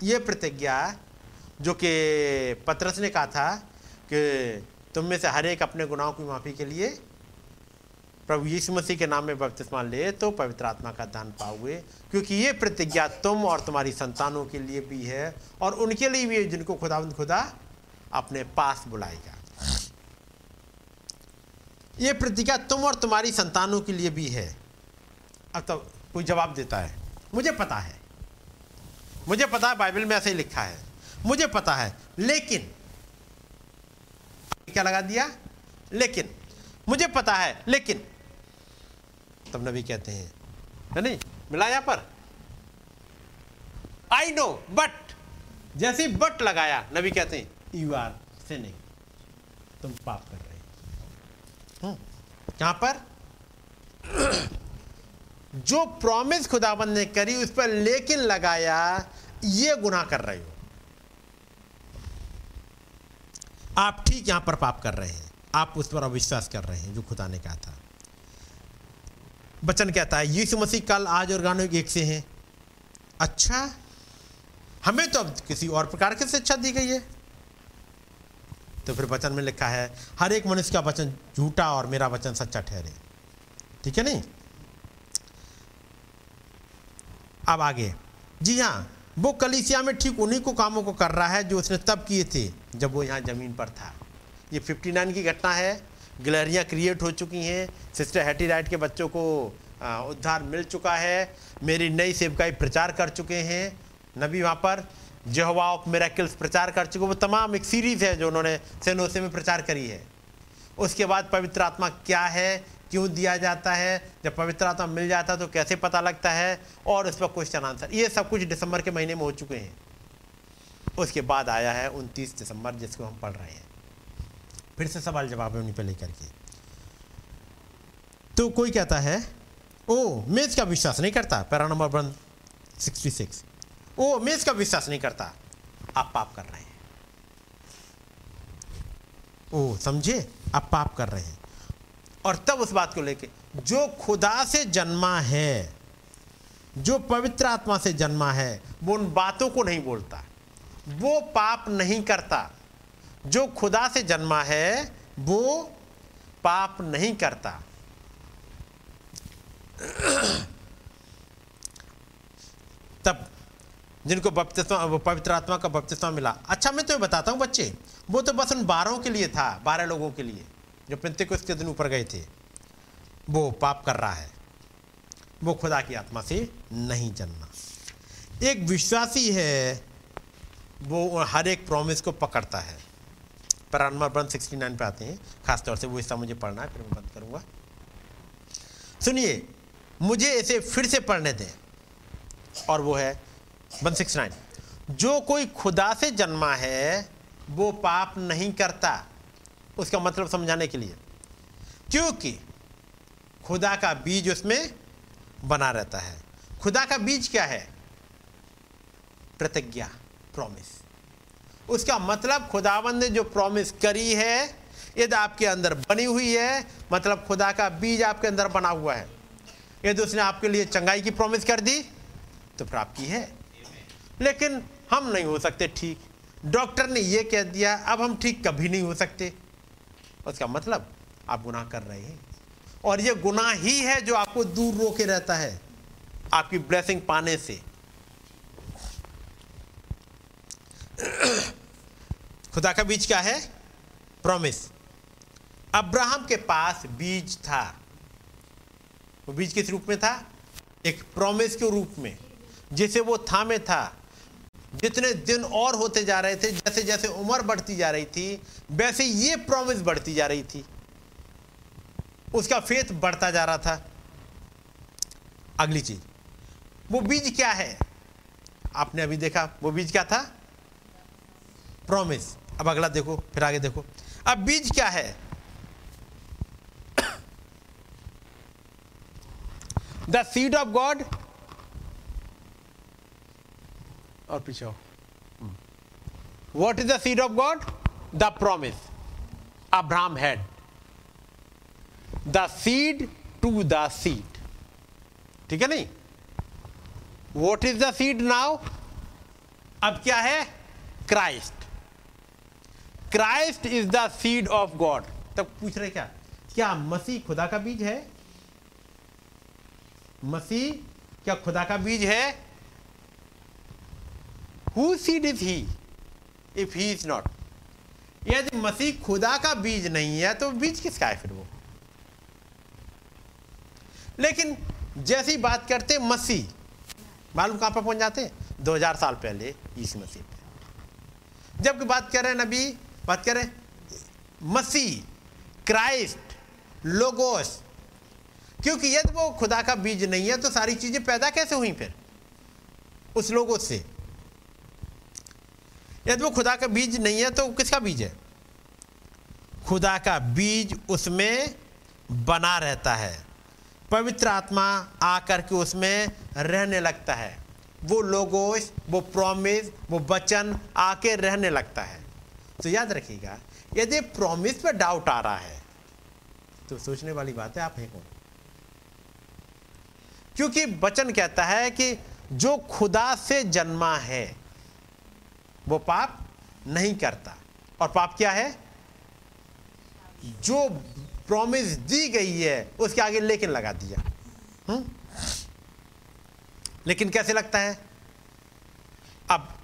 ये प्रतिज्ञा जो कि पत्रस ने कहा था कि तुम में से हर एक अपने गुनाहों की माफ़ी के लिए प्रभु यीशु मसीह के नाम में बपतिस्मा ले तो पवित्र आत्मा का दान पाओगे। क्योंकि ये प्रतिज्ञा तुम और तुम्हारी संतानों के लिए भी है और उनके लिए भी है जिनको खुदावंद खुदा अपने पास बुलाएगा। ये प्रतिज्ञा तुम और तुम्हारी संतानों के लिए भी है। अब तो कोई जवाब देता है। मुझे पता है। मुझे पता है बाइबल में ऐसे ही लिखा है। मुझे पता है, लेकिन, क्या लगा दिया? लेकिन, मुझे पता है, लेकिन, तब नबी कहते हैं, है नहीं? मिला यहाँ पर? आई नो बट जैसे बट लगाया, नबी कहते हैं यू आर सिनिंग तुम पाप कर रहे हो। यहाँ पर? जो प्रॉमिस खुदाबंद ने करी, उस पर लेकिन लगाया, ये गुनाह कर रहे हो। आप ठीक यहाँ पर पाप कर रहे हैं। आप उस पर अविश्वास कर रहे हैं, जो खुदा ने कहा था। वचन कहता है यीशु मसीह कल, आज और गानों एक से हैं। अच्छा हमें तो अब किसी और प्रकार की शिक्षा दी गई है। तो फिर वचन में लिखा है, हर एक मनुष्य का वचन झूठा और मेरा वचन सच्चा ठहरे। ठीक है नहीं? अब आगे। जी हाँ वो कलिसिया में ठीक उन्हीं को कामों को कर रहा है जो उसने तब किए थे, जब वो यहाँ ज़मीन पर था। ये 59 की घटना है। गैलरियाँ क्रिएट हो चुकी हैं। सिस्टर हैटी राइट के बच्चों को उद्धार मिल चुका है। मेरी नई सेवकाई प्रचार कर चुके हैं। नबी वहाँ पर जहवा ऑफ़ मेराकिल्स प्रचार कर चुके वो तमाम एक सीरीज़ है जो उन्होंने सेनोसे में प्रचार करी है। उसके बाद पवित्र आत्मा क्या है? क्यों दिया जाता है? जब पवित्र आत्मा मिल जाता है तो कैसे पता लगता है? और उस पर क्वेश्चन आंसर ये सब कुछ दिसंबर के महीने में हो चुके हैं। उसके बाद आया है उनतीस दिसंबर, जिसको हम पढ़ रहे हैं। फिर से सवाल जवाब है उन्हीं पर लेकर के। तो कोई कहता है, ओ मैं इसका विश्वास नहीं करता। Para number one, sixty six. ओ मैं इसका विश्वास नहीं करता। आप पाप कर रहे हैं। ओ, समझे? आप पाप कर रहे हैं। और तब उस बात को लेके, जो खुदा से जन्मा है, जो पवित्र आत्मा से जन्मा है, वो उन बातों को नहीं बोलता। वो पाप नहीं करता। जो खुदा से जन्मा है, वो पाप नहीं करता। तब जिनको बपतिस्मा पवित्र आत्मा का बपतिस्मा मिला। अच्छा मैं तुम्हें बताता हूँ बच्चे, वो तो बस उन बारहों के लिए था, बारह लोगों के लिए। जो को इसके दिन ऊपर गए थे, वो पाप कर रहा है। वो खुदा की आत्मा से नहीं जन्मा एक विश्वासी है, वो हर एक प्रॉमिस को पकड़ता है। पर नंबर वन सिक्सटी नाइन पर आते हैं, खासतौर से वो हिस्सा मुझे पढ़ना है, फिर मैं बंद करूँगा। सुनिए, मुझे इसे फिर से पढ़ने दें। और वो है वन सिक्स नाइन जो कोई खुदा से जन्मा है, वो पाप नहीं करता। उसका मतलब समझाने के लिए। क्योंकि खुदा का बीज उसमें बना रहता है। खुदा का बीज क्या है? प्रतिज्ञा प्रॉमिस उसका मतलब खुदावन ने जो प्रॉमिस करी है, यदि आपके अंदर बनी हुई है मतलब खुदा का बीज आपके अंदर बना हुआ है। यदि उसने आपके लिए चंगाई की प्रॉमिस कर दी तो फिर आपकी है। लेकिन हम नहीं हो सकते ठीक। डॉक्टर ने यह कह दिया, अब हम ठीक कभी नहीं हो सकते। उसका मतलब आप गुनाह कर रहे हैं। और ये गुनाह ही है जो आपको दूर रोके रहता है, आपकी ब्लेसिंग पाने से। खुदा का बीज क्या है? प्रॉमिस अब्राहम के पास बीज था। वो बीज किस रूप में था? एक प्रॉमिस के रूप में, जिसे वो थामे था। जितने दिन और होते जा रहे थे, जैसे जैसे उम्र बढ़ती जा रही थी, वैसे ये प्रॉमिस बढ़ती जा रही थी। उसका फेथ बढ़ता जा रहा था। अगली चीज़, वो बीज क्या है? आपने अभी देखा, वो बीज क्या था? प्रॉमिस अब अगला देखो, फिर आगे देखो। अब बीज क्या है? द सीड ऑफ़ गॉड और पीछे आओ। What is the seed of God the promise Abraham had the seed to the seed ठीक है नहीं? What is the seed now अब क्या है? Christ Christ is the seed of God तब पूछ रहे क्या? क्या मसीह खुदा का बीज है? मसीह क्या खुदा का बीज है? Who seed is he if he is not यदि मसीह खुदा का बीज नहीं है तो बीज किसका है फिर वो? लेकिन जैसी बात करते मसीह, मालूम कहाँ पर पहुँच जाते? हैं 2000 साल पहले यीशु मसीह पे। जब बात कर रहे हैं नबी, बात करें मसीह, क्राइस्ट, लोगोस, क्योंकि यदि वो खुदा का बीज नहीं है तो सारी चीज़ें पैदा कैसे हुई फिर? उस लोगों से। यदि वो खुदा का बीज नहीं है तो किसका बीज है? खुदा का बीज उसमें बना रहता है। पवित्र आत्मा आकर के उसमें रहने लगता है। वो लोगोस वो प्रॉमिस वो वचन आके रहने लगता है। तो याद रखिएगा, यदि प्रॉमिस पे डाउट आ रहा है तो सोचने वाली बात है आप हैं कौन? क्योंकि वचन कहता है कि जो खुदा से जन्मा है वो पाप नहीं करता। और पाप क्या है? जो प्रॉमिस दी गई है, उसके आगे लेकिन लगा दिया। हुँ? लेकिन कैसे लगता है? अब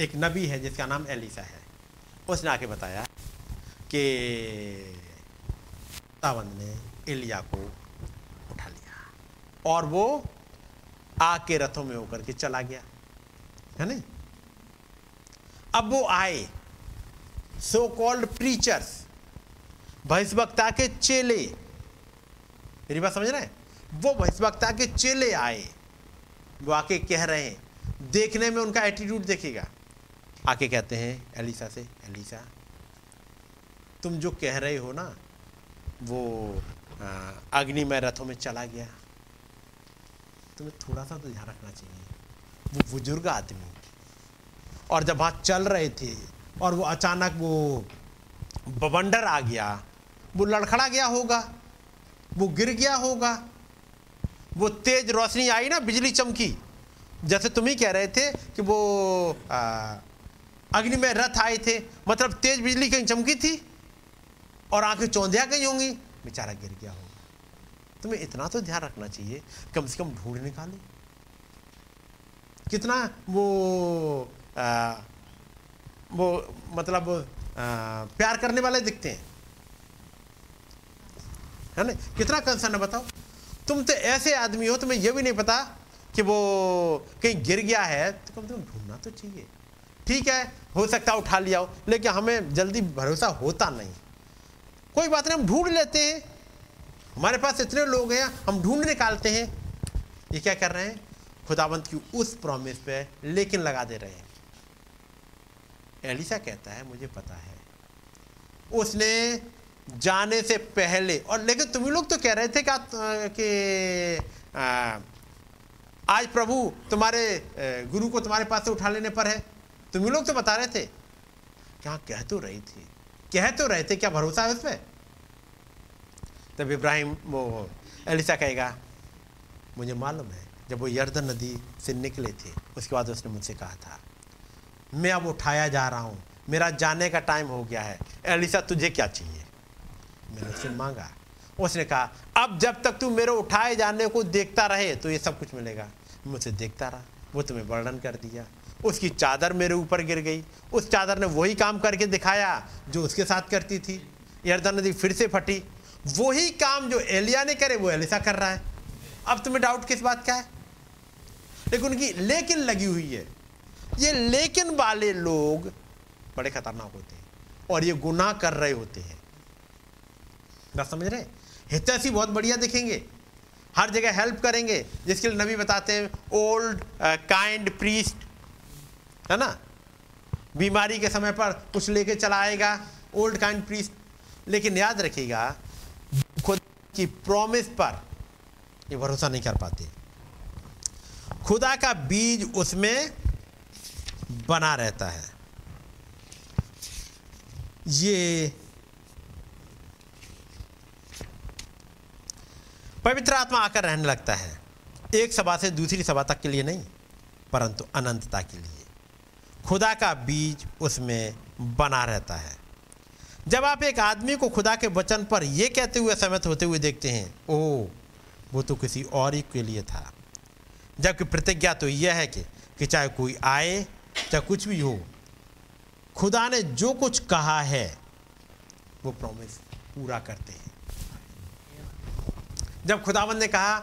एक नबी है जिसका नाम एलिसा है। उसने आके बताया कि खुदावंद ने एलिया को उठा लिया और वो आग के रथों में होकर के चला गया। है नहीं? अब वो आए सो कॉल्ड प्रीचर्स भैंसवक्ता के चेले। मेरी बात समझ रहे हैं? वो भैंसवक्ता के चेले आए, वो आके कह रहे हैं, देखने में उनका एटीट्यूड देखेगा। आके कहते हैं, एलिसा से, एलिसा, तुम जो कह रहे हो ना, वो अग्नि में रथों में चला गया। तुम्हें थोड़ा सा तो ध्यान रखना चाहिए। वो बुज़ुर्ग आदमी। और जब वहाँ चल रहे थे और वो अचानक वो बवंडर आ गया, वो लड़खड़ा गया होगा, वो गिर गया होगा, वो तेज रोशनी आई ना बिजली चमकी। जैसे तुम ही कह रहे थे कि वो अग्नि में रथ आए थे मतलब तेज बिजली कहीं चमकी थी और आँखें चौंधिया गई होंगी, बेचारा गिर गया होगा। तुम्हें इतना तो ध्यान रखना चाहिए, कम से कम ढूंढ निकाले। कितना वो आ, वो मतलब आ, प्यार करने वाले दिखते हैं। है ना? कितना कंसर्न है बताओ। तुम तो ऐसे आदमी हो तुम्हें यह भी नहीं पता कि वो कहीं गिर गया है तो कम से कम ढूंढना तो चाहिए। ठीक है हो सकता है उठा लिया हो लेकिन हमें जल्दी भरोसा होता नहीं। कोई बात नहीं हम ढूंढ लेते हैं। हमारे पास इतने लोग हैं हम ढूंढ निकालते हैं। ये क्या कर रहे हैं? खुदावंत की उस प्रॉमिस पे लेकिन लगा दे रहे हैं। एलिसा कहता है, मुझे पता है। उसने जाने से पहले और लेकिन तुम लोग तो कह रहे थे क्या कि आज प्रभु तुम्हारे गुरु को तुम्हारे पास से उठा लेने पर है। तुम लोग तो बता रहे थे। क्या कह तो रही थी? कह तो रहे थे, क्या भरोसा है उसमें? तब इब्राहिम, वो एलिसा कहेगा, मुझे मालूम है जब वो यर्दन नदी से निकले थे, उसके बाद उसने मुझसे कहा था, मैं अब उठाया जा रहा हूँ, मेरा जाने का टाइम हो गया है। एलिसा, तुझे क्या चाहिए? मैंने उससे मांगा। उसने कहा, अब जब तक तू मेरे उठाए जाने को देखता रहे तो ये सब कुछ मिलेगा। मुझसे देखता रहा। वो तुम्हें वर्णन कर दिया। उसकी चादर मेरे ऊपर गिर गई। उस चादर ने वही काम करके दिखाया जो उसके साथ करती थी। यर्दन नदी फिर से फटी। वही काम जो एलिया ने करे, वो एलिसा कर रहा है। अब तुम्हें डाउट किस बात का है? लेकिन उनकी लेकिन लगी हुई है। ये लेकिन वाले लोग बड़े खतरनाक होते हैं और ये गुनाह कर रहे होते हैं। बात समझ रहे हितैषी बहुत बढ़िया दिखेंगे। हर जगह हेल्प करेंगे, जिसके लिए नबी बताते हैं ओल्ड काइंड प्रीस्ट है ना? बीमारी के समय पर कुछ लेके चला आएगा ओल्ड काइंड प्रीस्ट लेकिन याद रखिएगा, खुद की प्रॉमिस पर ये भरोसा नहीं कर पाते। खुदा का बीज उसमें बना रहता है। ये पवित्र आत्मा आकर रहने लगता है। एक सभा से दूसरी सभा तक के लिए नहीं, परंतु अनंतता के लिए। खुदा का बीज उसमें बना रहता है। जब आप एक आदमी को खुदा के वचन पर यह कहते हुए सहमत होते हुए देखते हैं ओ वो तो किसी और ही के लिए था। जबकि प्रतिज्ञा तो यह है कि, कि चाहे कोई आए चाहे कुछ भी हो खुदा ने जो कुछ कहा है वो प्रॉमिस पूरा करते हैं। जब खुदावन ने कहा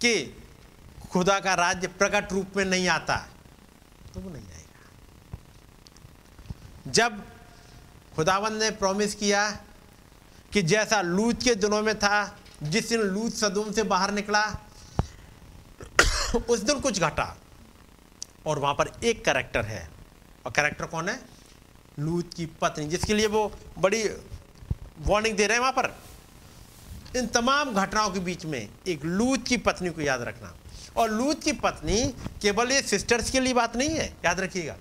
कि खुदा का राज्य प्रकट रूप में नहीं आता तो वो नहीं आएगा। जब खुदावन ने प्रॉमिस किया कि जैसा लूत के दिनों में था जिस दिन लूत सदूम से बाहर निकला उस दिन कुछ घटा। और वहाँ पर एक करेक्टर है। और करेक्टर कौन है? लूत की पत्नी, जिसके लिए वो बड़ी वार्निंग दे रहे हैं वहाँ पर। इन तमाम घटनाओं के बीच में एक लूत की पत्नी को याद रखना। और लूत की पत्नी केवल ये सिस्टर्स के लिए बात नहीं है, याद रखिएगा।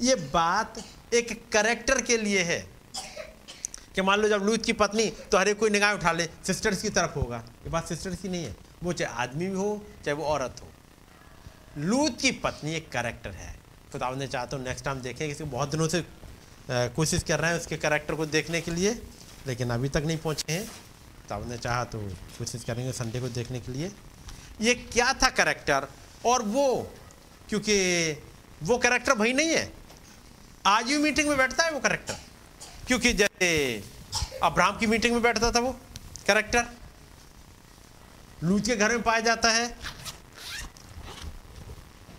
ये बात एक करेक्टर के लिए है। कि मान लो जब लूत की पत्नी तो हर एक कोई निगाह उठा ले सिस्टर्स की तरफ़ होगा। ये बात सिस्टर्स की नहीं है। वो चाहे आदमी भी हो, चाहे वो औरत हो। लूत की पत्नी एक करेक्टर है। खुदा ने चाहता हूँ नेक्स्ट टाइम देखें, किसी बहुत दिनों से कोशिश कर रहे हैं उसके करेक्टर को देखने के लिए, लेकिन अभी तक नहीं पहुँचे हैं। तो आपने चाहा तो कोशिश करेंगे संडे को देखने के लिए। ये क्या था करेक्टर और वो, क्योंकि वो करेक्टर भाई नहीं है। आज भी मीटिंग में बैठता है वो करेक्टर क्योंकि जैसे अब्राहम की मीटिंग में बैठता था वो करेक्टर लूच के घर में पाया जाता है।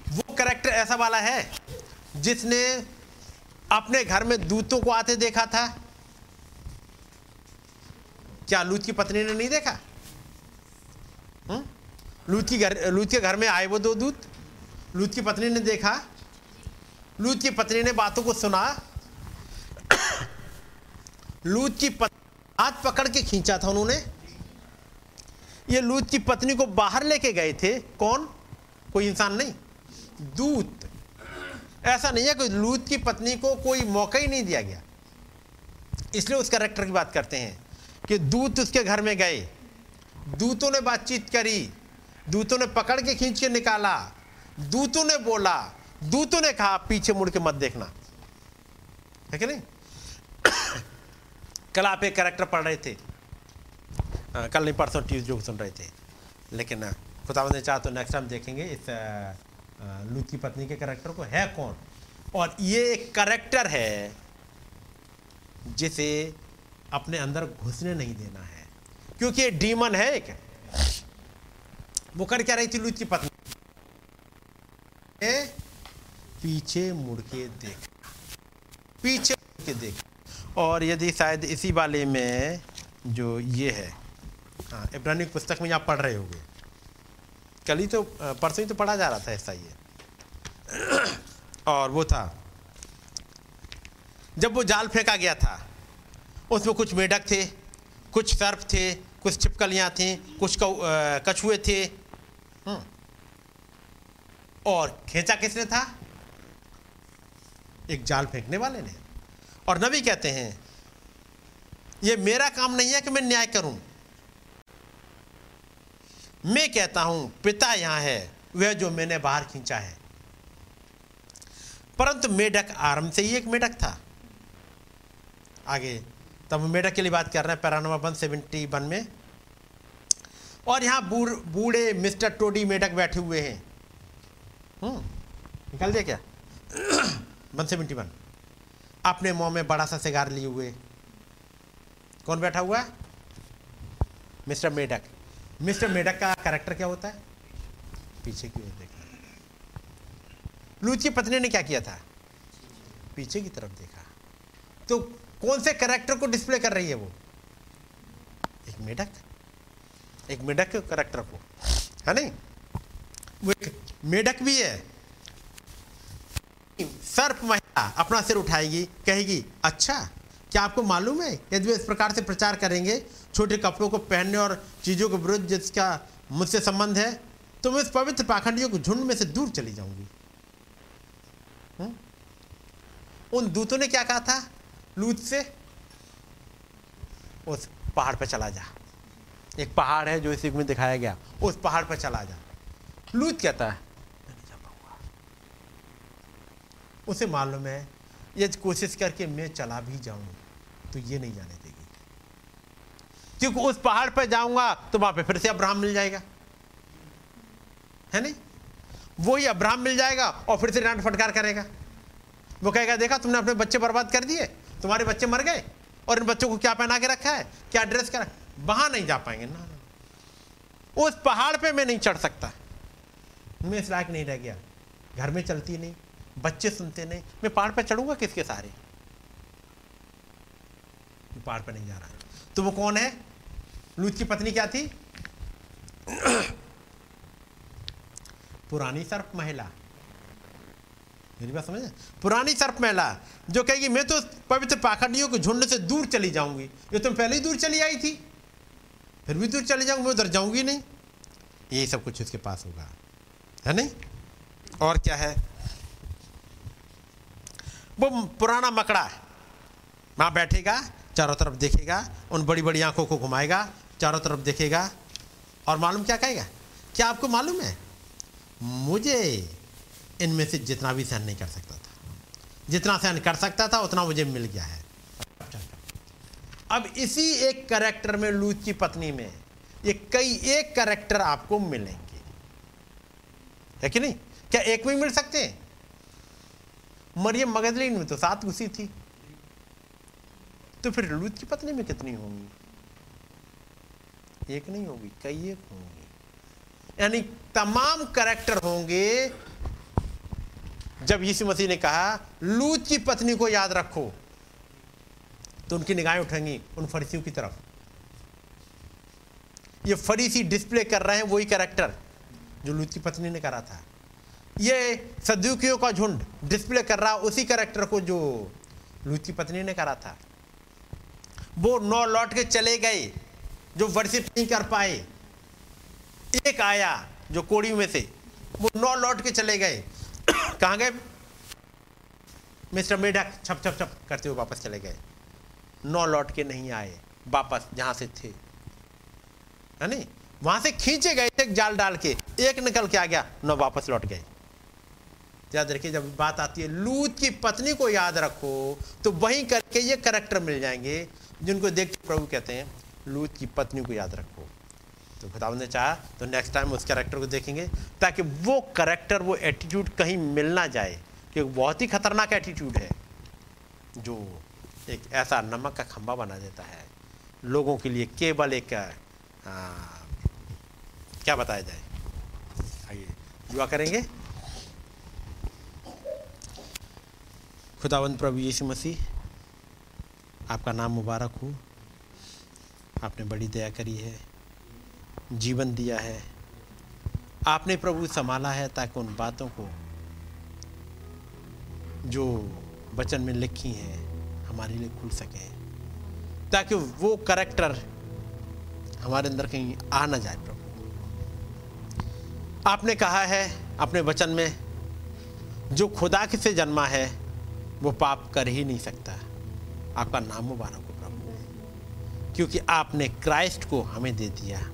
वो करेक्टर ऐसा वाला है, जिसने अपने घर में दूतों को आते देखा था। क्या लूत की पत्नी ने नहीं देखा? हुँ? लूत की घर लूत के घर में आए वो दो दूत? लूत की पत्नी ने देखा। लूत की पत्नी ने बातों को सुना। लूत की पत्नी हाथ पकड़ के खींचा था उन्होंने। ये लूत की पत्नी को बाहर लेके गए थे। कौन? कोई इंसान नहीं। दूत। ऐसा नहीं है कि लूत की पत्नी को कोई मौका ही नहीं दिया गया। इसलिए उस करेक्टर की बात करते हैं कि दूत उसके घर में गए। दूतों ने बातचीत करी। दूतों ने पकड़ के खींच के निकाला। दूतों ने बोला। दूतों ने कहा, पीछे मुड़ के मत देखना। है कि नहीं? कल आप एक कैरेक्टर पढ़ रहे थे। कल नहीं, परसों ट्यूजडे को सुन रहे थे। लेकिन खुदावंद ने चाह तो नेक्स्ट टाइम देखेंगे इस लूत की पत्नी के कैरेक्टर को। है कौन? और ये एक करेक्टर है जिसे अपने अंदर घुसने नहीं देना है। क्योंकि ये डीमन है एक। वो कर क्या रही थी लूत की पत्नी? पीछे मुड़ के देख। पीछे मुड़ के देख। और यदि शायद इसी वाले में जो ये है हाँ इब्रानी पुस्तक में आप पढ़ रहे होंगे। कल ही तो परसों ही तो पढ़ा जा रहा था ऐसा ये। और वो था, जब वो जाल फेंका गया था, उसमें कुछ मेढक थे, कुछ सर्प थे, कुछ छिपकलियाँ थी, कुछ कछुए थे। हम्म। और खींचा किसने था? एक जाल फेंकने वाले ने। और नबी कहते हैं, ये मेरा काम नहीं है कि मैं न्याय करूँ। मैं कहता हूँ पिता यहाँ है वह जो मैंने बाहर खींचा है। परंतु मेढक आरंभ से ही एक मेढक था। आगे तब मेढक के लिए बात कर रहे हैं para number one seventy one में। और यहाँ बूढ़े मिस्टर टोडी मेढक बैठे हुए हैं। हम्म, निकल दिया क्या? One seventy one. अपने मुँह में बड़ा सा सिगार लिए हुए। कौन बैठा हुआ? है मिस्टर मेढक। मिस्टर मेढक का कैरेक्टर क्या होता है? पीछे की ओर देखना। लूची पत्नी ने क्या किया था? पीछे की तरफ़ देखा। तो कौन से कैरेक्टर को डिस्प्ले कर रही है वो? एक मेढक। एक मेढक कैरेक्टर को। है नहीं? वो एक मेढक भी है। सर्प महिला अपना सिर उठाएगी, कहेगी अच्छा क्या आपको मालूम है? यदि वे इस प्रकार से प्रचार करेंगे, छोटे कपड़ों को पहनने और चीज़ों के विरुद्ध जिसका मुझसे संबंध है तो मैं इस पवित्र पाखंडियों को झुंड में से दूर चली जाऊँगी। हम्म? उन दूतों ने क्या कहा था? लूत से? उस पहाड़ पर चला जा। एक पहाड़ है जो इस युग में दिखाया गया। उस पहाड़ पर चला जा। लूत कहता है उसे मालूम है यदि कोशिश करके मैं चला भी जाऊँ। तो ये नहीं जाने देगी। क्योंकि उस पहाड़ पर जाऊँगा तो वहाँ पे फिर से अब्राहम मिल जाएगा। है नहीं? वही अब्राहम मिल जाएगा और फिर से डांट फटकार करेगा। वो कहेगा, देखा, तुमने अपने बच्चे बर्बाद कर दिए। तुम्हारे बच्चे मर गए और इन बच्चों को क्या पहना के रखा है? क्या ड्रेस कर वहाँ नहीं जा पाएँगे। ना। उस पहाड़ पे मैं नहीं चढ़ सकता। मैं इस लायक नहीं रह गया। घर में चलती नहीं, बच्चे सुनते नहीं। मैं पहाड़ पे चढ़ूँगा किसके सहारे? मैं पहाड़ पे नहीं जा रहा तो वो कौन है? लूत की पत्नी क्या थी? पुरानी सर्प महिला। मेरी बात समझे? पुरानी सर्प महिला, जो कहेगी, मैं तो पवित्र पाखंडियों के झुंड से दूर चली जाऊँगी। ये तुम पहले ही दूर चली आई थी। फिर भी दूर चली जाऊँगी, मैं उधर जाऊँगी नहीं। यही सब कुछ उसके पास होगा। है नहीं? और क्या है? वो पुराना मकड़ा वहाँ बैठेगा चारों तरफ़ देखेगा, उन बड़ी बड़ी आँखों को घुमाएगा, चारों तरफ़ देखेगा, और मालूम क्या कहेगा? क्या आपको मालूम है? मुझे इनमें से जितना भी सहन नहीं कर सकता था। जितना सहन कर सकता था, उतना मुझे मिल गया है। अब इसी एक करेक्टर में लूत की पत्नी में, ये कई एक करेक्टर आपको मिलेंगे। है कि नहीं? क्या एक में मिल सकते हैं? मरियम मगदलीन में तो सात घुसी थी। तो फिर लूत की पत्नी में कितनी होंगी? एक नहीं होगी, कई एक होंगी। यानी तमाम करेक्टर होंगे। जब यीशु मसीह ने कहा लूत की पत्नी को याद रखो तो उनकी निगाहें उठेंगी उन फरीसियों की तरफ़। ये फरीसी डिस्प्ले कर रहे हैं, वही करेक्टर जो लूत की पत्नी ने करा था। ये सदुकियों का झुंड डिस्प्ले कर रहा, उसी करेक्टर को जो लूत की पत्नी ने करा था। वो नौ लौट के चले गए, जो वर्शिप नहीं कर पाए। एक आया जो कोड़ी में से, वो नौ लौट के चले गए। कहाँ गए? मिस्टर मेढक छप छप छप करते हुए वापस चले गए। नौ लौट के नहीं आए, वापस जहाँ से थे। है नहीं? वहाँ से खींचे गए थे जाल डाल के, एक निकल के आ गया, नौ वापस लौट गए। याद रखिए, जब बात आती है लूत की पत्नी को याद रखो तो वहीं करके ये करेक्टर मिल जाएँगे। जिनको देख के प्रभु कहते हैं लूत की पत्नी को याद रखो। तो खुदा ने चाहा तो नेक्स्ट टाइम उस करेक्टर को देखेंगे ताकि वो करेक्टर वो एटीट्यूड कहीं मिल ना जाए क्योंकि बहुत ही खतरनाक एटीट्यूड है जो एक ऐसा नमक का खंभा बना देता है। लोगों के लिए केवल एक आ, क्या बताया जाए? आइए दुआ करेंगे। खुदावंद प्रभु यीशु मसीह आपका नाम मुबारक हो। आपने बड़ी दया करी है। जीवन दिया है। आपने प्रभु संभाला है ताकि उन बातों को जो वचन में लिखी हैं, हमारे लिए खुल सके। ताकि वो करेक्टर हमारे अंदर कहीं आ ना जाए प्रभु। आपने कहा है अपने वचन में, जो खुदा से जन्मा है, वो पाप कर ही नहीं सकता। आपका नाम मुबारक हो प्रभु। क्योंकि आपने क्राइस्ट को हमें दे दिया।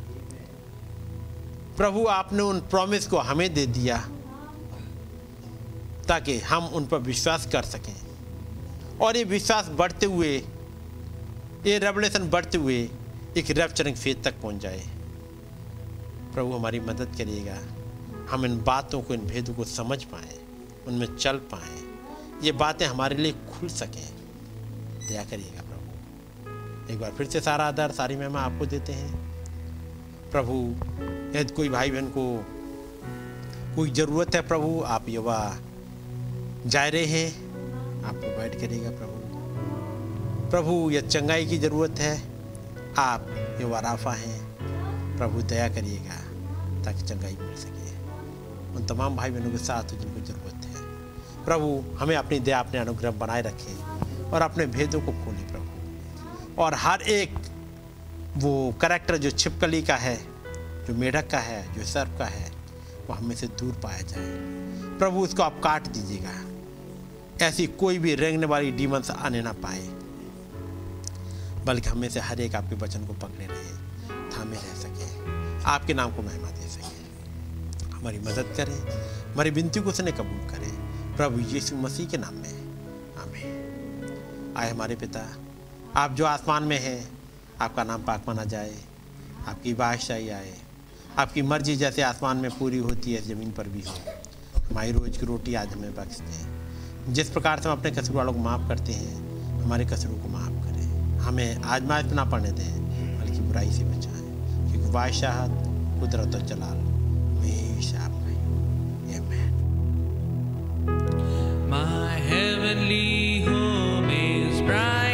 प्रभु, आपने उन प्रॉमिस को हमें दे दिया ताकि हम उन पर विश्वास कर सकें। और ये विश्वास बढ़ते हुए, ये रेवलेशन बढ़ते हुए एक रेपचरिंग फ़ेज़ तक पहुँच जाए। प्रभु, हमारी मदद करिएगा। हम इन बातों को, इन भेदों को समझ पाएँ, उनमें चल पाएँ। ये बातें हमारे लिए खुल सकें। दया करिएगा प्रभु। एक बार फिर से सारा आदर, सारी महिमा आपको देते हैं। प्रभु, यदि कोई भाई बहन को कोई ज़रूरत है प्रभु, आप युवा जा रहे हैं आप प्रोवाइड करिएगा प्रभु। प्रभु यह चंगाई की ज़रूरत है, आप युवा राफा हैं, प्रभु दया करिएगा ताकि चंगाई मिल सके। उन तमाम भाई बहनों के साथ जिनको ज़रूरत है। प्रभु, हमें अपनी दया, अपने अनुग्रह बनाए रखें। और अपने भेदों को खोले प्रभु और हर एक वो करेक्टर जो छिपकली का है, जो मेढक का है, जो सर्प का है, वो हमें से दूर पाया जाए। प्रभु, उसको आप काट दीजिएगा। ऐसी कोई भी रेंगने वाली डीमंस आने ना पाए। बल्कि हमें से हर एक आपके वचन को पकड़े रहे, थामे रह सके। आपके नाम को महिमा दे सके। हमारी मदद करें, हमारी विनती को उसने कबूल करें। प्रभु यीशु मसीह के नाम में। आए हमारे पिता। आप जो आसमान में हैं, आपका नाम पाक माना जाए, आपकी बादशाही आए, आपकी मर्ज़ी जैसे आसमान में पूरी होती है, ज़मीन पर भी हो। हमारी रोज़ की रोटी आज हमें बख्श दें जिस प्रकार से हम अपने कसरों वालों को माफ़ करते हैं, हमारे कसरों को माफ़ करें। हमें आजमाज ना पढ़ने दें, बल्कि बुराई से बचाएँ। क्योंकि बादशाह कुदरत और चला हमेशा My heavenly home. right.